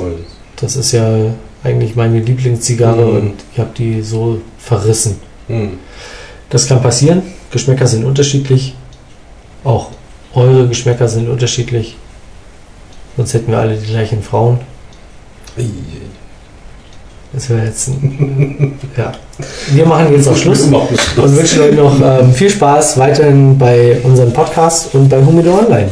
Speaker 1: das ist ja eigentlich meine Lieblingszigarre
Speaker 2: Mhm.
Speaker 1: und ich habe die so verrissen.
Speaker 2: Mhm.
Speaker 1: Das kann passieren. Geschmäcker sind unterschiedlich. Auch eure Geschmäcker sind unterschiedlich. Sonst hätten wir alle die gleichen Frauen. Das wäre jetzt ein, ja. Wir machen jetzt auch. Schluss. Und wünschen euch noch ähm, viel Spaß weiterhin bei unserem Podcast und bei Humidor Online.